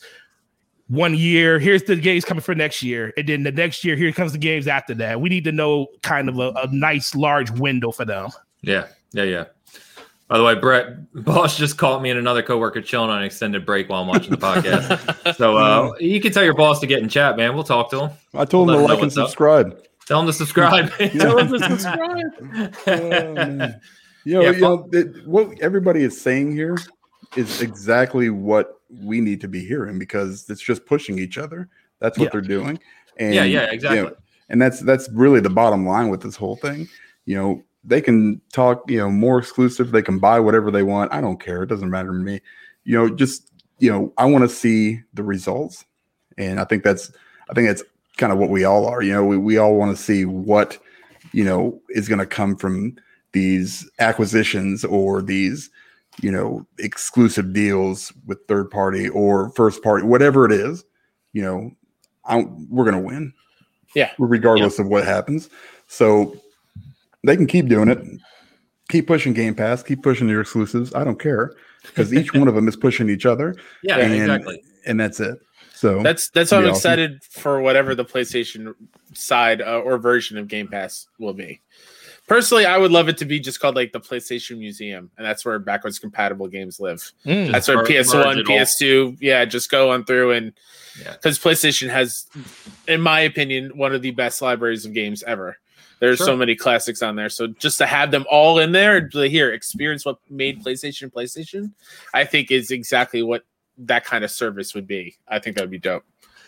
one year, here's the games coming for next year. And then the next year, here comes the games after that. We need to know kind of a, a nice large window for them. Yeah. Yeah. Yeah. By the way, Brett, boss just caught me and another coworker chilling on an extended break while I'm watching the podcast. so uh, you can tell your boss to get in chat, man. We'll talk to him. I told we'll him to like and subscribe. Up. Tell him to subscribe. tell him to subscribe. oh, you know, yeah, you know it, what everybody is saying here is exactly what we need to be hearing because it's just pushing each other. That's what yeah. they're doing. And yeah, yeah, exactly. You know, and that's that's really the bottom line with this whole thing. You know, they can talk, you know, more exclusive. They can buy whatever they want. I don't care. It doesn't matter to me. You know, just you know, I want to see the results, and I think that's I think that's kind of what we all are. You know, we, we all want to see what, you know, is going to come from these acquisitions or these, you know, exclusive deals with third party or first party, whatever it is, you know, I'm, we're going to win. Yeah. Regardless yeah. of what happens. So they can keep doing it. Keep pushing Game Pass, keep pushing your exclusives. I don't care because each one of them is pushing each other. Yeah, and, exactly. And that's it. So that's that's why I'm awesome. excited for whatever the PlayStation side uh, or version of Game Pass will be. Personally, I would love it to be just called like the PlayStation Museum, and that's where backwards compatible games live. Mm. That's where PS1, PS2, yeah, just go on through and because yeah. PlayStation has, in my opinion, one of the best libraries of games ever. There's sure. so many classics on there. So just to have them all in there, and here, experience what made PlayStation PlayStation, I think is exactly what that kind of service would be. I think that would be dope.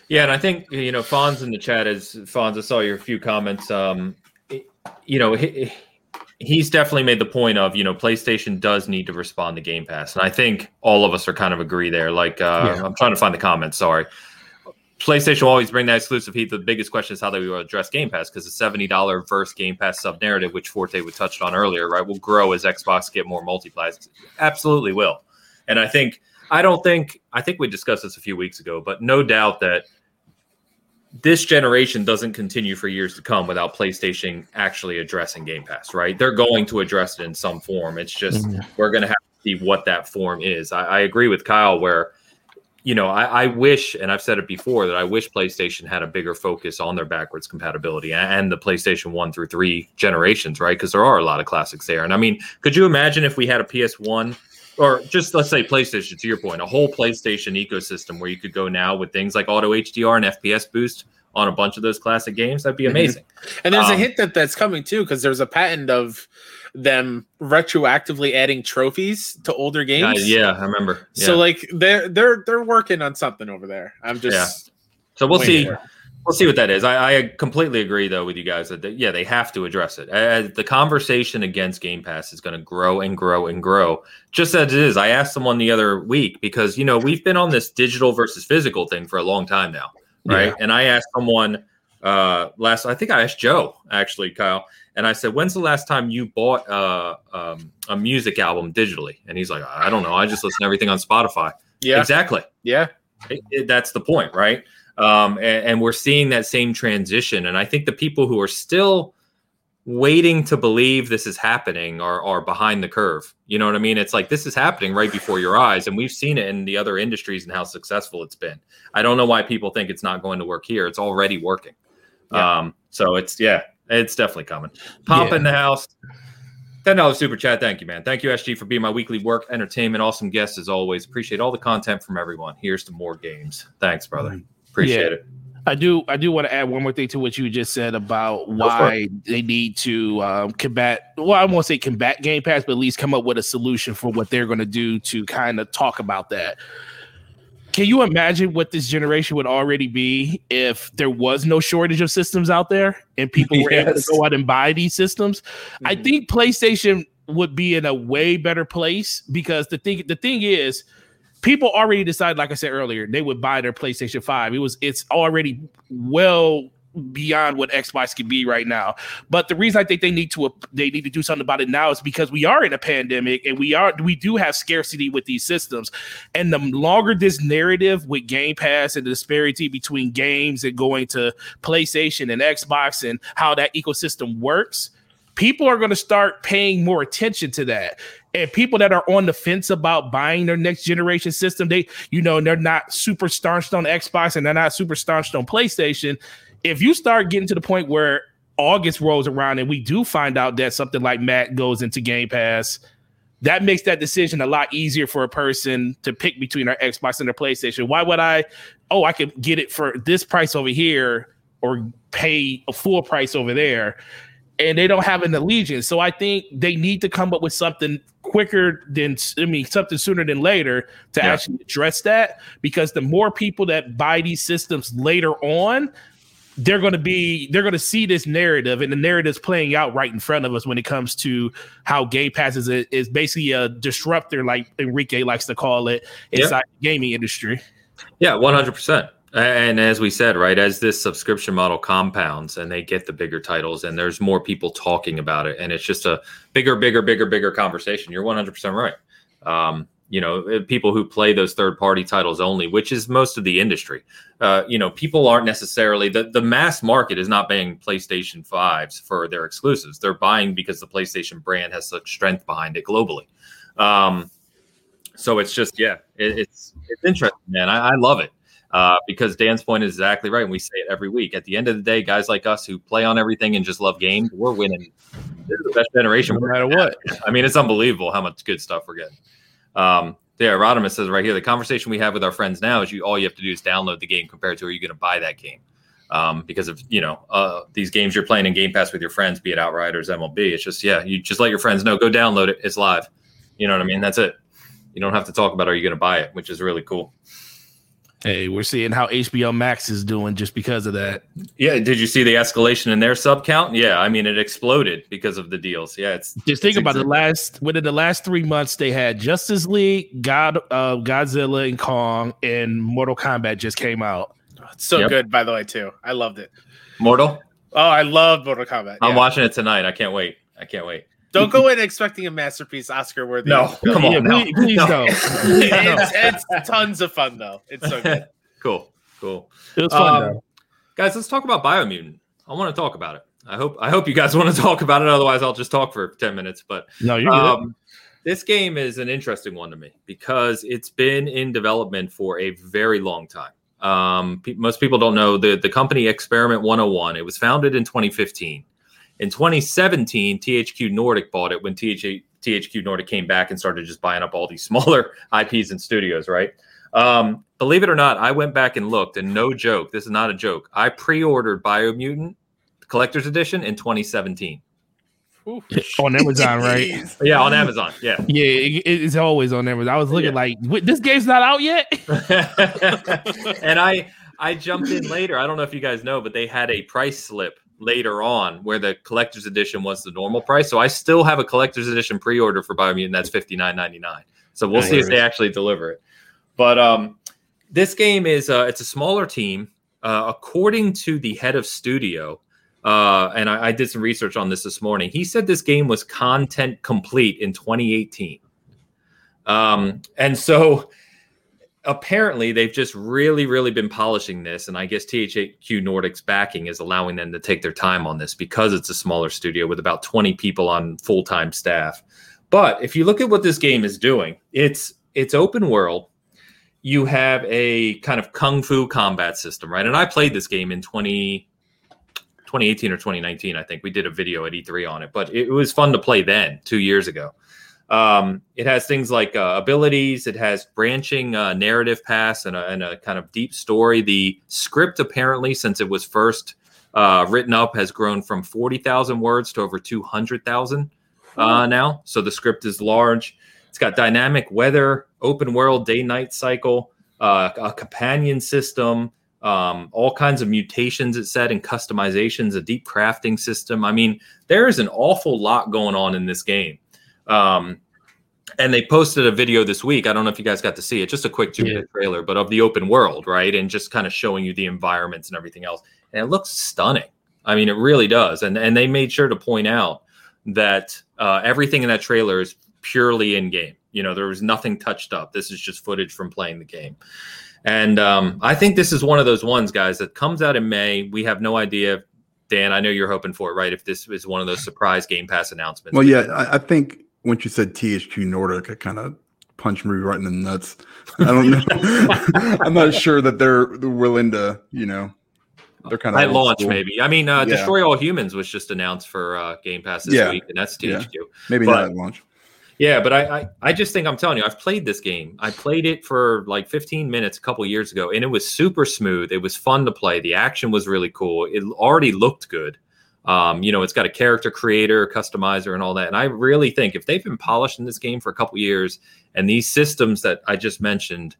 Yeah, and I think you know Fonz in the chat is Fonz. I saw your few comments. Um, you know, he, he's definitely made the point of you know PlayStation does need to respond to Game Pass, and I think all of us are kind of agree there. Like, uh, yeah. I'm trying to find the comments. Sorry. PlayStation will always bring that exclusive heat. The biggest question is how they will address Game Pass because the seventy dollar verse Game Pass sub narrative, which Forte we touched on earlier, right, will grow as Xbox get more multiplies. Absolutely will, and I think I don't think I think we discussed this a few weeks ago, but no doubt that this generation doesn't continue for years to come without PlayStation actually addressing Game Pass, right? They're going to address it in some form. It's just mm-hmm. we're going to have to see what that form is. I, I agree with Kyle where, you know, I, I, wish, and I've said it before, that I wish PlayStation had a bigger focus on their backwards compatibility and, and the PlayStation 1 through 3 generations, right? Because there are a lot of classics there. And I mean, could you imagine if we had a PS1 or just let's say PlayStation, to your point, a whole PlayStation ecosystem where you could go now with things like auto HDR and FPS boost on a bunch of those classic games. That'd be mm-hmm. amazing. Mm-hmm. And there's um, a hint that that's coming too, because there's a patent of them retroactively adding trophies to older games. Uh, yeah, I remember. Yeah. So like they're they're they're working on something over there. I'm just yeah. So we'll see. There. We'll see what that is. I, I, completely agree, though, with you guys that they, yeah, they have to address it. Uh, the conversation against Game Pass is going to grow and grow and grow, just as it is. I asked someone the other week because you know we've been on this digital versus physical thing for a long time now, right? Yeah. And I asked someone uh, last, I think I asked Joe actually, Kyle, and I said, "When's the last time you bought uh, um, a music album digitally?" And he's like, "I don't know. I just listen to everything on Spotify." Yeah, exactly. Yeah, it, it, that's the point, right? Um, and, and, we're seeing that same transition. And I think the people who are still waiting to believe this is happening are, are behind the curve. You know what I mean? It's like this is happening right before your eyes. And we've seen it in the other industries and how successful it's been. I don't know why people think it's not going to work here. It's already working. Yeah. Um, so it's, yeah, it's definitely coming. Pop yeah. in the house. Ten dollars super chat. Thank you, man. Thank you, SG, for being my weekly work entertainment. Awesome guest as always. Appreciate all the content from everyone. Here's to more games. Thanks, brother. Appreciate yeah. it. I do. I do want to add one more thing to what you just said about why they need to um, combat. Well, I won't say combat Game Pass, but at least come up with a solution for what they're going to do to kind of talk about that. Can you imagine what this generation would already be if there was no shortage of systems out there and people were yes. able to go out and buy these systems? Mm-hmm. I think PlayStation would be in a way better place because the thing the thing is people already decided, like I said earlier, they would buy their PlayStation 5. It was it's already well beyond what Xbox can be right now. But the reason I think they need to they need to do something about it now is because we are in a pandemic and we are we do have scarcity with these systems. And the longer this narrative with Game Pass and the disparity between games and going to PlayStation and Xbox and how that ecosystem works, people are going to start paying more attention to that and people that are on the fence about buying their next generation system they you know they're not super staunched on xbox and they're not super staunched on playstation. If you start getting to the point where august rolls around and we do find out that something like matt goes into game pass that makes that decision a lot easier for a person to pick between their xbox and their playstation. Why would i oh i could get it for this price over here or pay a full price over there? And they don't have an allegiance. So I think they need to come up with something quicker than I mean something sooner than later to yeah. actually address that because the more people that buy these systems later on, they're going to be they're going to see this narrative and the narrative is playing out right in front of us when it comes to how Game Pass is, a, is basically a disruptor like Enrique likes to call it inside yeah. the gaming industry. Yeah, 100%. And as we said, right, as this subscription model compounds and they get the bigger titles and there's more people talking about it, and it's just a bigger, bigger, bigger, bigger conversation. You're 100% right. Um, you know, uh, people who play those third party titles only, which is most of the industry. Uh, you know, people aren't necessarily the, the mass market is not buying PlayStation 5s for their exclusives. They're buying because the PlayStation brand has such strength behind it globally. Um, so it's just, yeah, it, it's it's interesting, man. I, I love it. Uh, because Dan's point is exactly right. And we say it every week. At the end of the day, guys like us who play on everything and just love games, we're winning. This is the best generation. No matter what. I mean, it's unbelievable how much good stuff we're getting. Um, yeah, Rodimus says right here the conversation we have with our friends now is you all you have to do is download the game compared to are you going to buy that game? Um, because of you know uh, these games you're playing in Game Pass with your friends, be it Outriders, MLB. It's just yeah, you just let your friends know, go download it, it's live. You know what I mean? That's it. You don't have to talk about are you going to buy it, which is really cool. Hey, we're seeing how HBO Max is doing just because of that. Yeah, did you see the escalation in their sub count? Yeah, I mean it exploded because of the deals. Yeah, it's just think it's about the last within the last three months they had Justice League, God, uh, Godzilla, and Kong, and Mortal Kombat just came out. It's so yep. good, by the way, too. I loved it. Mortal. Oh, I love Mortal Kombat. I'm watching it tonight. I can't wait. I can't wait. Don't go in expecting a masterpiece, Oscar worthy. No, come on, yeah, no. please, please No. don't. it's, it's tons of fun though. It's so good. cool, cool. It was fun. Um, guys, let's talk about Biomutant. I want to talk about it. I hope I hope you guys want to talk about it. Otherwise, I'll just talk for ten minutes. But No, you're good. um, this game is an interesting one to me because it's been in development for a very long time. Um, pe- most people don't know the the company Experiment 101. It was founded in 2015. In 2017, THQ Nordic bought it when TH- THQ Nordic came back and started just buying up all these smaller IPs and studios, right? Um, believe it or not, I went back and looked, and no joke, this is not a joke. I pre-ordered Biomutant Collector's Edition in 2017. on Amazon, right? Yeah, on Amazon. Yeah. Yeah, it, it's always on Amazon. I was looking Yeah. like, "Wait, this game's not out yet. and I I jumped in later. I don't know if you guys know, but they had a price slip later on where the collector's edition was the normal price. So I still have a collector's edition pre-order for Biomutant. That's fifty nine ninety nine. So we'll see if they actually deliver it. But um, this game is uh, it's a smaller team. Uh, according to the head of studio, uh, and I, I did some research on this this morning. He said this game was content complete in 2018. Um, and so apparently they've just really, really been polishing this. And I guess THQ Nordic's backing is allowing them to take their time on this because it's a smaller studio with about 20 people on full time staff. But if you look at what this game is doing, it's it's open world. You have a kind of kung fu combat system, right? And I played this game in 20, 2018 or 2019, I think. We did a video at E3 on it, but it was fun to play then, two years ago. Um, it has things like uh, abilities. It has branching uh, narrative paths and a, and a kind of deep story. The script, apparently, since it was first uh, written up, has grown from forty thousand words to over two hundred thousand uh, now. So the script is large. It's got dynamic weather, open world day-night cycle, uh, a companion system, um, all kinds of mutations. It said and customizations, a deep crafting system. I mean, there is an awful lot going on in this game. Um, and they posted a video this week. I don't know if you guys got to see it, just a quick two minute trailer, but of the open world, right? And just kind of showing you the environments and everything else. And it looks stunning. I mean, it really does. And and they made sure to point out that uh, everything in that trailer is purely in game. You know, there was nothing touched up. This is just footage from playing the game. And um, I think this is one of those ones, guys, that comes out in May. We have no idea. Dan, I know you're hoping for it, right? If this is one of those surprise Game Pass announcements. Well, yeah, I, I think once you said THQ Nordic, it kind of punched me right in the nuts. I don't know. I'm not sure that they're willing to, you know, they're kind of At launch, maybe. I mean, uh, Yeah. Destroy All Humans was just announced for uh, Game Pass this Yeah. week, and that's Yeah. THQ. maybe but- not at launch. Yeah, but I, I I just think I'm telling you, I've played this game. I played it for like 15 minutes a couple years ago, and it was super smooth. It was fun to play. The action was really cool. It already looked good. Um, you know, it's got a character creator, customizer, and all that. And I really think if they've been polishing this game for a couple years, and these systems that I just mentioned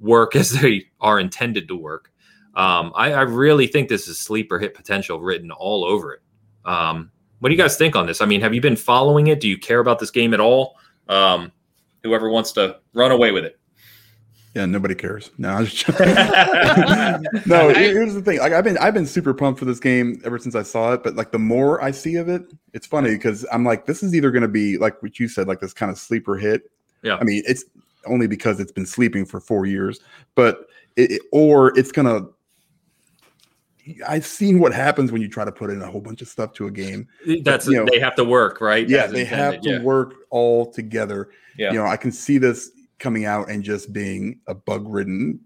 work as they are intended to work, um, I, I really think this is sleeper hit potential written all over it. Um, what do you guys think on this? I mean, have you been following it? Do you care about this game at all? Um, whoever wants to run away with it. Yeah, nobody cares. No, just... no. Here's the thing. Like I've been, I've been super pumped for this game ever since I saw it. But like the more I see of it, it's funny because I'm like, this is either going to be like what you said, like this kind of sleeper hit. Yeah. I mean, it's only because it's been sleeping for four years, but it, or it's gonna. I've seen what happens when you try to put in a whole bunch of stuff to a game. That's you know, they have to work, right? Yeah, they have to yeah. work all together. Yeah. You know, I can see this coming out and just being a bug ridden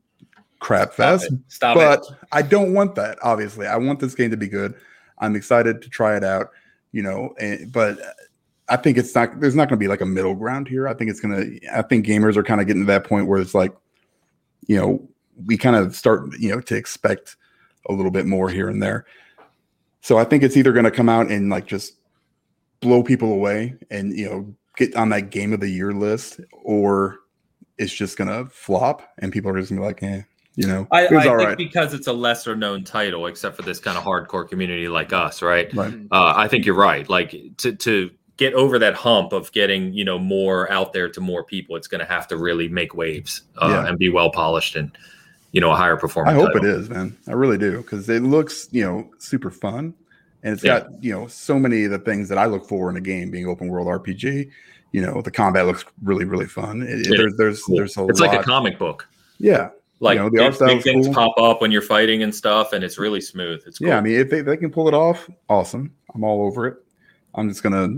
crap fest. Stop it. Stop but it. I don't want that. Obviously, I want this game to be good. I'm excited to try it out. You know, and, but I think it's not. There's not going to be like a middle ground here. I think it's gonna. I think gamers are kind of getting to that point where it's like, you know, we kind of start, you know, to expect a little bit more here and there. So I think it's either going to come out and like just blow people away and you know get on that game of the year list, or it's just gonna flop and people are just gonna be like, eh, you know, I, it was I all think right. because it's a lesser known title, except for this kind of hardcore community like us, right? Right. Uh, I think you're right. Like to to get over that hump of getting you know more out there to more people, it's going to have to really make waves uh, Yeah. and be well polished and you know a higher performance. I hope title. it is, man. I really do because it looks, you know, super fun, and it's Yeah. got you know so many of the things that I look for in a game, being open world RPG. You know, the combat looks really, really fun. It, Yeah, there's, there's, Cool. there's a it's lot. like a comic book. yeah, Like know, the big, art style big things cool. pop up when you're fighting and stuff, and it's really smooth. It's cool. yeah. I mean, if they, they can pull it off, awesome. I'm all over it. I'm just gonna.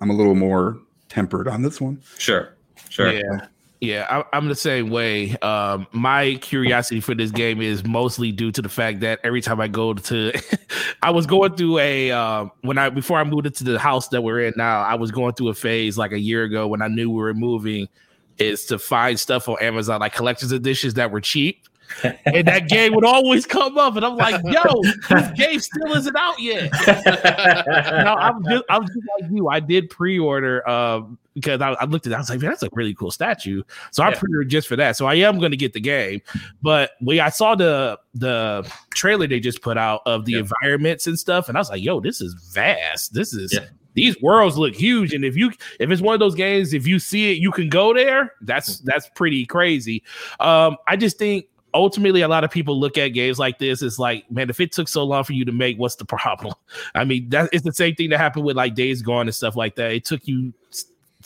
I'm a little more tempered on this one. sure, sure. Yeah. Yeah, I, I'm the same way. Um, my curiosity for this game is mostly due to the fact that every time I go to, I was going through a um, when I before I moved into the house that we're in now. I was going through a phase like a year ago when I knew we were moving, is to find stuff on Amazon like collector's editions that were cheap. and that game would always come up, and I'm like, "Yo, this game still isn't out yet." no, I'm just, I'm just like you. I did pre-order um, because I, I looked at it. I was like, man, that's a really cool statue. So I Yeah. pre-ordered just for that. So I am going to get the game. But we I saw the the trailer they just put out of the Yeah. environments and stuff, and I was like, yo, this is vast. This is Yeah. these worlds look huge. And if you if it's one of those games, if you see it, you can go there. That's that's pretty crazy. Um, I just think ultimately a lot of people look at games like this it's like man if it took so long for you to make what's the problem i mean that it's the same thing that happened with like days gone and stuff like that it took you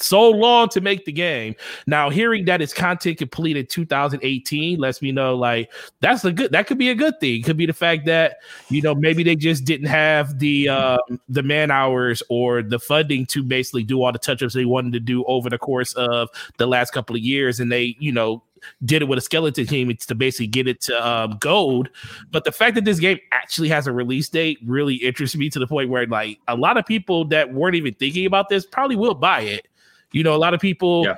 so long to make the game now hearing that it's content completed 2018 lets me know like that's a good that could be a good thing could be the fact that you know maybe they just didn't have the um the man hours or the funding to basically do all the touch-ups they wanted to do over the course of the last couple of years and they you know did it with a skeleton team to basically get it to um, gold. But the fact that this game actually has a release date really interests me to the point where like a lot of people that weren't even thinking about this probably will buy it. You know, a lot of people. Yeah.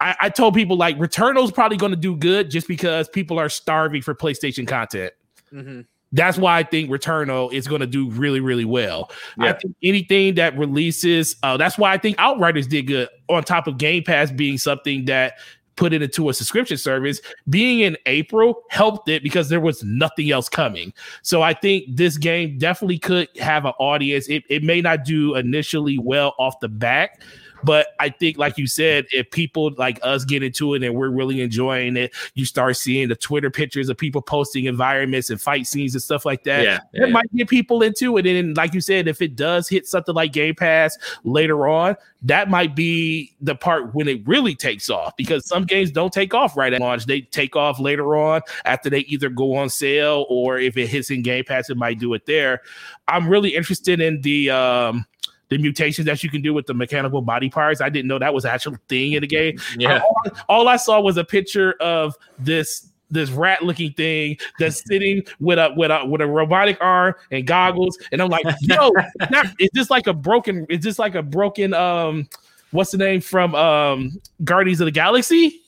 I, I told people like Returnal's probably going to do good just because people are starving for PlayStation content. Mhm. That's why I think Returnal is going to do really, really well. I Yeah. think anything that releases, uh, that's why I think Outriders did good on top of Game Pass being something that put it into a subscription service. Being in April helped it because there was nothing else coming. So I think this game definitely could have an audience. It, it may not do initially well off the back. But I think, like you said, if people like us get into it and we're really enjoying it, you start seeing the Twitter pictures of people posting environments and fight scenes and stuff like that yeah, it yeah. might get people into it. And then, like you said, if it does hit something like Game Pass later on, that might be the part when it really takes off because some games don't take off right at launch. They take off later on after they either go on sale or if it hits in Game Pass, it might do it there. I'm really interested in the um the mutations that you can do with the mechanical body parts. I didn't know that was an actual thing in the game yeah. all, all I saw was a picture of this this rat looking thing that's sitting with a with a with a robotic arm and goggles, and I'm like, yo, that, is this like a broken? Is this like a broken? Um, what's the name from um Guardians of the Galaxy?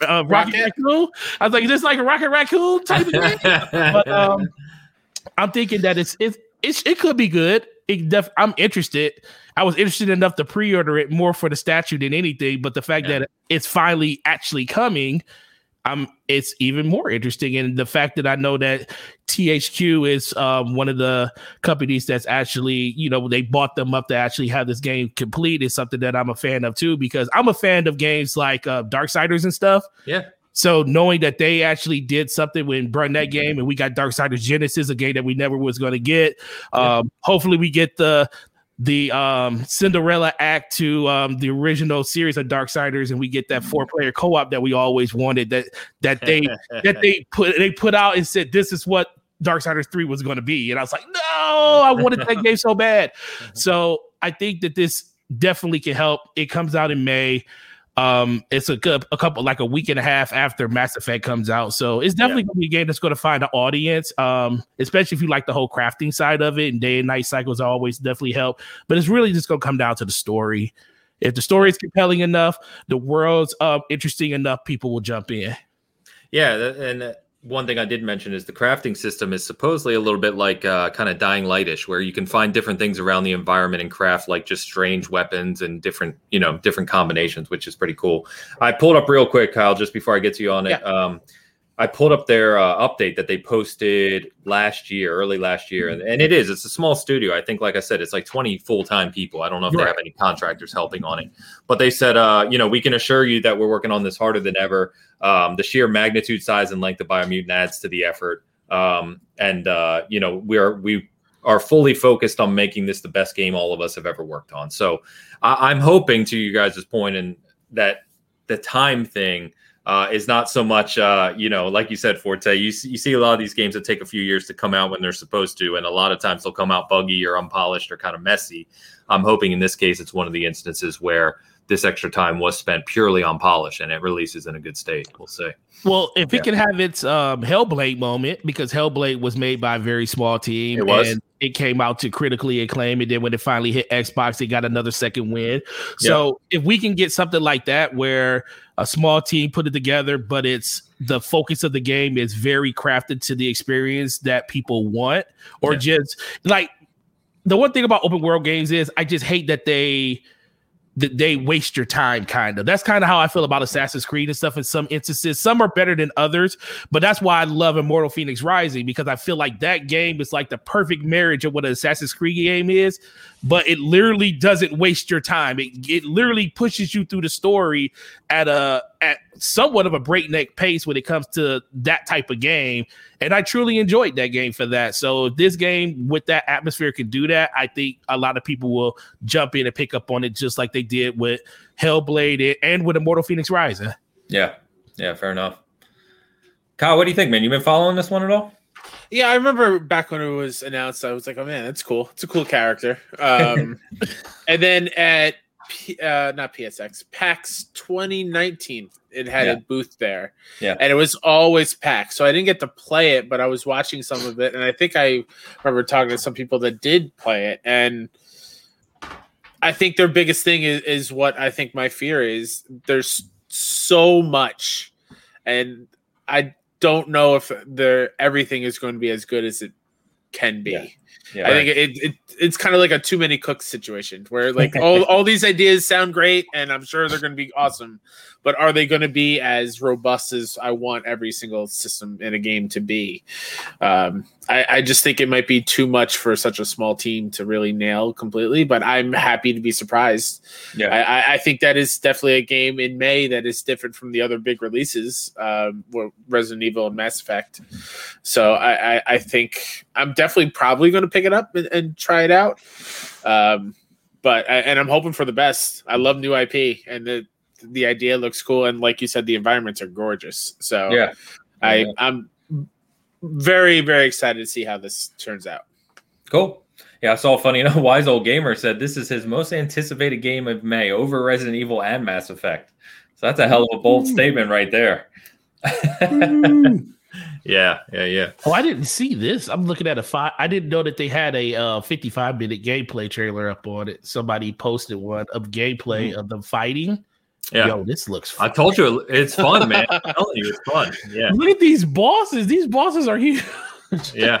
Uh, Rocket, Rocket? Raccoon. I was like, is this like a Rocket Raccoon type of thing? but um, I'm thinking that it's it's, it's it could be good. It def- I'm interested. I was interested enough to pre-order it more for the statue than anything. But the fact Yeah. that it's finally actually coming, um, it's even more interesting. And the fact that I know that THQ is um, one of the companies that's actually, you know, they bought them up to actually have this game complete is something that I'm a fan of too. Because I'm a fan of games like uh, Darksiders and stuff. yeah. So knowing that they actually did something when brought that game, and we got Dark Darksiders Genesis, a game that we never was going to get. Um, hopefully, we get the the um, Cinderella act to um, the original series of Dark Darksiders, and we get that four player co op that we always wanted. That that they that they put they put out and said this is what Dark Darksiders three was going to be, and I was like, no, I wanted that game so bad. So I think that this definitely can help. It comes out in May. Um, it's a, good a couple like a week and a half after Mass Effect comes out, so it's definitely yeah. gonna be a game that's gonna find an audience. Um, especially if you like the whole crafting side of it, and day and night cycles always definitely help. But it's really just gonna come down to the story. If the story is compelling enough, the world's uh, interesting enough, people will jump in. Yeah, and one thing I did mention is the crafting system is supposedly a little bit like uh, kind of dying lightish, where you can find different things around the environment and craft like just strange weapons and different, you know, different combinations, which is pretty cool. I pulled up real quick, Kyle, just before I get to you on it. Yeah. Um, I pulled up their uh, update that they posted last year, early last year, and, and it is. It's a small studio. I think, like I said, it's like 20 full time people. I don't know if right. they have any contractors helping on it, but they said, uh, you know, we can assure you that we're working on this harder than ever. Um, the sheer magnitude, size, and length of Biomutant adds to the effort, um, and uh, you know, we are we are fully focused on making this the best game all of us have ever worked on. So I, I'm hoping, to you guys' point, and that the time thing uh, is not so much, uh, you know, like you said, Forte. You see, you see a lot of these games that take a few years to come out when they're supposed to, and a lot of times they'll come out buggy or unpolished or kind of messy. I'm hoping in this case it's one of the instances where this extra time was spent purely on polish and it releases in a good state. We'll see. Well, if yeah. it can have its um, Hellblade moment, because Hellblade was made by a very small team, it was. and it came out to critically acclaim, and then when it finally hit Xbox, it got another second win. So if we can get something like that, where a small team put it together, but it's the focus of the game is very crafted to the experience that people want, or just like the one thing about open world games is I just hate that they that they waste your time kind of that's kind of how i feel about assassin's creed and stuff in some instances. Some are better than others but that's why i love immortal Fenyx rising because i feel like that game is like the perfect marriage of what an assassin's creed game is but it literally doesn't waste your time. It, it literally pushes you through the story at a at somewhat of a breakneck pace when it comes to that type of game. And I truly enjoyed that game for that. So if this game with that atmosphere can do that, I think a lot of people will jump in and pick up on it just like they did with Hellblade and with Immortal Fenyx Rising. Yeah. Yeah, fair enough. Kyle, what do you think, man? You been following this one at all? Yeah, I remember back when it was announced, I was like, "Oh man, that's cool. It's a cool character." Um, and then at P, uh, not PSX, PAX 2019. It had yeah. a booth there, yeah, and it was always packed. So I didn't get to play it, but I was watching some of it, and I think I remember talking to some people that did play it, and I think their biggest thing is, is what I think my fear is. There's so much, and I don't know if there everything is going to be as good as it can be. Yeah. Yeah, I right. think it, it it's kind of like a too many cooks situation where like all, all these ideas sound great and I'm sure they're going to be awesome, but are they going to be as robust as I want every single system in a game to be? Um, I, I, just think it might be too much for such a small team to really nail completely, but I'm happy to be surprised. Yeah, I, I think that is definitely a game in May that is different from the other big releases, um, Resident Evil and Mass Effect. So I, I, I think I'm definitely probably going to pick it up and, and try it out. Um, but and I'm hoping for the best. I love new IP, and the the idea looks cool, and like you said, the environments are gorgeous. So yeah, I yeah. I'm very very excited to see how this turns out. Cool. Yeah, I saw funny enough. Wise old gamer said this is his most anticipated game of May over Resident Evil and Mass Effect. So that's a hell of a bold statement right there. Yeah, yeah, yeah. Oh, I didn't see this. I'm looking at a five. I didn't know that they had a uh, 55 minute gameplay trailer up on it. Somebody posted one of gameplay mm-hmm. of them fighting. Yeah. Yo, this looks fun. I told you it's fun, man. I'm telling you, it's fun. Yeah. Look at these bosses. These bosses are huge. yeah.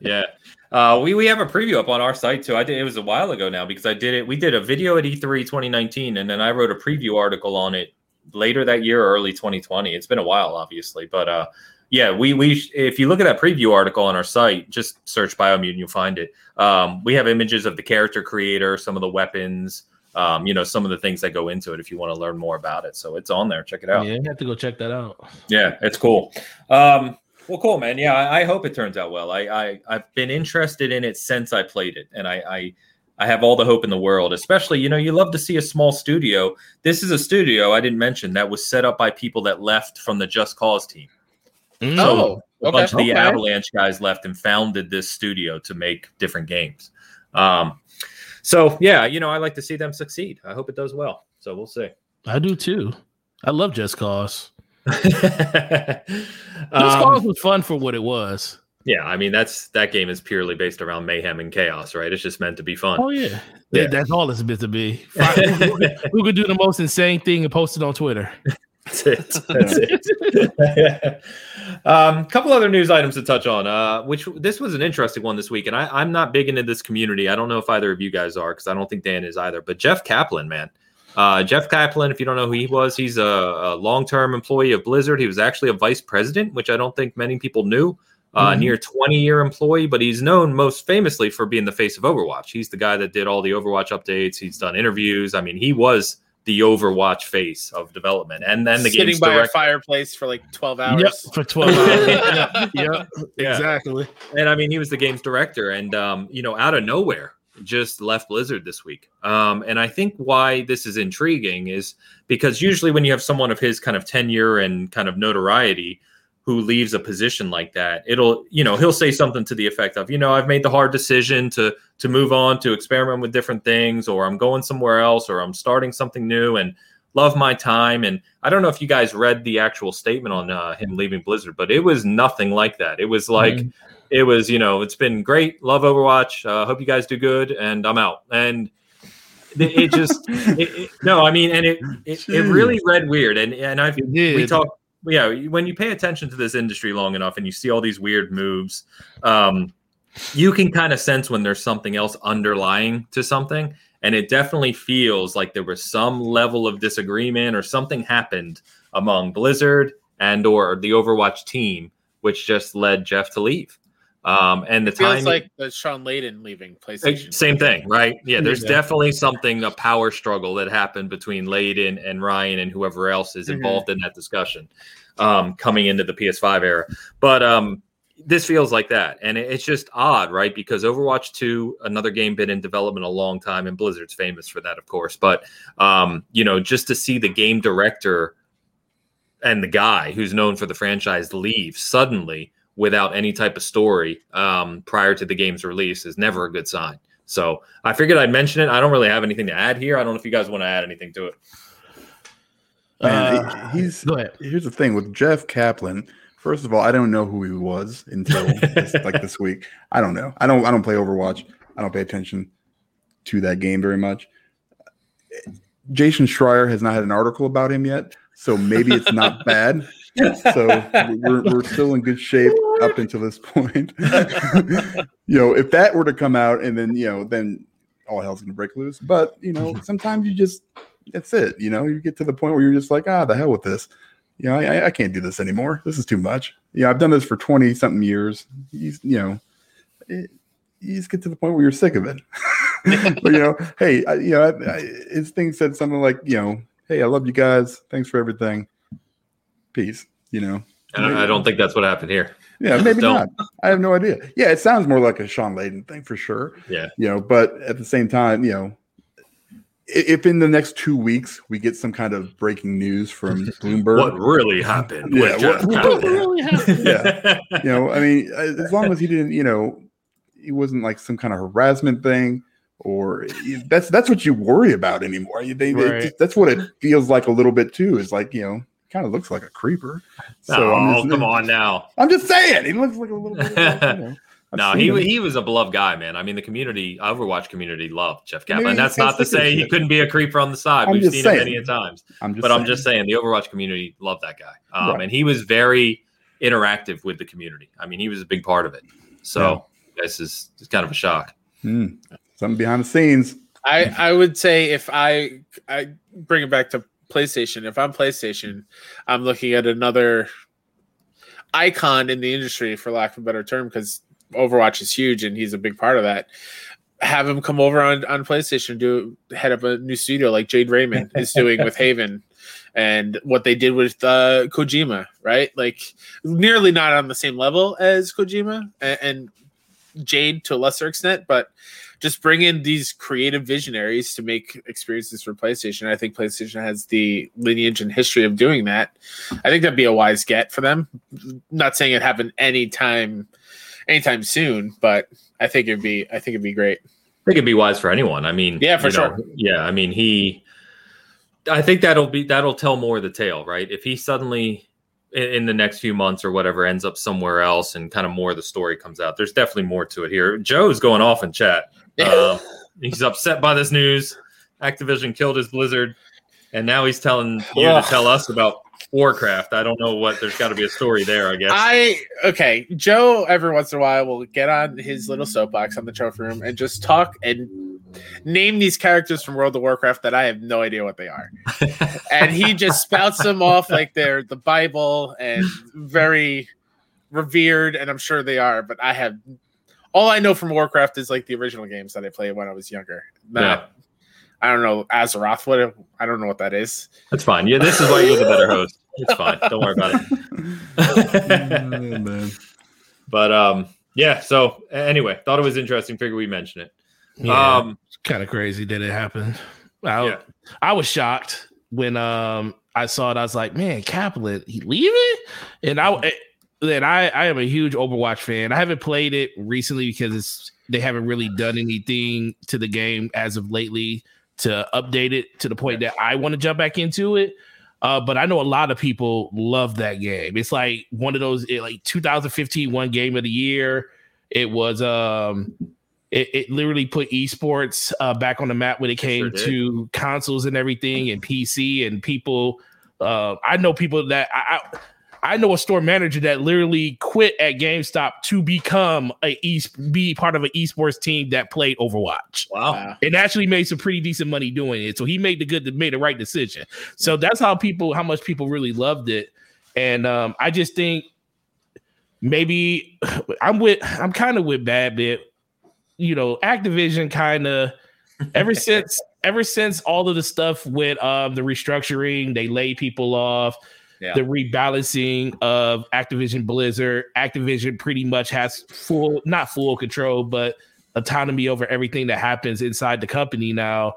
Yeah. Uh, we, we have a preview up on our site too. I did it was a while ago now because I did it. We did a video at E3 2019, and then I wrote a preview article on it later that year, early 2020. It's been a while, obviously, but uh, yeah, we we if you look at that preview article on our site, just search Biomutant, you'll find it. Um, we have images of the character creator, some of the weapons, um, you know, some of the things that go into it if you want to learn more about it. So it's on there. Check it out. Yeah, you have to go check that out. Yeah, it's cool. Um, well, cool, man. Yeah, I, I, hope it turns out well. I, I I've been interested in it since I played it, and I, I I have all the hope in the world. Especially, you know, you love to see a small studio. This is a studio I didn't mention that was set up by people that left from the Just Cause team. Mm. So oh, a bunch of the okay. Avalanche guys left and founded this studio to make different games. Um, so yeah, you know, I like to see them succeed. I hope it does well. So we'll see. I do too. I love Just Cause. Just um, Cause was fun for what it was. Yeah, I mean that's that game is purely based around mayhem and chaos, right? It's just meant to be fun. Oh yeah, yeah. that's all it's meant to be. who, could do the most insane thing and post it on Twitter? That's it. That's it. A um, couple other news items to touch on. Uh, which this was an interesting one this week, and I, I'm not big into this community. I don't know if either of you guys are, because I don't think Dan is either. But Jeff Kaplan, man, uh, Jeff Kaplan, if you don't know who he was, he's a, a long term employee of Blizzard. He was actually a vice president, which I don't think many people knew. Uh, mm-hmm. Near 20 year employee, but he's known most famously for being the face of Overwatch. He's the guy that did all the Overwatch updates. He's done interviews. I mean, he was the Overwatch face of development, and then the game's sitting by direct- a fireplace for like twelve hours. Yep, for twelve hours. yeah, yep, exactly. And I mean, he was the game's director, and um, you know, out of nowhere, just left Blizzard this week. Um, and I think why this is intriguing is because usually when you have someone of his kind of tenure and kind of notoriety who leaves a position like that, it'll, you know, he'll say something to the effect of, you know, I've made the hard decision to to move on, to experiment with different things, or I'm going somewhere else, or I'm starting something new and love my time. And I don't know if you guys read the actual statement on uh, him leaving Blizzard, but it was nothing like that. It was like, mm-hmm it was you know it's been great love overwatch uh, hope you guys do good and i'm out and it, just it, it, no i mean and it it, really read weird and and i we talk yeah when you pay attention to this industry long enough and you see all these weird moves um you can kind of sense when there's something else underlying to something. And it definitely feels like there was some level of disagreement or something happened among blizzard and or the overwatch team which just led jeff to leave um, and the it feels like the Shawn Layden leaving PlayStation. Same thing, right? Yeah, there's yeah. definitely something a power struggle that happened between Layden and Ryan and whoever else is mm-hmm. involved mm-hmm. in that discussion um, coming into the PS5 era. But um, this feels like that, and it's just odd, right? Because Overwatch 2, another game been in development a long time, and Blizzard's famous for that, of course. But um, you know, just to see the game director and the guy who's known for the franchise leave suddenly without any type of story um, prior to the game's release is never a good sign. So I figured I'd mention it. I don't really have anything to add here. I don't know if you guys want to add anything to it. Man, uh, he's here's the thing with Jeff Kaplan. First of all, I don't know who he was until this, like this week. I don't know. I don't. I don't play Overwatch. I don't pay attention to that game very much. Jason Schreier has not had an article about him yet, so maybe it's not bad so we're, we're still in good shape up until this point. you know, if that were to come out and then, you know, then all hell's going to break loose. But, you know, sometimes you just, that's it. You know, you get to the point where you're just like, ah, the hell with this. You know, I, I can't do this anymore. This is too much. Yeah, you know, I've done this for 20 something years. You, you know, it, you just get to the point where you're sick of it. but, you know, hey, I, you know, I, I, his thing said something like, you know, hey, I love you guys. Thanks for everything piece, you know. I don't think that's what happened here. Yeah, maybe not. I have no idea. Yeah, it sounds more like a Shawn Layden thing for sure. Yeah. You know, but at the same time, you know, if in the next two weeks we get some kind of breaking news from Bloomberg, what really happened? Yeah, what, what really happened? yeah, you know, I mean, as long as he didn't, you know, he wasn't like some kind of harassment thing, or that's that's what you worry about anymore. They, right. they, that's what it feels like a little bit too. Is like you know, kind of looks like a creeper. So oh, just, come on now. I'm just saying, he looks like a little bit. Like, you know, no, he him. he was a beloved guy, man. I mean, the community, Overwatch community, loved Jeff Kaplan. I mean, that's not to say he couldn't be a creeper on the side. I'm We've seen saying. it many times. I'm but saying. I'm just saying, the Overwatch community loved that guy, um, right. and he was very interactive with the community. I mean, he was a big part of it. So yeah. this is it's kind of a shock. Mm. Something behind the scenes. I I would say if I I bring it back to PlayStation, if I'm PlayStation, I'm looking at another icon in the industry, for lack of a better term, because Overwatch is huge and he's a big part of that. have him come over on on PlayStation do head up a new studio like Jade Raymond is doing with Haven and what they did with uh, Kojima, right? Like nearly not on the same level as Kojima and, and Jade to a lesser extent, but just bring in these creative visionaries to make experiences for PlayStation. I think PlayStation has the lineage and history of doing that. I think that'd be a wise get for them. Not saying it happened anytime anytime soon, but I think it'd be I think it'd be great. I think it'd be wise for anyone. I mean, yeah, for sure. Know, yeah, I mean, he. I think that'll be that'll tell more of the tale, right? If he suddenly in, the next few months or whatever ends up somewhere else and kind of more of the story comes out. There's definitely more to it here. Joe's going off in chat. Uh, he's upset by this news. Activision killed his Blizzard, and now he's telling you to tell us about Warcraft. I don't know what. There's got to be a story there. I guess. I okay. Joe every once in a while will get on his little soapbox on the trophy room and just talk and name these characters from World of Warcraft that I have no idea what they are, and he just spouts them off like they're the Bible and very revered, and I'm sure they are. But I have all I know from Warcraft is like the original games that I played when I was younger. Not, yeah. I don't know Azeroth. What I don't know what that is. That's fine. Yeah, this is why you're the better host. It's fine. Don't worry about it. but um, yeah. So anyway, thought it was interesting. Figure we mention it. Yeah, um, kind of crazy that it happened. I, yeah. I was shocked when um I saw it. I was like, man, Kaplan, he leaving? And I then I I am a huge Overwatch fan. I haven't played it recently because it's they haven't really done anything to the game as of lately to update it to the point that I want to jump back into it. Uh, but I know a lot of people love that game. It's like one of those it, like 2015 one game of the year. It was um it, it literally put esports uh, back on the map when it came sure to consoles and everything and PC and people. Uh, I know people that I, I I know a store manager that literally quit at GameStop to become a East, be part of an esports team that played Overwatch. Wow. And actually made some pretty decent money doing it. So he made the good made the right decision. So that's how people how much people really loved it. And um, I just think maybe I'm with I'm kind of with Bad Bit. You know, Activision kind of ever since ever since all of the stuff with um the restructuring, they lay people off the rebalancing of Activision Blizzard. Activision pretty much has full, not full control, but autonomy over everything that happens inside the company now.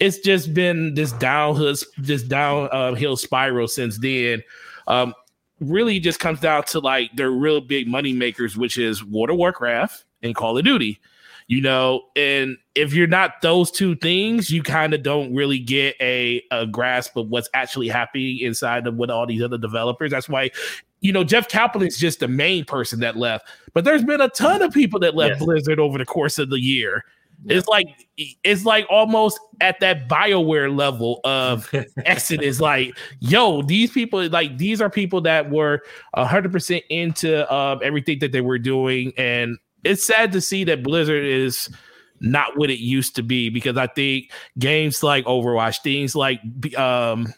It's just been this downhill, this downhill spiral since then. Um, really just comes down to like their real big money makers, which is World of Warcraft and Call of Duty you know and if you're not those two things you kind of don't really get a, a grasp of what's actually happening inside of with all these other developers that's why you know jeff kaplan is just the main person that left but there's been a ton of people that left yes. blizzard over the course of the year yeah. It's like it's like almost at that Bioware level of Exodus. Like, yo, these people, like these are people that were hundred percent into um, everything that they were doing, and it's sad to see that Blizzard is not what it used to be because I think games like Overwatch, things like um,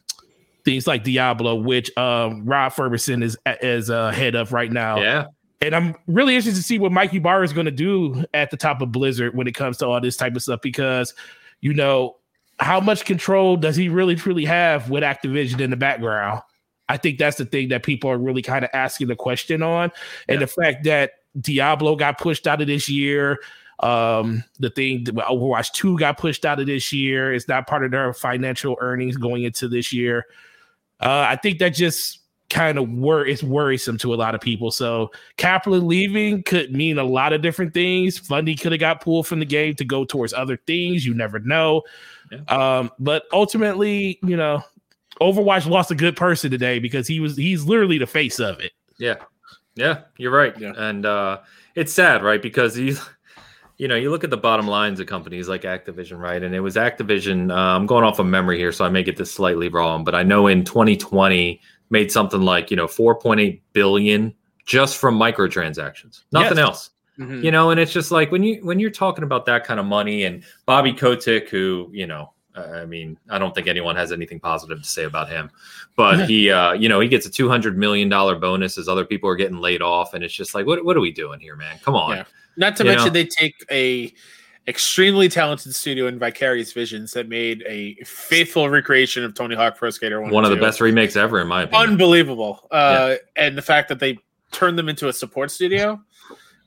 things like Diablo, which um, Rod Ferguson is is uh, head of right now. Yeah. And I'm really interested to see what Mikey Ybarra is going to do at the top of Blizzard when it comes to all this type of stuff because, you know, how much control does he really truly have with Activision in the background? I think that's the thing that people are really kind of asking the question on. And yeah. the fact that Diablo got pushed out of this year. Um, the thing Overwatch 2 got pushed out of this year. It's not part of their financial earnings going into this year. Uh, I think that just kind of wor- it's worrisome to a lot of people. So Kaplan leaving could mean a lot of different things. Fundy could have got pulled from the game to go towards other things. You never know. Yeah. Um, but ultimately, you know, Overwatch lost a good person today because he was he's literally the face of it. Yeah. Yeah, you're right. Yeah. And uh, it's sad, right? Because you, you know, you look at the bottom lines of companies like Activision, right? And it was Activision. Uh, I'm going off of memory here, so I may get this slightly wrong, but I know in 2020 made something like you know 4.8 billion just from microtransactions, nothing yes. else. Mm-hmm. You know, and it's just like when you when you're talking about that kind of money and Bobby Kotick, who you know I mean, I don't think anyone has anything positive to say about him, but he, uh, you know, he gets a two hundred million dollar bonus as other people are getting laid off, and it's just like, what, what are we doing here, man? Come on. Yeah. Not to you mention know? they take a extremely talented studio in Vicarious Visions that made a faithful recreation of Tony Hawk Pro Skater 1. One of the best remakes ever, in my opinion. Unbelievable. Uh, yeah. And the fact that they turned them into a support studio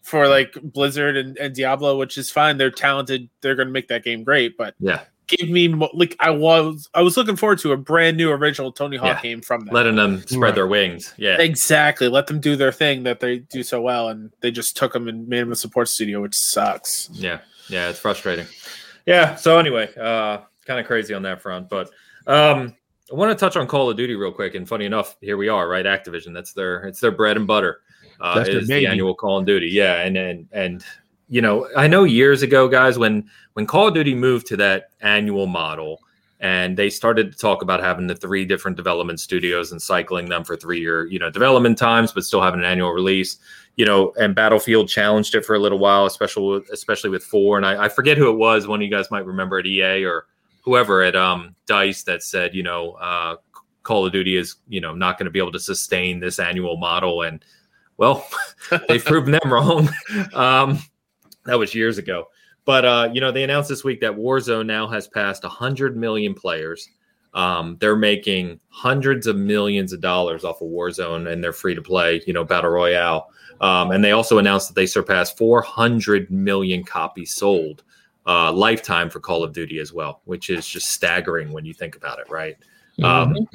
for like Blizzard and, and Diablo, which is fine. They're talented. They're going to make that game great. But yeah, give me like I was I was looking forward to a brand new original Tony Hawk yeah. game from them. Letting them spread right. their wings. Yeah. Exactly. Let them do their thing that they do so well and they just took them and made them a support studio, which sucks. Yeah. Yeah, it's frustrating. Yeah, so anyway, uh kind of crazy on that front, but um I want to touch on Call of Duty real quick and funny enough, here we are, right? Activision, that's their it's their bread and butter. Uh, is the annual Call of Duty. Yeah, and and and you know, I know years ago, guys, when when Call of Duty moved to that annual model, and they started to talk about having the three different development studios and cycling them for three year, you know, development times, but still having an annual release. You know, and Battlefield challenged it for a little while, especially especially with four. And I, I forget who it was. One of you guys might remember at EA or whoever at um, Dice that said, you know, uh, Call of Duty is, you know, not going to be able to sustain this annual model. And well, they've proven them wrong. Um, that was years ago. But uh, you know, they announced this week that Warzone now has passed 100 million players. Um, they're making hundreds of millions of dollars off of Warzone, and they're free to play. You know, battle royale. Um, and they also announced that they surpassed 400 million copies sold uh, lifetime for Call of Duty as well, which is just staggering when you think about it, right? Mm-hmm. Um,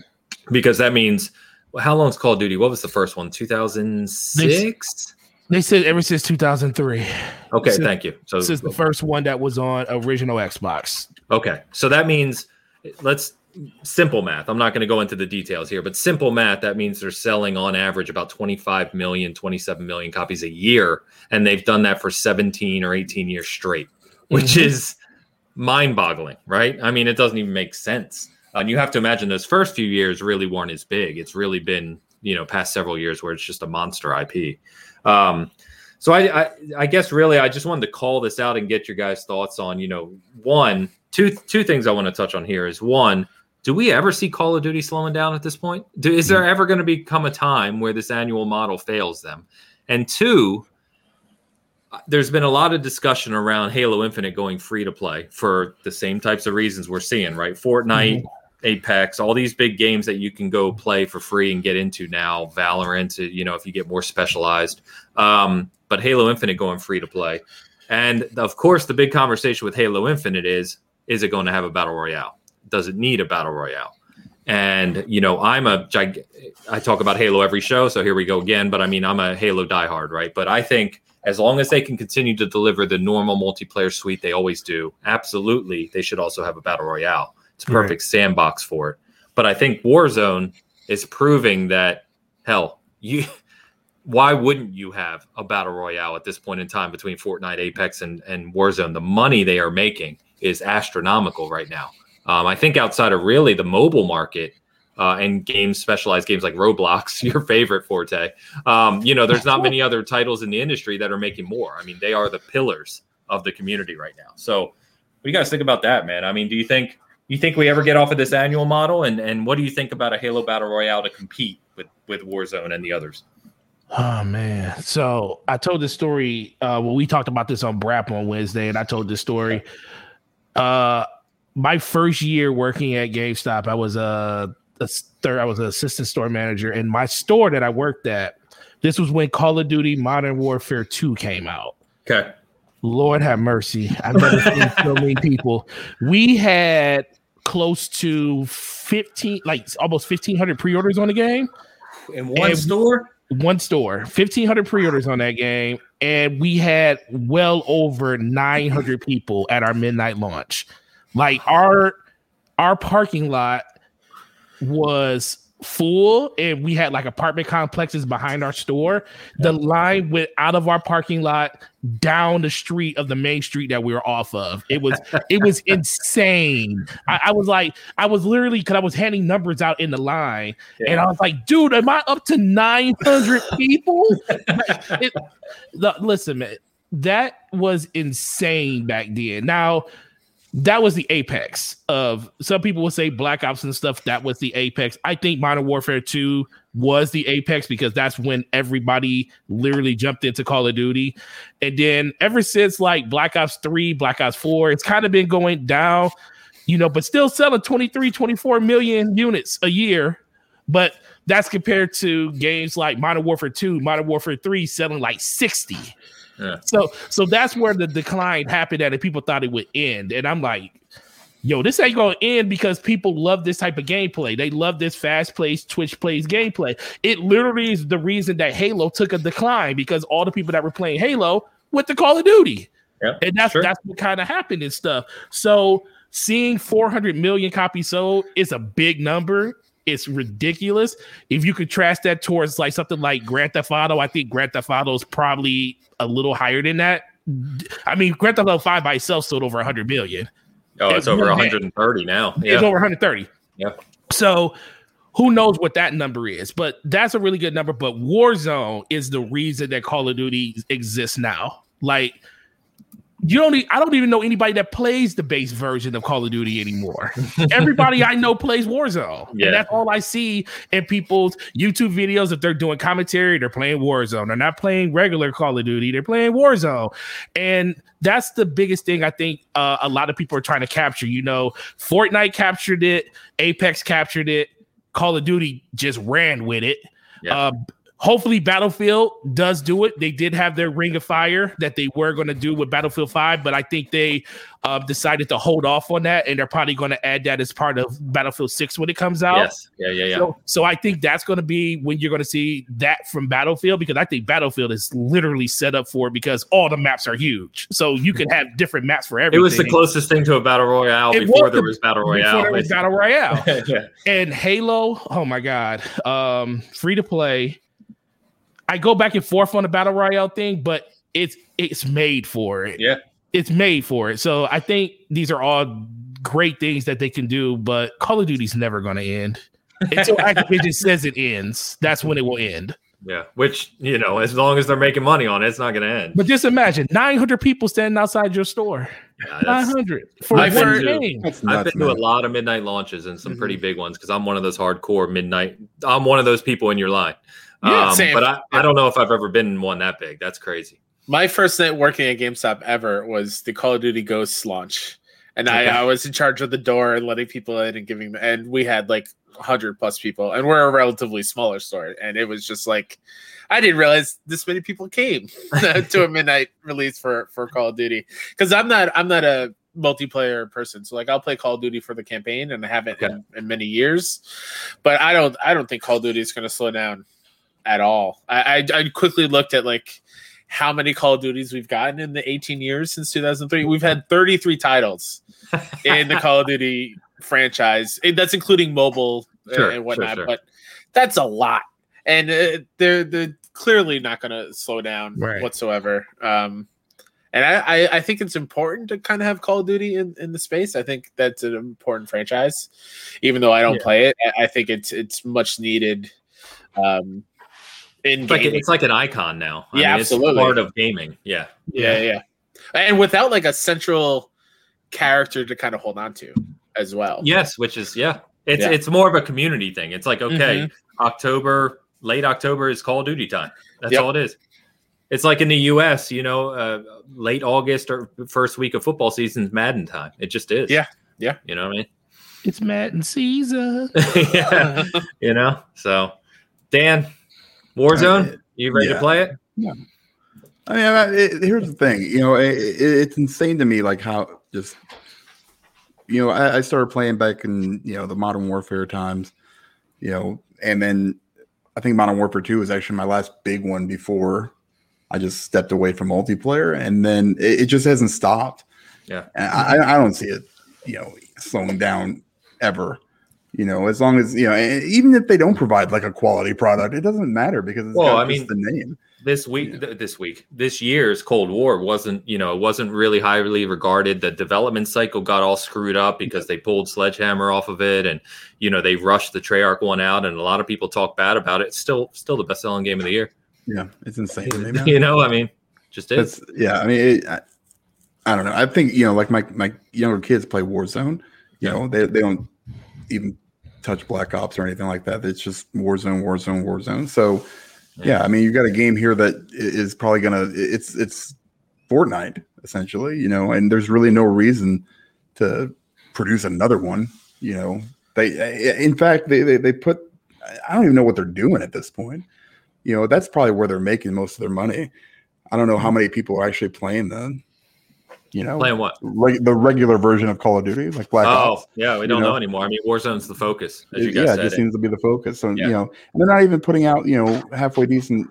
because that means how long is Call of Duty? What was the first one? 2006? They said ever since 2003. Okay, since, thank you. So this is the first one that was on original Xbox. Okay, so that means let's simple math. I'm not going to go into the details here, but simple math that means they're selling on average about 25 million, 27 million copies a year, and they've done that for 17 or 18 years straight, which mm-hmm. is mind-boggling, right? I mean, it doesn't even make sense. And you have to imagine those first few years really weren't as big. It's really been you know past several years where it's just a monster IP. Um, so I, I, I guess really I just wanted to call this out and get your guys' thoughts on you know one two two things I want to touch on here is one do we ever see Call of Duty slowing down at this point? Do, is there ever going to become a time where this annual model fails them? And two, there's been a lot of discussion around Halo Infinite going free to play for the same types of reasons we're seeing, right? Fortnite, mm-hmm. Apex, all these big games that you can go play for free and get into now. Valorant, you know, if you get more specialized. Um, but Halo Infinite going free to play. And of course, the big conversation with Halo Infinite is is it going to have a battle royale? Does it need a battle royale? And you know, I'm a gig- I talk about Halo every show, so here we go again. But I mean, I'm a Halo diehard, right? But I think as long as they can continue to deliver the normal multiplayer suite they always do, absolutely, they should also have a battle royale. It's a perfect right. sandbox for it. But I think Warzone is proving that hell, you why wouldn't you have a battle royale at this point in time between Fortnite, Apex, and, and Warzone? The money they are making is astronomical right now. Um, I think outside of really the mobile market uh, and games, specialized games like Roblox, your favorite forte, um, you know, there's not many other titles in the industry that are making more. I mean, they are the pillars of the community right now. So, what do you guys think about that, man? I mean, do you think you think we ever get off of this annual model? And and what do you think about a Halo Battle Royale to compete with with Warzone and the others? Oh man! So I told this story. Uh, well, we talked about this on Brap on Wednesday, and I told this story. Uh, my first year working at GameStop, I was a, a third. I was an assistant store manager, and my store that I worked at. This was when Call of Duty Modern Warfare Two came out. Okay. Lord have mercy. I've never seen so many people. We had close to 15 like almost 1500 pre-orders on the game. In one and store? One store. 1500 pre-orders on that game. And we had well over 900 people at our midnight launch. Like our our parking lot was full and we had like apartment complexes behind our store the line went out of our parking lot down the street of the main street that we were off of. It was it was insane. I, I, was like i was literally because i was handing numbers out in the line yeah. and i was like dude am i up to 900 people? It, the, listen man that was insane back then. Now that was the apex of some people will say black ops and stuff that was the apex i think modern warfare 2 was the apex because that's when everybody literally jumped into Call of Duty. And then ever since like Black Ops 3, Black Ops 4, it's kind of been going down, you know, but still selling 23, 24 million units a year. But that's compared to games like Modern Warfare 2, Modern Warfare 3 selling like 60. Yeah. So so that's where the decline happened at and people thought it would end. And I'm like, yo, this ain't gonna end because people love this type of gameplay. They love this fast paced Twitch plays gameplay. It literally is the reason that Halo took a decline because all the people that were playing Halo went to Call of Duty. Yep, and that's sure. that's what kind of happened and stuff. So seeing 400 million copies sold is a big number. It's ridiculous. If you contrast that towards like something like Grand Theft Auto, I think Grand Theft Auto is probably a little higher than that. I mean, Grand Theft Auto 5 by itself sold over 100 million. Oh, it's, over 130 now. Yeah. It's over 130. Yeah. So who knows what that number is, but that's a really good number. But Warzone is the reason that Call of Duty exists now. Like you don't. I don't even know anybody that plays the base version of Call of Duty anymore. Everybody I know plays Warzone, yeah. and that's all I see in people's YouTube videos. If they're doing commentary, they're playing Warzone. They're not playing regular Call of Duty. They're playing Warzone, and that's the biggest thing I think uh, a lot of people are trying to capture. You know, Fortnite captured it, Apex captured it, Call of Duty just ran with it. Yeah. Uh, Hopefully, Battlefield does do it. They did have their Ring of Fire that they were going to do with Battlefield 5, but I think they uh, decided to hold off on that, and they're probably going to add that as part of Battlefield 6 when it comes out. Yes. Yeah, yeah, yeah. So, so I think that's going to be when you're going to see that from Battlefield because I think Battlefield is literally set up for it because all the maps are huge. So you can have different maps for everything. It was the closest thing to a Battle Royale It before was there the- was Battle Royale. Before there was Battle Royale. yeah. and Halo, oh my god, um, free to play. I go back and forth on the battle royale thing, but it's it's made for it. Yeah. It's made for it. So I think these are all great things that they can do, but Call of Duty's never going to end until Activision says it ends. That's when it will end. Yeah. Which, you know, as long as they're making money on it, it's not going to end. But just imagine 900 people standing outside your store. Yeah, 900 for I've one been to- game. I've nuts, been to a lot of midnight launches and some pretty Mm-hmm. big ones because I'm one of those hardcore midnight. I'm one of those people in your line. Yeah, um, same. But I, I don't know if I've ever been in one that big. That's crazy. My first night working at GameStop ever was the Call of Duty Ghosts launch, and Okay. I, I was in charge of the door and letting people in and giving them. And we had like hundred plus people, and we're a relatively smaller store, and it was just like I didn't realize this many people came to a midnight release for for Call of Duty because I'm not I'm not a multiplayer person so like i'll play call of duty for the campaign and i haven't Okay. in, in many years but i don't i don't think call of duty is going to slow down at all I, I i quickly looked at like how many call of duties we've gotten in the 18 years since 2003 we've had 33 titles in the call of duty franchise and that's including mobile uh, Sure, and sure, whatnot sure. but that's a lot and uh, they're they're clearly not going to slow down Right. whatsoever um and I, I, I think it's important to kind of have Call of Duty in, in the space. I think that's an important franchise, even though I don't Yeah. play it. I- I think it's it's much needed. Um, in It's like, gaming. it's like an icon now. I Yeah, mean, absolutely. It's part of gaming. Yeah. yeah, yeah, and without like a central character to kind of hold on to as well. Yes, which is yeah. It's Yeah. it's more of a community thing. It's like okay, Mm-hmm. October, late October is Call of Duty time. That's Yep. all it is. It's like in the U.S., you know, uh, late August or first week of football season is Madden time. It just is. Yeah. Yeah. You know what I mean? It's Madden season. Yeah. You know. So, Dan, Warzone, Uh, you ready to play it? Yeah. I mean, I, it, here's the thing. You know, it, it, it's insane to me, like how just, you know, I, I started playing back in you know the Modern Warfare times, you know, and then I think Modern Warfare Two was actually my last big one before I just stepped away from multiplayer, and then it, it just hasn't stopped. Yeah. and I, I don't see it, you know, slowing down ever. You know, as long as you know, even if they don't provide like a quality product, it doesn't matter because it's Well, I mean, the name. this week Yeah. th- this week this year's cold war wasn't you know it wasn't really highly regarded the development cycle got all screwed up because they pulled sledgehammer off of it and you know they rushed the treyarch one out and a lot of people talk bad about it still still the best selling game of the year Yeah, it's insane to me, man. you know i mean just is That's yeah. I mean, it, I, I don't know. I think you know, like my my younger kids play Warzone. You know, they they don't even touch Black Ops or anything like that. It's just Warzone, Warzone, Warzone. So yeah, I mean, you've got a game here that is probably gonna it's it's Fortnite essentially, you know, and there's really no reason to produce another one. You know, they in fact they they, they put I don't even know what they're doing at this point. You know, that's probably where they're making most of their money. I don't know how many people are actually playing the, you know, playing what reg- the regular version of Call of Duty, like Black oh, Ops. yeah, we don't know? know? anymore. I mean, Warzone's the focus, as you guys yeah, said. it just seems to be the focus. So yeah. you know, and they're not even putting out you know halfway decent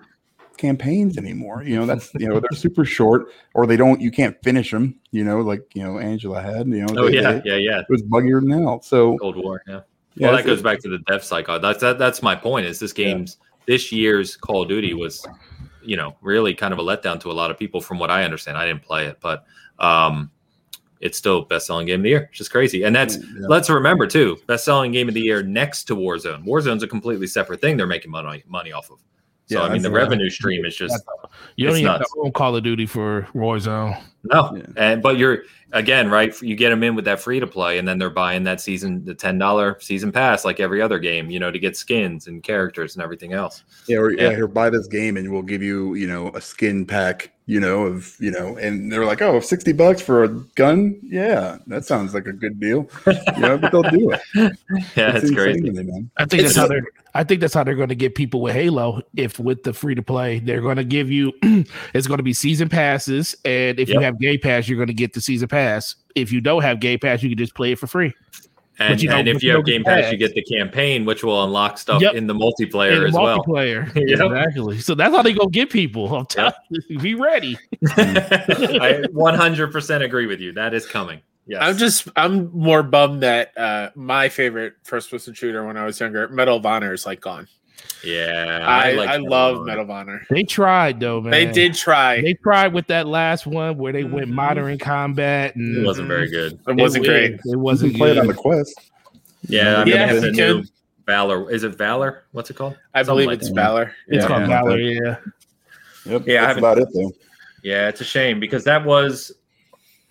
campaigns anymore. You know, that's you know they're super short, or they don't. You can't finish them. You know, like you know Angela had. You know, oh they, yeah, they, yeah, yeah. It was buggier than hell. So Cold War, yeah. Well, that goes back to the dev cycle. That's that, that's my point. Is this game's yeah. this year's Call of Duty was, you know, really kind of a letdown to a lot of people, from what I understand. I didn't play it, but um, it's still best selling game of the year, which is crazy. And that's yeah. let's remember too, best selling game of the year next to Warzone. Warzone's a completely separate thing. They're making money money off of. So yeah, I mean, the revenue stream is just you don't even own Call of Duty for Warzone. No, yeah. and but you're again right. You get them in with that free to play, and then they're buying that season, the ten dollar season pass, like every other game, you know, to get skins and characters and everything else. Yeah, or yeah, yeah here buy this game, and we'll give you, you know, a skin pack, you know, of you know, and they're like, oh, 60 bucks for a gun. Yeah, that sounds like a good deal. you know, but they'll do it. yeah, it's, it's crazy. I think that's how they're I think that's how they're going to get people with Halo. If with the free to play, they're going to give you it's going to be season passes, and if yep. you have Game Pass, you're going to get the season pass. If you don't have Game Pass, you can just play it for free. And, you and if you have Game Pass, pass, you get the campaign, which will unlock stuff yep. in the multiplayer in the as multiplayer. well. yep. Exactly. So that's how they go get people. I'm telling you, be ready. I 100% agree with you. That is coming. Yes. I'm just I'm more bummed that uh my favorite first person shooter when I was younger, Medal of Honor is like gone. Yeah, I, I, like I love Medal of Honor. They tried though, man. They did try. They tried with that last one where they mm-hmm. went modern combat, and it wasn't very good. It wasn't great. It wasn't played on the Quest. Yeah, I mean, yeah, the new Valor. Is it Valor? What's it called? I Something believe like it's that. Valor. It's yeah. called Valor. Yeah. Yep. Yeah, that's about it though. Yeah, it's a shame because that was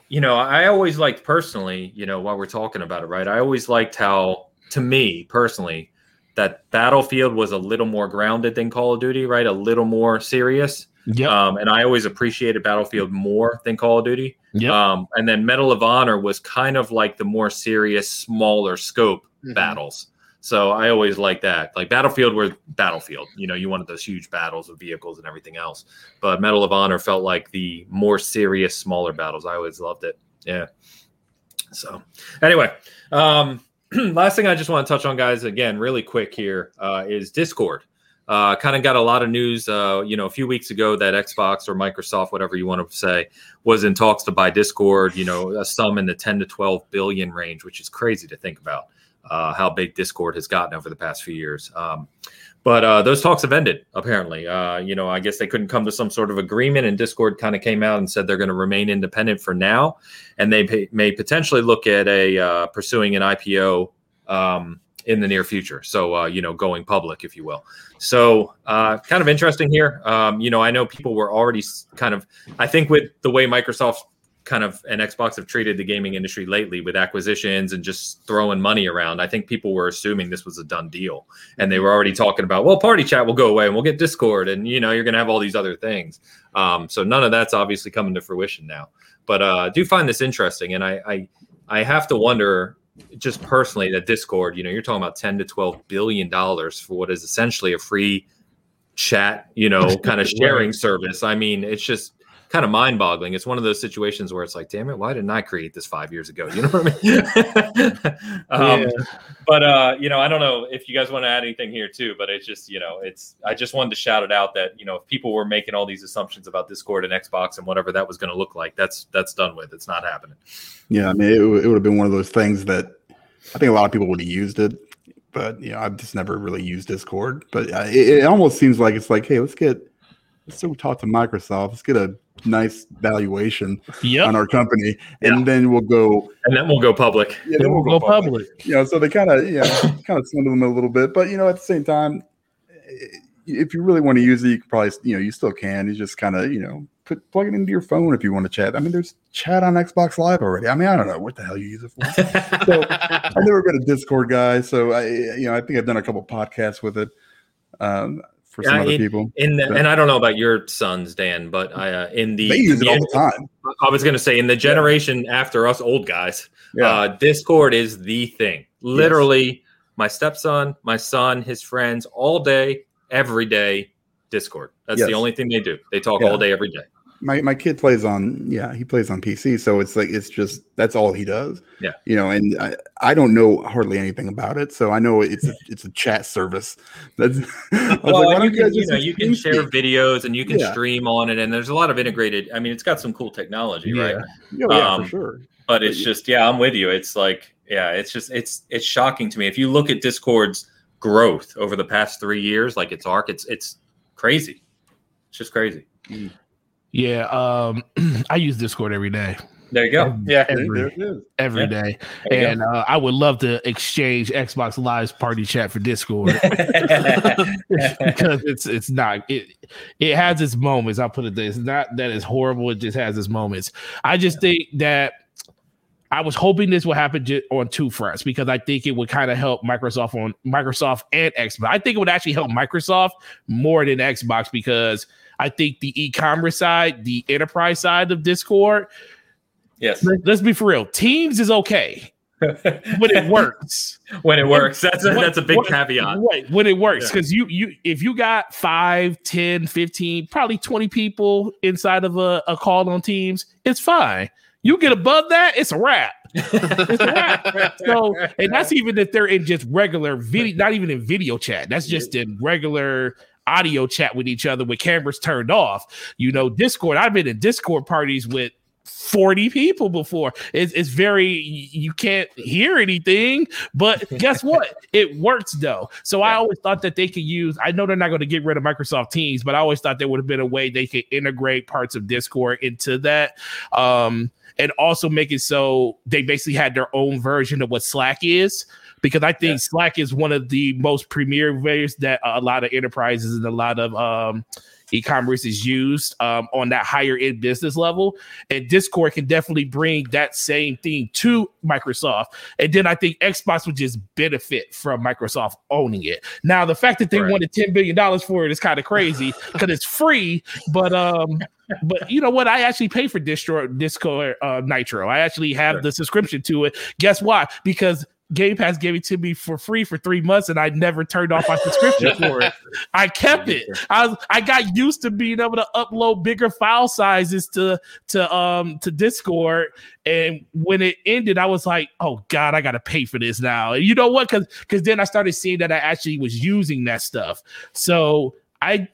you know, I always liked personally, you know, while we're talking about it, right? I always liked how, to me personally, that Battlefield was a little more grounded than Call of Duty, right? A little more serious. Yeah. Um, and I always appreciated Battlefield more than Call of Duty. Yep. Um, and then Medal of Honor was kind of like the more serious, smaller scope mm-hmm. battles. So I always like that. Like Battlefield were Battlefield. You know, you wanted those huge battles with vehicles and everything else. But Medal of Honor felt like the more serious, smaller battles. I always loved it. Yeah. So anyway, um, last thing I just want to touch on, guys, again, really quick here, uh, is Discord. Uh, kind of got a lot of news, uh, you know, a few weeks ago that Xbox or Microsoft, whatever you want to say, was in talks to buy Discord. You know, a sum in the 10 to 12 billion range, which is crazy to think about uh, how big Discord has gotten over the past few years. Um, but uh, those talks have ended, apparently. Uh, you know, I guess they couldn't come to some sort of agreement, and Discord kind of came out and said they're going to remain independent for now, and they may, potentially look at a uh, pursuing an IPO um, in the near future. So, uh, you know, going public, if you will. So, uh, kind of interesting here. Um, you know, I know people were already kind of, I think, with the way Microsoft kind of and Xbox have treated the gaming industry lately with acquisitions and just throwing money around. I think people were assuming this was a done deal, and they were already talking about, well, party chat will go away and we'll get Discord, and you know, you're gonna have all these other things. Um, so none of that's obviously coming to fruition now. But uh, I do find this interesting, and I, I I have to wonder just personally that Discord, you know, you're talking about 10 to 12 billion dollars for what is essentially a free chat, you know, kind of sharing service. I mean, it's just kind of mind boggling. It's one of those situations where it's like, damn it, why didn't I create this five years ago? You know what I mean? um, yeah. But, uh, you know, I don't know if you guys want to add anything here too, but it's just, you know, it's, I just wanted to shout it out that, you know, if people were making all these assumptions about Discord and Xbox and whatever that was going to look like, that's, that's done with. It's not happening. Yeah. I mean, it, it would have been one of those things that I think a lot of people would have used it but you know, I've just never really used Discord. But uh, it, it, almost seems like it's like, hey, let's get let's talk to Microsoft. Let's get a nice valuation yep. on our company, and yeah. then we'll go. And then we'll go public. Yeah, then we'll, we'll go, go public. public. You know, so they kind of, yeah, kind of swindle them a little bit, but you know, at the same time, if you really want to use it, you can probably, you know, you still can. You just kind of, you know, put plug it into your phone if you want to chat. I mean, there's chat on Xbox Live already. I mean, I don't know what the hell you use it for. so I've never been a Discord guy, so I you know I think I've done a couple podcasts with it. Um, for some other in- people, In the, and I don't know about your sons, Dan, but I uh, in the they use it the- all the time. I was going to say in the generation after us old guys, Yeah, uh, Discord is the thing. Literally, my stepson, my son, his friends, all day, every day, Discord. That's Yes. the only thing they do. They talk Yeah. all day, every day. My my kid plays on yeah he plays on PC, so it's like it's just that's all he does. Yeah. you know, and I, I don't know hardly anything about it, so I know it's a, it's a chat service. That's Well, like, why and don't you can, you know, you can share TeamSpeak? videos and you can Yeah. stream on it, and there's a lot of integrated. I mean, it's got some cool technology, right? Yeah. Yeah, yeah, um, for sure. But it's just, yeah, I'm with you. It's like, yeah, it's just, it's, it's shocking to me. If you look at Discord's growth over the past three years, like its arc, it's, it's crazy. It's just crazy. Yeah, um, I use Discord every day, There you go. Yeah. There every it is. every Yeah. day, and uh, I would love to exchange Xbox Live's party chat for Discord because it's it's not it it has its moments. I'll put it this: it's not that it's horrible. It just has its moments. I just think that. I was hoping this would happen ju- on two fronts because I think it would kind of help Microsoft on Microsoft and Xbox. I think it would actually help Microsoft more than Xbox because I think the e-commerce side, the enterprise side of Discord, yes. let- let's be for real. Teams is okay when it works. when it works, that's a, When- that's a big when- caveat. Right, when it works. Yeah. Because you you if you got 5, 10, 15, probably 20 people inside of a, a call on Teams, it's fine. You get above that, it's a wrap. It's a wrap. So, and that's even if they're in just regular video, not even in video chat. That's just in regular audio chat with each other with cameras turned off. You know, Discord. I've been in Discord parties with 40 people before. It's, it's very you can't hear anything, but guess what? It works though. So I always thought that they could use. I know they're not going to get rid of Microsoft Teams, but I always thought there would have been a way they could integrate parts of Discord into that. Um, and also make it so they basically had their own version of what Slack is. Because I think Yeah. Slack is one of the most premier ways that a lot of enterprises and a lot of um, e-commerce is used um, on that higher end business level. And discord can definitely bring that same thing to microsoft. And then i think xbox would just benefit from microsoft owning it. Now the fact that they Right. wanted 10 billion dollars for it is kind of crazy because it's free but um but you know what? I actually pay for discord discord uh, nitro. I actually have Sure. the subscription to it. Guess why? Because Game Pass gave it to me for free for three months, and I never turned off my subscription for it. I kept it. I was, I got used to being able to upload bigger file sizes to to um to Discord, and when it ended, I was like, "Oh God, I got to pay for this now." And you know what? Because because then I started seeing that I actually was using that stuff. So I,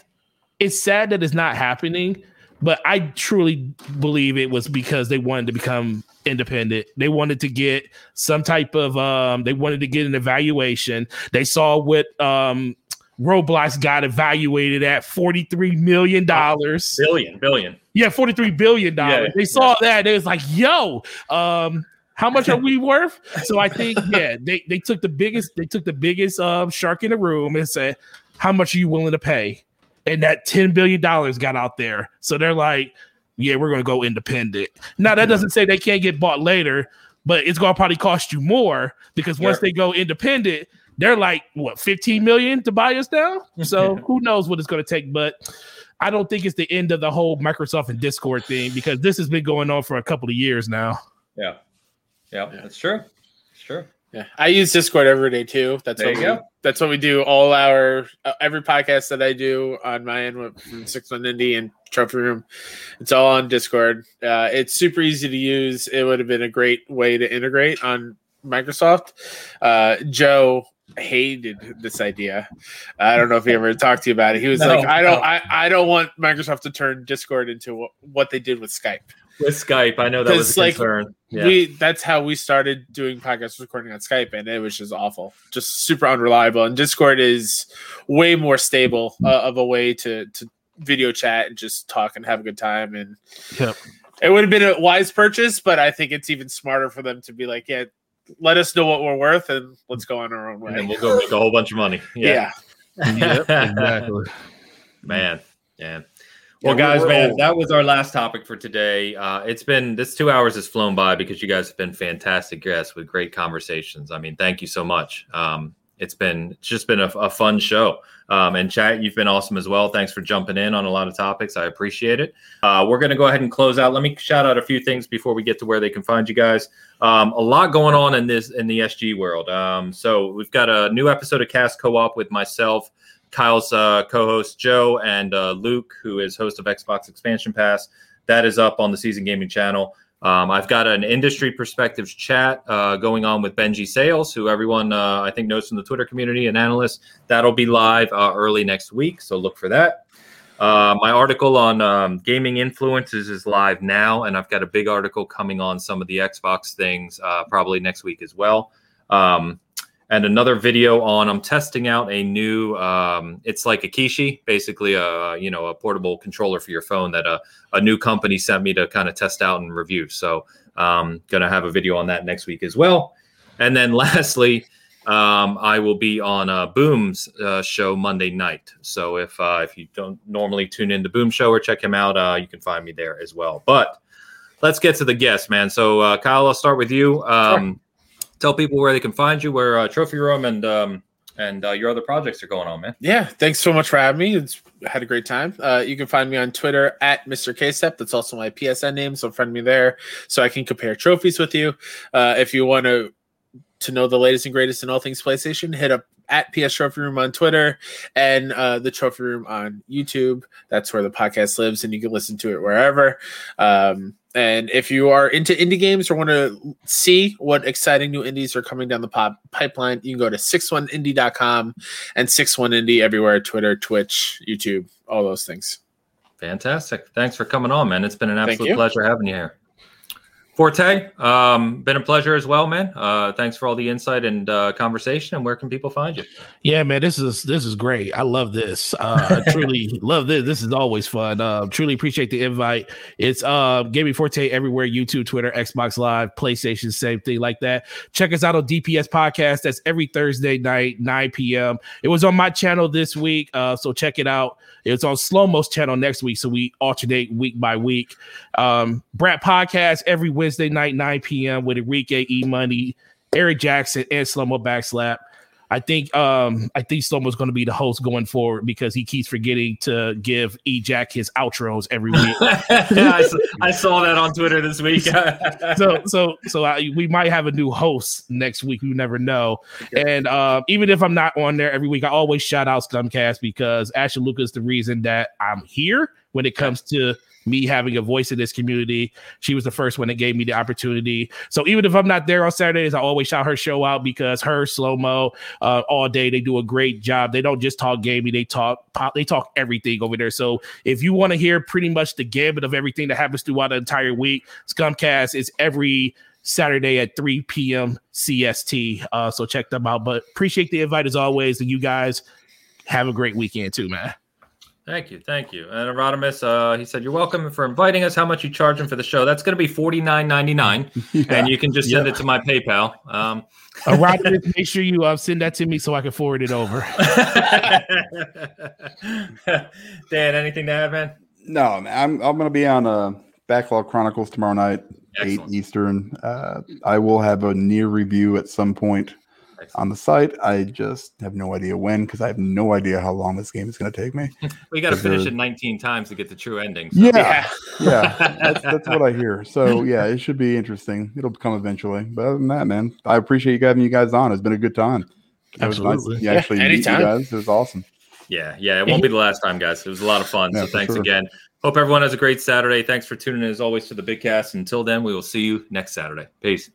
it's sad that it's not happening, but I truly believe it was because they wanted to become independent. They wanted to get some type of um they wanted to get an evaluation. They saw what um Roblox got evaluated at 43 million dollars. Billion, billion. Yeah, 43 billion dollars. Yeah, they saw that. They was like, "Yo, um how much are we worth?" So I think yeah, they they took the biggest they took the biggest um shark in the room and said, "How much are you willing to pay?" And that 10 billion dollars got out there. So they're like, yeah, we're going to go independent. Now, that doesn't say they can't get bought later, but it's going to probably cost you more because once Sure. they go independent, they're like, what, 15 million to buy us now? So who knows what it's going to take. But I don't think it's the end of the whole Microsoft and Discord thing because this has been going on for a couple of years now. Yeah. Yeah, that's true. It's true. Yeah, I use Discord every day too. That's There what we, go. that's what we do. All our uh, every podcast that I do on my end with Six One Indie and Trophy Room, it's all on Discord. Uh, it's super easy to use. It would have been a great way to integrate on Microsoft. Uh, Joe hated this idea. I don't know if he ever talked to you about it. He was No, like, I don't, no. I, I don't want Microsoft to turn Discord into what, what they did with Skype. With Skype, I know that was a like, concern. Yeah. we that's how we started doing podcast recording on Skype, and it was just awful, just super unreliable. And Discord is way more stable uh, of a way to to video chat and just talk and have a good time. And yeah. it would have been a wise purchase, but I think it's even smarter for them to be like, yeah, let us know what we're worth, and let's go on our own way. and we'll go make a whole bunch of money. Yeah. Yep, exactly. Man, man. Well, guys, man, that was our last topic for today. Uh, it's been this two hours has flown by because you guys have been fantastic guests with great conversations. I mean, thank you so much. Um, it's been it's just been a, a fun show. Um, and chat, you've been awesome as well. Thanks for jumping in on a lot of topics. I appreciate it. Uh, we're going to go ahead and close out. Let me shout out a few things before we get to where they can find you guys. Um, a lot going on in this in the SG world. Um, so we've got a new episode of Cast Co-op with myself, Kyle's uh, co-host Joe, and uh, Luke, who is host of Xbox Expansion Pass. That is up on the Seasoned Gaming channel. Um, I've got an industry perspectives chat uh, going on with Benji Sales, who everyone uh, I think knows from the Twitter community and analysts. That'll be live uh, early next week, so look for that. Uh, my article on um, gaming influences is live now, and I've got a big article coming on some of the Xbox things uh, probably next week as well. Um, and another video on I'm testing out a new um, it's like a Kishi, basically a you know a portable controller for your phone that a, a new company sent me to kind of test out and review. So um, gonna have a video on that next week as well. And then lastly, um, I will be on uh, Boom's uh, show Monday night. So if uh, if you don't normally tune in to Boom Show or check him out, uh, you can find me there as well. But let's get to the guests, man. So uh, Kyle, I'll start with you. Um, sure tell people where they can find you, where uh, Trophy Room and um, and uh, your other projects are going on, man. Yeah, thanks so much for having me. It's had a great time. Uh, you can find me on Twitter at Mr. KSEP. That's also my PSN name, so friend me there so I can compare trophies with you. Uh, if you want to to know the latest and greatest in all things PlayStation, hit up at PS Trophy Room on Twitter and uh, the Trophy Room on YouTube. That's where the podcast lives, and you can listen to it wherever. Um, and if you are into indie games or want to see what exciting new indies are coming down the pop pipeline, you can go to 61indie.com and 61indie everywhere Twitter, Twitch, YouTube, all those things. Fantastic. Thanks for coming on, man. It's been an absolute pleasure having you here. Forte, um, been a pleasure as well, man. Uh, thanks for all the insight and uh, conversation. And where can people find you? Yeah, man, this is this is great. I love this. Uh, I truly love this. This is always fun. Uh, truly appreciate the invite. It's uh, Gaming Forte everywhere: YouTube, Twitter, Xbox Live, PlayStation, same thing like that. Check us out on DPS Podcast. That's every Thursday night, 9 p.m. It was on my channel this week, uh, so check it out. It's on Slow Mo's channel next week, so we alternate week by week. Um, Brad Podcast every Wednesday night, 9 p.m. with Enrique E Money, Eric Jackson, and Slow Mo Backslap. I think um I think Slomo's going to be the host going forward because he keeps forgetting to give E Jack his outros every week. I, saw, I, saw, that on Twitter this week. so so so I, we might have a new host next week. You never know. And uh, even if I'm not on there every week, I always shout out Scumcast because Ashley Lucas is the reason that I'm here when it comes to me having a voice in this community. She was the first one that gave me the opportunity. So even if I'm not there on Saturdays, I always shout her show out because her slow mo uh, all day they do a great job. They don't just talk gaming; they talk pop, they talk everything over there. So if you want to hear pretty much the gambit of everything that happens throughout the entire week, Scumcast is every Saturday at 3 p.m. CST. Uh, so check them out. But appreciate the invite as always, and you guys have a great weekend too, man. Thank you, thank you. And Erodimus, uh, he said, "You're welcome for inviting us. How much you charge him for the show? That's going to be forty nine ninety nine, yeah. and you can just send yeah. it to my PayPal." Um, Erodimus, make sure you uh, send that to me so I can forward it over. Dan, anything to add, man? No, man. I'm I'm going to be on uh, Backlog Chronicles tomorrow night, Excellent. eight Eastern. Uh, I will have a NieR review at some point on the site. I just have no idea when because I have no idea how long this game is going to take me. we got to finish it 19 times to get the true ending. So. Yeah, yeah, that's, that's what I hear. So yeah, it should be interesting. It'll come eventually. But other than that, man, I appreciate you having you guys on. It's been a good time. Absolutely, nice. yeah, actually meet you guys. It was awesome. Yeah, yeah, it won't be the last time, guys. It was a lot of fun. Yeah, so thanks sure. again. Hope everyone has a great Saturday. Thanks for tuning in as always to the Big Cast. Until then, we will see you next Saturday. Peace.